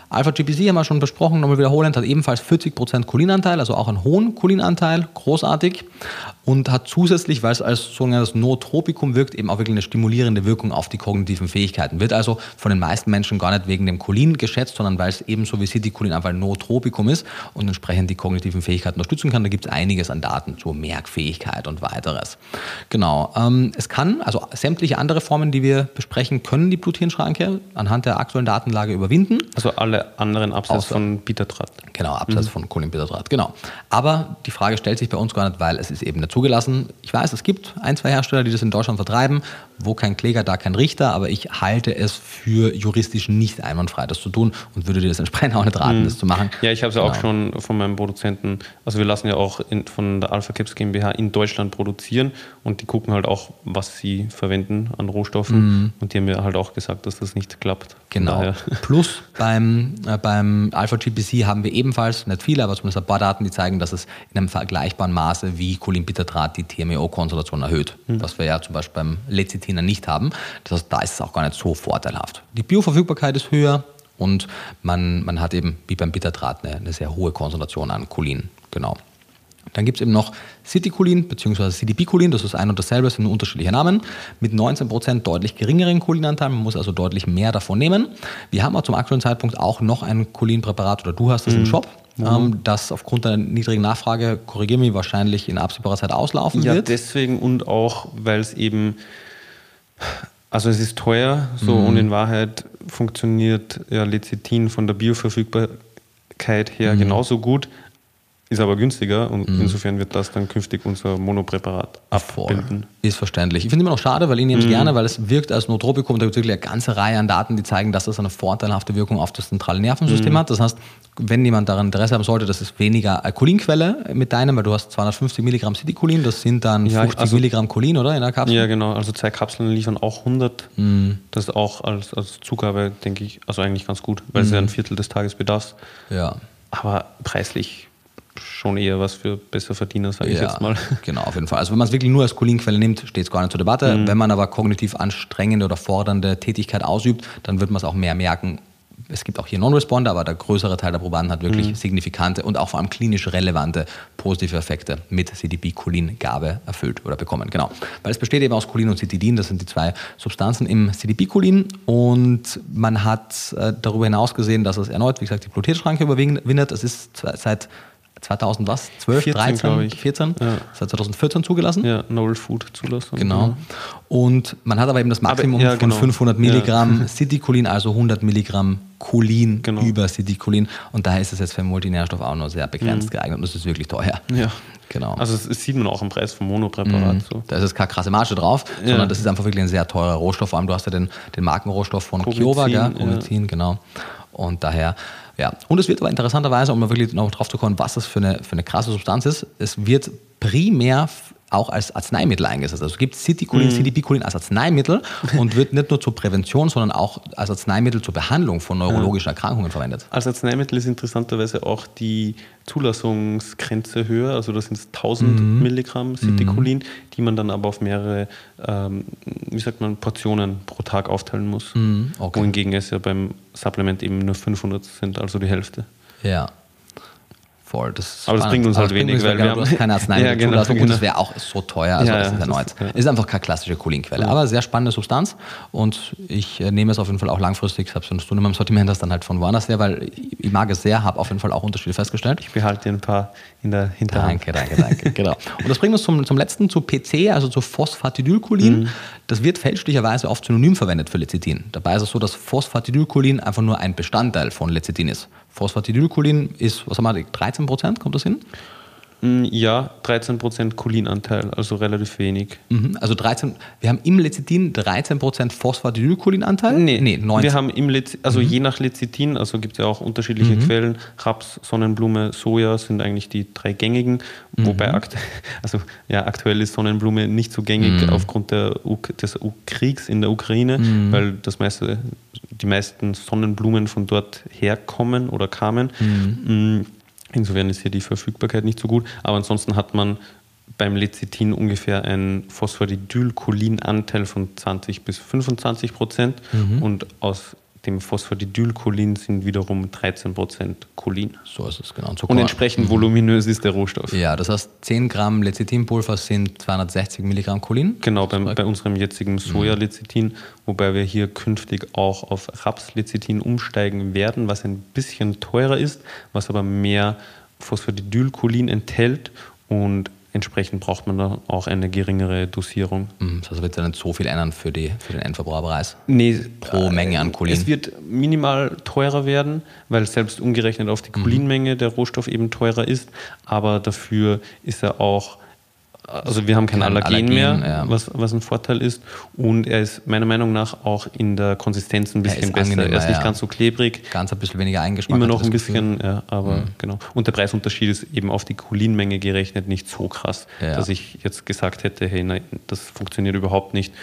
Alpha-GPC haben wir schon besprochen, nochmal wiederholend, hat ebenfalls 40% Cholinanteil, also auch einen hohen Cholinanteil, großartig. Und hat zusätzlich, weil es als sogenanntes Nootropikum wirkt, eben auch wirklich eine stimulierende Wirkung auf die kognitiven Fähigkeiten. Wird also von den meisten Menschen gar nicht wegen dem Cholin geschätzt, sondern weil es ebenso wie Citicholin einfach ein Nootropikum ist und entsprechend die kognitiven Fähigkeiten unterstützen kann. Da gibt es einiges an Daten zur Merkfähigkeit und weiteres. Genau. Ähm, es kann, also sämtliche andere Formen, die wir besprechen, können die Blut-Hirn-Schranke anhand der aktuellen Datenlage überwinden. Also alle anderen abseits Außer- von Bitterdraht. Genau, abseits von Kohlenhydrate, genau. Aber die Frage stellt sich bei uns gar nicht, weil es ist eben nicht zugelassen. Ich weiß, es gibt ein, zwei Hersteller, die das in Deutschland vertreiben. Wo kein Kläger, da kein Richter. Aber ich halte es für juristisch nicht einwandfrei, das zu tun und würde dir das entsprechend auch nicht raten, das zu machen. Ja, ich habe es ja auch Genau. schon von meinem Produzenten, also wir lassen ja auch in, von der Alpha Caps GmbH in Deutschland produzieren und die gucken halt auch, was sie verwenden an Rohstoffen und die haben mir halt auch gesagt, dass das nicht klappt. Genau. *laughs* Plus beim, äh, beim Alpha GPC haben wir ebenfalls, nicht viele, aber zumindest ein paar Daten, die zeigen, dass es in einem vergleichbaren Maße wie Cholinbitterdraht die TMEO-Konzentration erhöht. Was wir ja zum Beispiel beim Lecithiner nicht haben. Das heißt, da ist es auch gar nicht so vorteilhaft. Die Bioverfügbarkeit ist höher und man, man hat eben wie beim Bitterdraht eine, eine sehr hohe Konzentration an Cholin. Genau. Dann gibt es eben noch Citicolin bzw. CDP-Cholin, das ist ein und dasselbe, sind nur unterschiedliche Namen, mit 19% deutlich geringeren Cholinanteil, man muss also deutlich mehr davon nehmen. Wir haben auch zum aktuellen Zeitpunkt auch noch ein Cholinpräparat, oder du hast es im Shop, ähm, das aufgrund der niedrigen Nachfrage, korrigiere mich, wahrscheinlich in absehbarer Zeit auslaufen Ja, wird. deswegen und auch, weil es eben, also es ist teuer, so Mhm. und in Wahrheit funktioniert ja Lecithin von der Bioverfügbarkeit her Mhm. genauso gut, ist aber günstiger und insofern wird das dann künftig unser Monopräparat abbilden. Ist verständlich. Ich finde immer noch schade, weil ich nehme es gerne, weil es wirkt als Nootropikum. Da gibt es wirklich eine ganze Reihe an Daten, die zeigen, dass das eine vorteilhafte Wirkung auf das zentrale Nervensystem hat. Das heißt, wenn jemand daran Interesse haben sollte, das ist weniger Alkoholinquelle mit deinem, weil du hast 250 Milligramm Citicolin, das sind dann Ja, 50 also- Milligramm Cholin, oder? In der Kapsel? Ja, genau. Also zwei Kapseln liefern auch 100. Mhm. Das ist auch als, als Zugabe, denke ich, also eigentlich ganz gut, weil es ja ein Viertel des Tagesbedarfs. Ja. Aber preislich schon eher was für Besserverdiener, sage ich Ja, jetzt mal. *laughs* genau, auf jeden Fall. Also wenn man es wirklich nur als Cholinquelle nimmt, steht es gar nicht zur Debatte. Mhm. Wenn man aber kognitiv anstrengende oder fordernde Tätigkeit ausübt, dann wird man es auch mehr merken. Es gibt auch hier Non-Responder, aber der größere Teil der Probanden hat wirklich Mhm. signifikante und auch vor allem klinisch relevante positive Effekte mit CDP-Cholin-Gabe erfüllt oder bekommen. Genau. Weil es besteht eben aus Cholin und Citidin, das sind die zwei Substanzen im CDP-Cholin und man hat äh, darüber hinaus gesehen, dass es erneut, wie gesagt, die Bluthirnschranke überwindet. Das ist seit 2000 was? 12, 14, 13, glaube ich. 14? Ja. Seit 2014 zugelassen. Ja, Novel Food Zulassung. Genau. Und man hat aber eben das Maximum ja, von genau. 500 Ja. Milligramm *laughs* Citicolin, also 100 Milligramm Cholin Genau. über Citicolin. Und daher ist es jetzt für Multinährstoff auch nur sehr begrenzt geeignet und es ist wirklich teuer. Ja. Genau. Also es, es sieht man auch am Preis vom Monopräparat. So. Da ist jetzt keine krasse Marge drauf, Ja. sondern das ist einfach wirklich ein sehr teurer Rohstoff. Vor allem, du hast ja den, den Markenrohstoff von Covizin, Kiowa, ja. Covizin, genau. Und daher, ja. Und es wird aber interessanterweise, um wirklich noch drauf zu kommen, was das für eine, für eine krasse Substanz ist, es wird primär auch als Arzneimittel eingesetzt. Also es gibt Citicolin, CDP-Colin als Arzneimittel *laughs* und wird nicht nur zur Prävention, sondern auch als Arzneimittel zur Behandlung von neurologischen Erkrankungen verwendet. Als Arzneimittel ist interessanterweise auch die Zulassungsgrenze höher, also das sind 1000 Mhm. Milligramm Citicolin, die man dann aber auf mehrere, ähm, wie sagt man, Portionen pro Tag aufteilen muss. Mhm, okay. Wohingegen es ja beim Supplement eben nur 500 sind, also die Hälfte. Ja. Voll. Das Aber das spannend. bringt uns halt das wenig, weil genau, wir haben- keine Arzneimittel *laughs* Ja, genau, Zulassung und genau. es wäre auch so teuer. Also Ja, das ist das erneut. ist- ja. Ist einfach keine klassische Cholinquelle. Aber sehr spannende Substanz und ich äh, nehme es auf jeden Fall auch langfristig, selbst wenn du in meinem Sortiment hast, dann halt von woanders her, weil ich, mag es sehr, habe auf jeden Fall auch Unterschiede festgestellt. Ich behalte ein paar in der Hinterhand. Danke, danke, danke. *laughs* genau. Und das bringt uns zum, zum letzten, zu PC, also zu Phosphatidylcholin. Mhm. Das wird fälschlicherweise oft synonym verwendet für Lecithin. Dabei ist es so, dass Phosphatidylcholin einfach nur ein Bestandteil von Lecithin ist. Phosphatidylcholin ist, was haben wir, 13 Prozent, kommt das hin? Mm, Ja, 13% Cholinanteil, also relativ wenig. Mhm, Also 13, wir haben im Lecithin 13% Phosphatidylcholinanteil? Nee, nee 19. wir haben im Lec also je nach Lecithin, also gibt es ja auch unterschiedliche Quellen, Raps, Sonnenblume, Soja sind eigentlich die drei gängigen, wobei akt *laughs* also, ja, aktuell ist Sonnenblume nicht so gängig aufgrund der Uk des Kriegs in der Ukraine, weil das meiste, die meisten Sonnenblumen von dort herkommen oder kamen. Insofern ist hier die Verfügbarkeit nicht so gut, aber ansonsten hat man beim Lecithin ungefähr einen Phosphatidylcholin-Anteil von 20 bis 25 Prozent. Und aus dem Phosphatidylcholin sind wiederum 13 Prozent Cholin. so ist es, genau. Und Zucker. entsprechend voluminös ist der Rohstoff. Ja, das heißt, 10 Gramm Lecithinpulver sind 260 Milligramm Cholin. Genau, beim, bei unserem jetzigen Soja-Lecithin, wobei wir hier künftig auch auf Raps-Lecithin umsteigen werden, was ein bisschen teurer ist, was aber mehr Phosphatidylcholin enthält und entsprechend braucht man da auch eine geringere Dosierung. Mhm, Also wird es ja nicht so viel ändern für, die, für den Endverbraucherpreis. Nee, Pro Menge an Cholin. Es wird minimal teurer werden, weil selbst umgerechnet auf die Cholinmenge der Rohstoff eben teurer ist, aber dafür ist er auch, also wir haben kein, Kein Allergen, Allergen, mehr, ja. was, was ein Vorteil ist und er ist meiner Meinung nach auch in der Konsistenz ein bisschen ist besser. Er ist nicht ja. ganz so klebrig, Ganz ein bisschen weniger eingeschmack. immer noch ein Gefühl. bisschen, ja, aber genau. Und der Preisunterschied ist eben auf die Cholinmenge gerechnet nicht so krass, Ja. dass ich jetzt gesagt hätte, hey, nein, das funktioniert überhaupt nicht.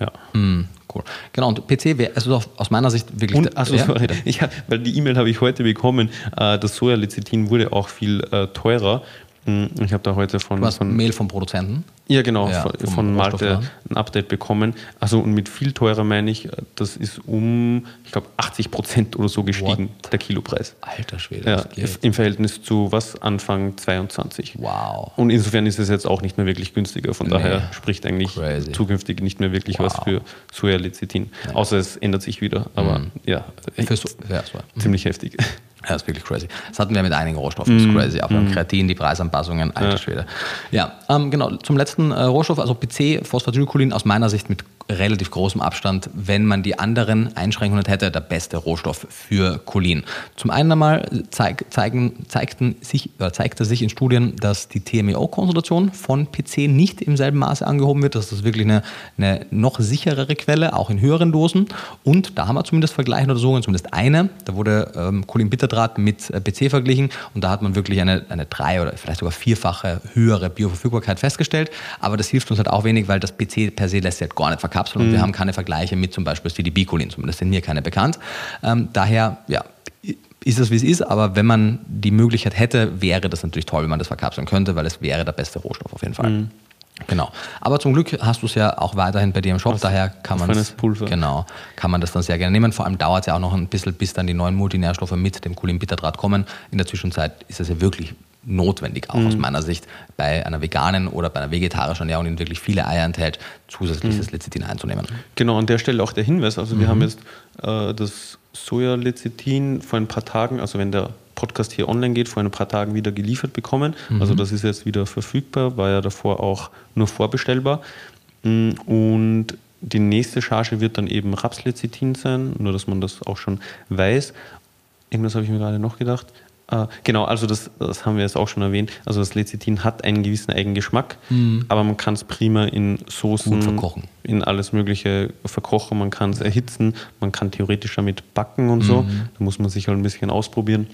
Ja. Mhm, cool. Genau, und PC wäre, also aus meiner Sicht wirklich. Und, also, ja, sorry, hab- *laughs* weil die E-Mail habe ich heute bekommen, äh, das Sojalecithin wurde auch viel äh, teurer. Ich habe da heute von, Du hast von Mail vom Produzenten. ja genau Ja, von, von Malte ein Update bekommen. Also und mit viel teurer meine ich, das ist um, ich glaube 80 Prozent oder so gestiegen der Kilopreis. Alter Schwede. Ja. Im Verhältnis zu was Anfang 22. Wow. Und insofern ist es jetzt auch nicht mehr wirklich günstiger. Von Nee. daher spricht eigentlich Crazy. zukünftig nicht mehr wirklich was Wow. für Sojalecithin. Außer es ändert sich wieder. Aber ja, Für so, ja, so. ziemlich heftig. Ja, das ist wirklich crazy. Das hatten wir mit einigen Rohstoffen, das ist crazy. Auch beim Kreatin, die Preisanpassungen, alter Mhm. Ja. Schwede. Ja, ähm, genau, zum letzten äh, Rohstoff, also PC, Phosphatidylcholin, aus meiner Sicht mit relativ großem Abstand, wenn man die anderen Einschränkungen hätte, der beste Rohstoff für Cholin. Zum einen einmal zeig, zeigen, zeigten sich, oder zeigte sich in Studien, dass die TMEO-Konzentration von PC nicht im selben Maße angehoben wird. Das ist wirklich eine, eine noch sicherere Quelle, auch in höheren Dosen. Und da haben wir zumindest vergleichende Untersuchungen, zumindest eine, da wurde ähm, Cholinbitterdrat mit äh, PC verglichen und da hat man wirklich eine, eine drei- oder vielleicht sogar vierfache höhere Bioverfügbarkeit festgestellt. Aber das hilft uns halt auch wenig, weil das PC per se lässt sich halt gar nicht verkapseln und wir haben keine Vergleiche mit zum Beispiel CDB-Cholin, zumindest sind mir keine bekannt. Ähm, daher, ja, ist es, wie es ist, aber wenn man die Möglichkeit hätte, wäre das natürlich toll, wenn man das verkapseln könnte, weil es wäre der beste Rohstoff auf jeden Fall. Genau. Aber zum Glück hast du es ja auch weiterhin bei dir im Shop, daher kann man Pulver. Genau, kann man das dann sehr gerne nehmen. Vor allem dauert es ja auch noch ein bisschen, bis dann die neuen Multinährstoffe mit dem Cholinbitterdrat kommen. In der Zwischenzeit ist es ja wirklich notwendig, auch aus meiner Sicht, bei einer veganen oder bei einer vegetarischen Ernährung, die wirklich viele Eier enthält, zusätzliches Lecithin einzunehmen. Genau, an der Stelle auch der Hinweis. Also wir haben jetzt äh, das Sojalecithin vor ein paar Tagen, also wenn der Podcast hier online geht, vor ein paar Tagen wieder geliefert bekommen. Also das ist jetzt wieder verfügbar, war ja davor auch nur vorbestellbar. Mm, Und die nächste Charge wird dann eben Rapslecithin sein, nur dass man das auch schon weiß. Irgendwas habe ich mir gerade noch gedacht. Äh, genau, also das, das haben wir jetzt auch schon erwähnt. Also das Lecithin hat einen gewissen Eigengeschmack, aber man kann es prima in Soßen, in alles Mögliche verkochen. Man kann es erhitzen, man kann theoretisch damit backen und so. Da muss man sich halt ein bisschen ausprobieren.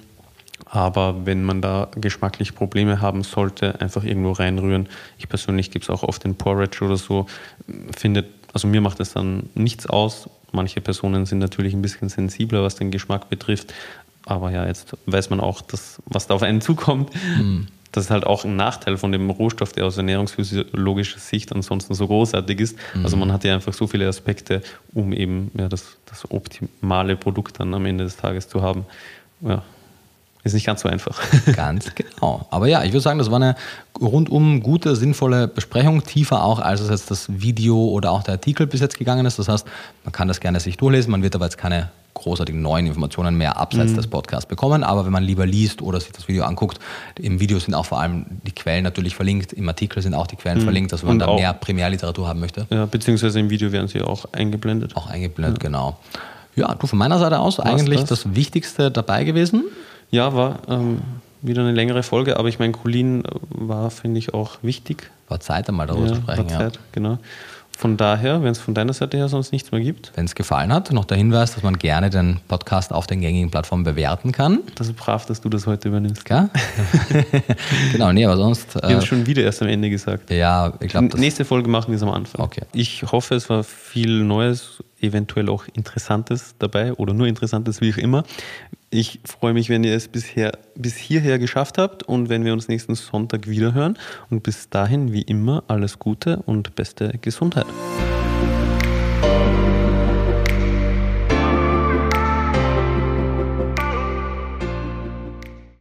Aber wenn man da geschmacklich Probleme haben sollte, einfach irgendwo reinrühren. Ich persönlich gebe es auch oft in Porridge oder so. Findet, also mir macht es dann nichts aus. Manche Personen sind natürlich ein bisschen sensibler, was den Geschmack betrifft. Aber ja, jetzt weiß man auch, dass, was da auf einen zukommt. Das ist halt auch ein Nachteil von dem Rohstoff, der aus ernährungsphysiologischer Sicht ansonsten so großartig ist. Also man hat ja einfach so viele Aspekte, um eben ja, das, das optimale Produkt dann am Ende des Tages zu haben. Ja, ist nicht ganz so einfach. *laughs* Ganz genau. Aber ja, ich würde sagen, das war eine rundum gute, sinnvolle Besprechung, tiefer auch, als es jetzt das Video oder auch der Artikel bis jetzt gegangen ist. Das heißt, man kann das gerne sich durchlesen, man wird aber jetzt keine großartigen neuen Informationen mehr Mhm. abseits des Podcasts bekommen. Aber wenn man lieber liest oder sich das Video anguckt, im Video sind auch vor allem die Quellen natürlich verlinkt, im Artikel sind auch die Quellen verlinkt, dass man Mhm. Und da auch- mehr Primärliteratur haben möchte. ja, beziehungsweise im Video werden sie auch eingeblendet. Auch eingeblendet, genau. Ja, du von meiner Seite aus eigentlich das? das Wichtigste dabei gewesen. Ja, war ähm, wieder eine längere Folge, aber ich meine, Cholin äh, war, finde ich, auch wichtig. War Zeit, einmal darüber zu Ja, sprechen. war Ja. Zeit, genau. Von daher, wenn es von deiner Seite her sonst nichts mehr gibt, Wenn es gefallen hat, noch der Hinweis, dass man gerne den Podcast auf den gängigen Plattformen bewerten kann. das ist brav, dass du das heute übernimmst. Gell? *laughs* genau, nee, aber sonst. Wir haben Äh, es schon wieder erst am Ende gesagt. ja, ich glaube. Nächste Folge machen wir es am Anfang. Okay. Ich hoffe, es war viel Neues, eventuell auch Interessantes dabei oder nur Interessantes, wie auch immer. Ich freue mich, wenn ihr es bisher, bis hierher geschafft habt und wenn wir uns nächsten Sonntag wiederhören. Und bis dahin, wie immer, alles Gute und beste Gesundheit.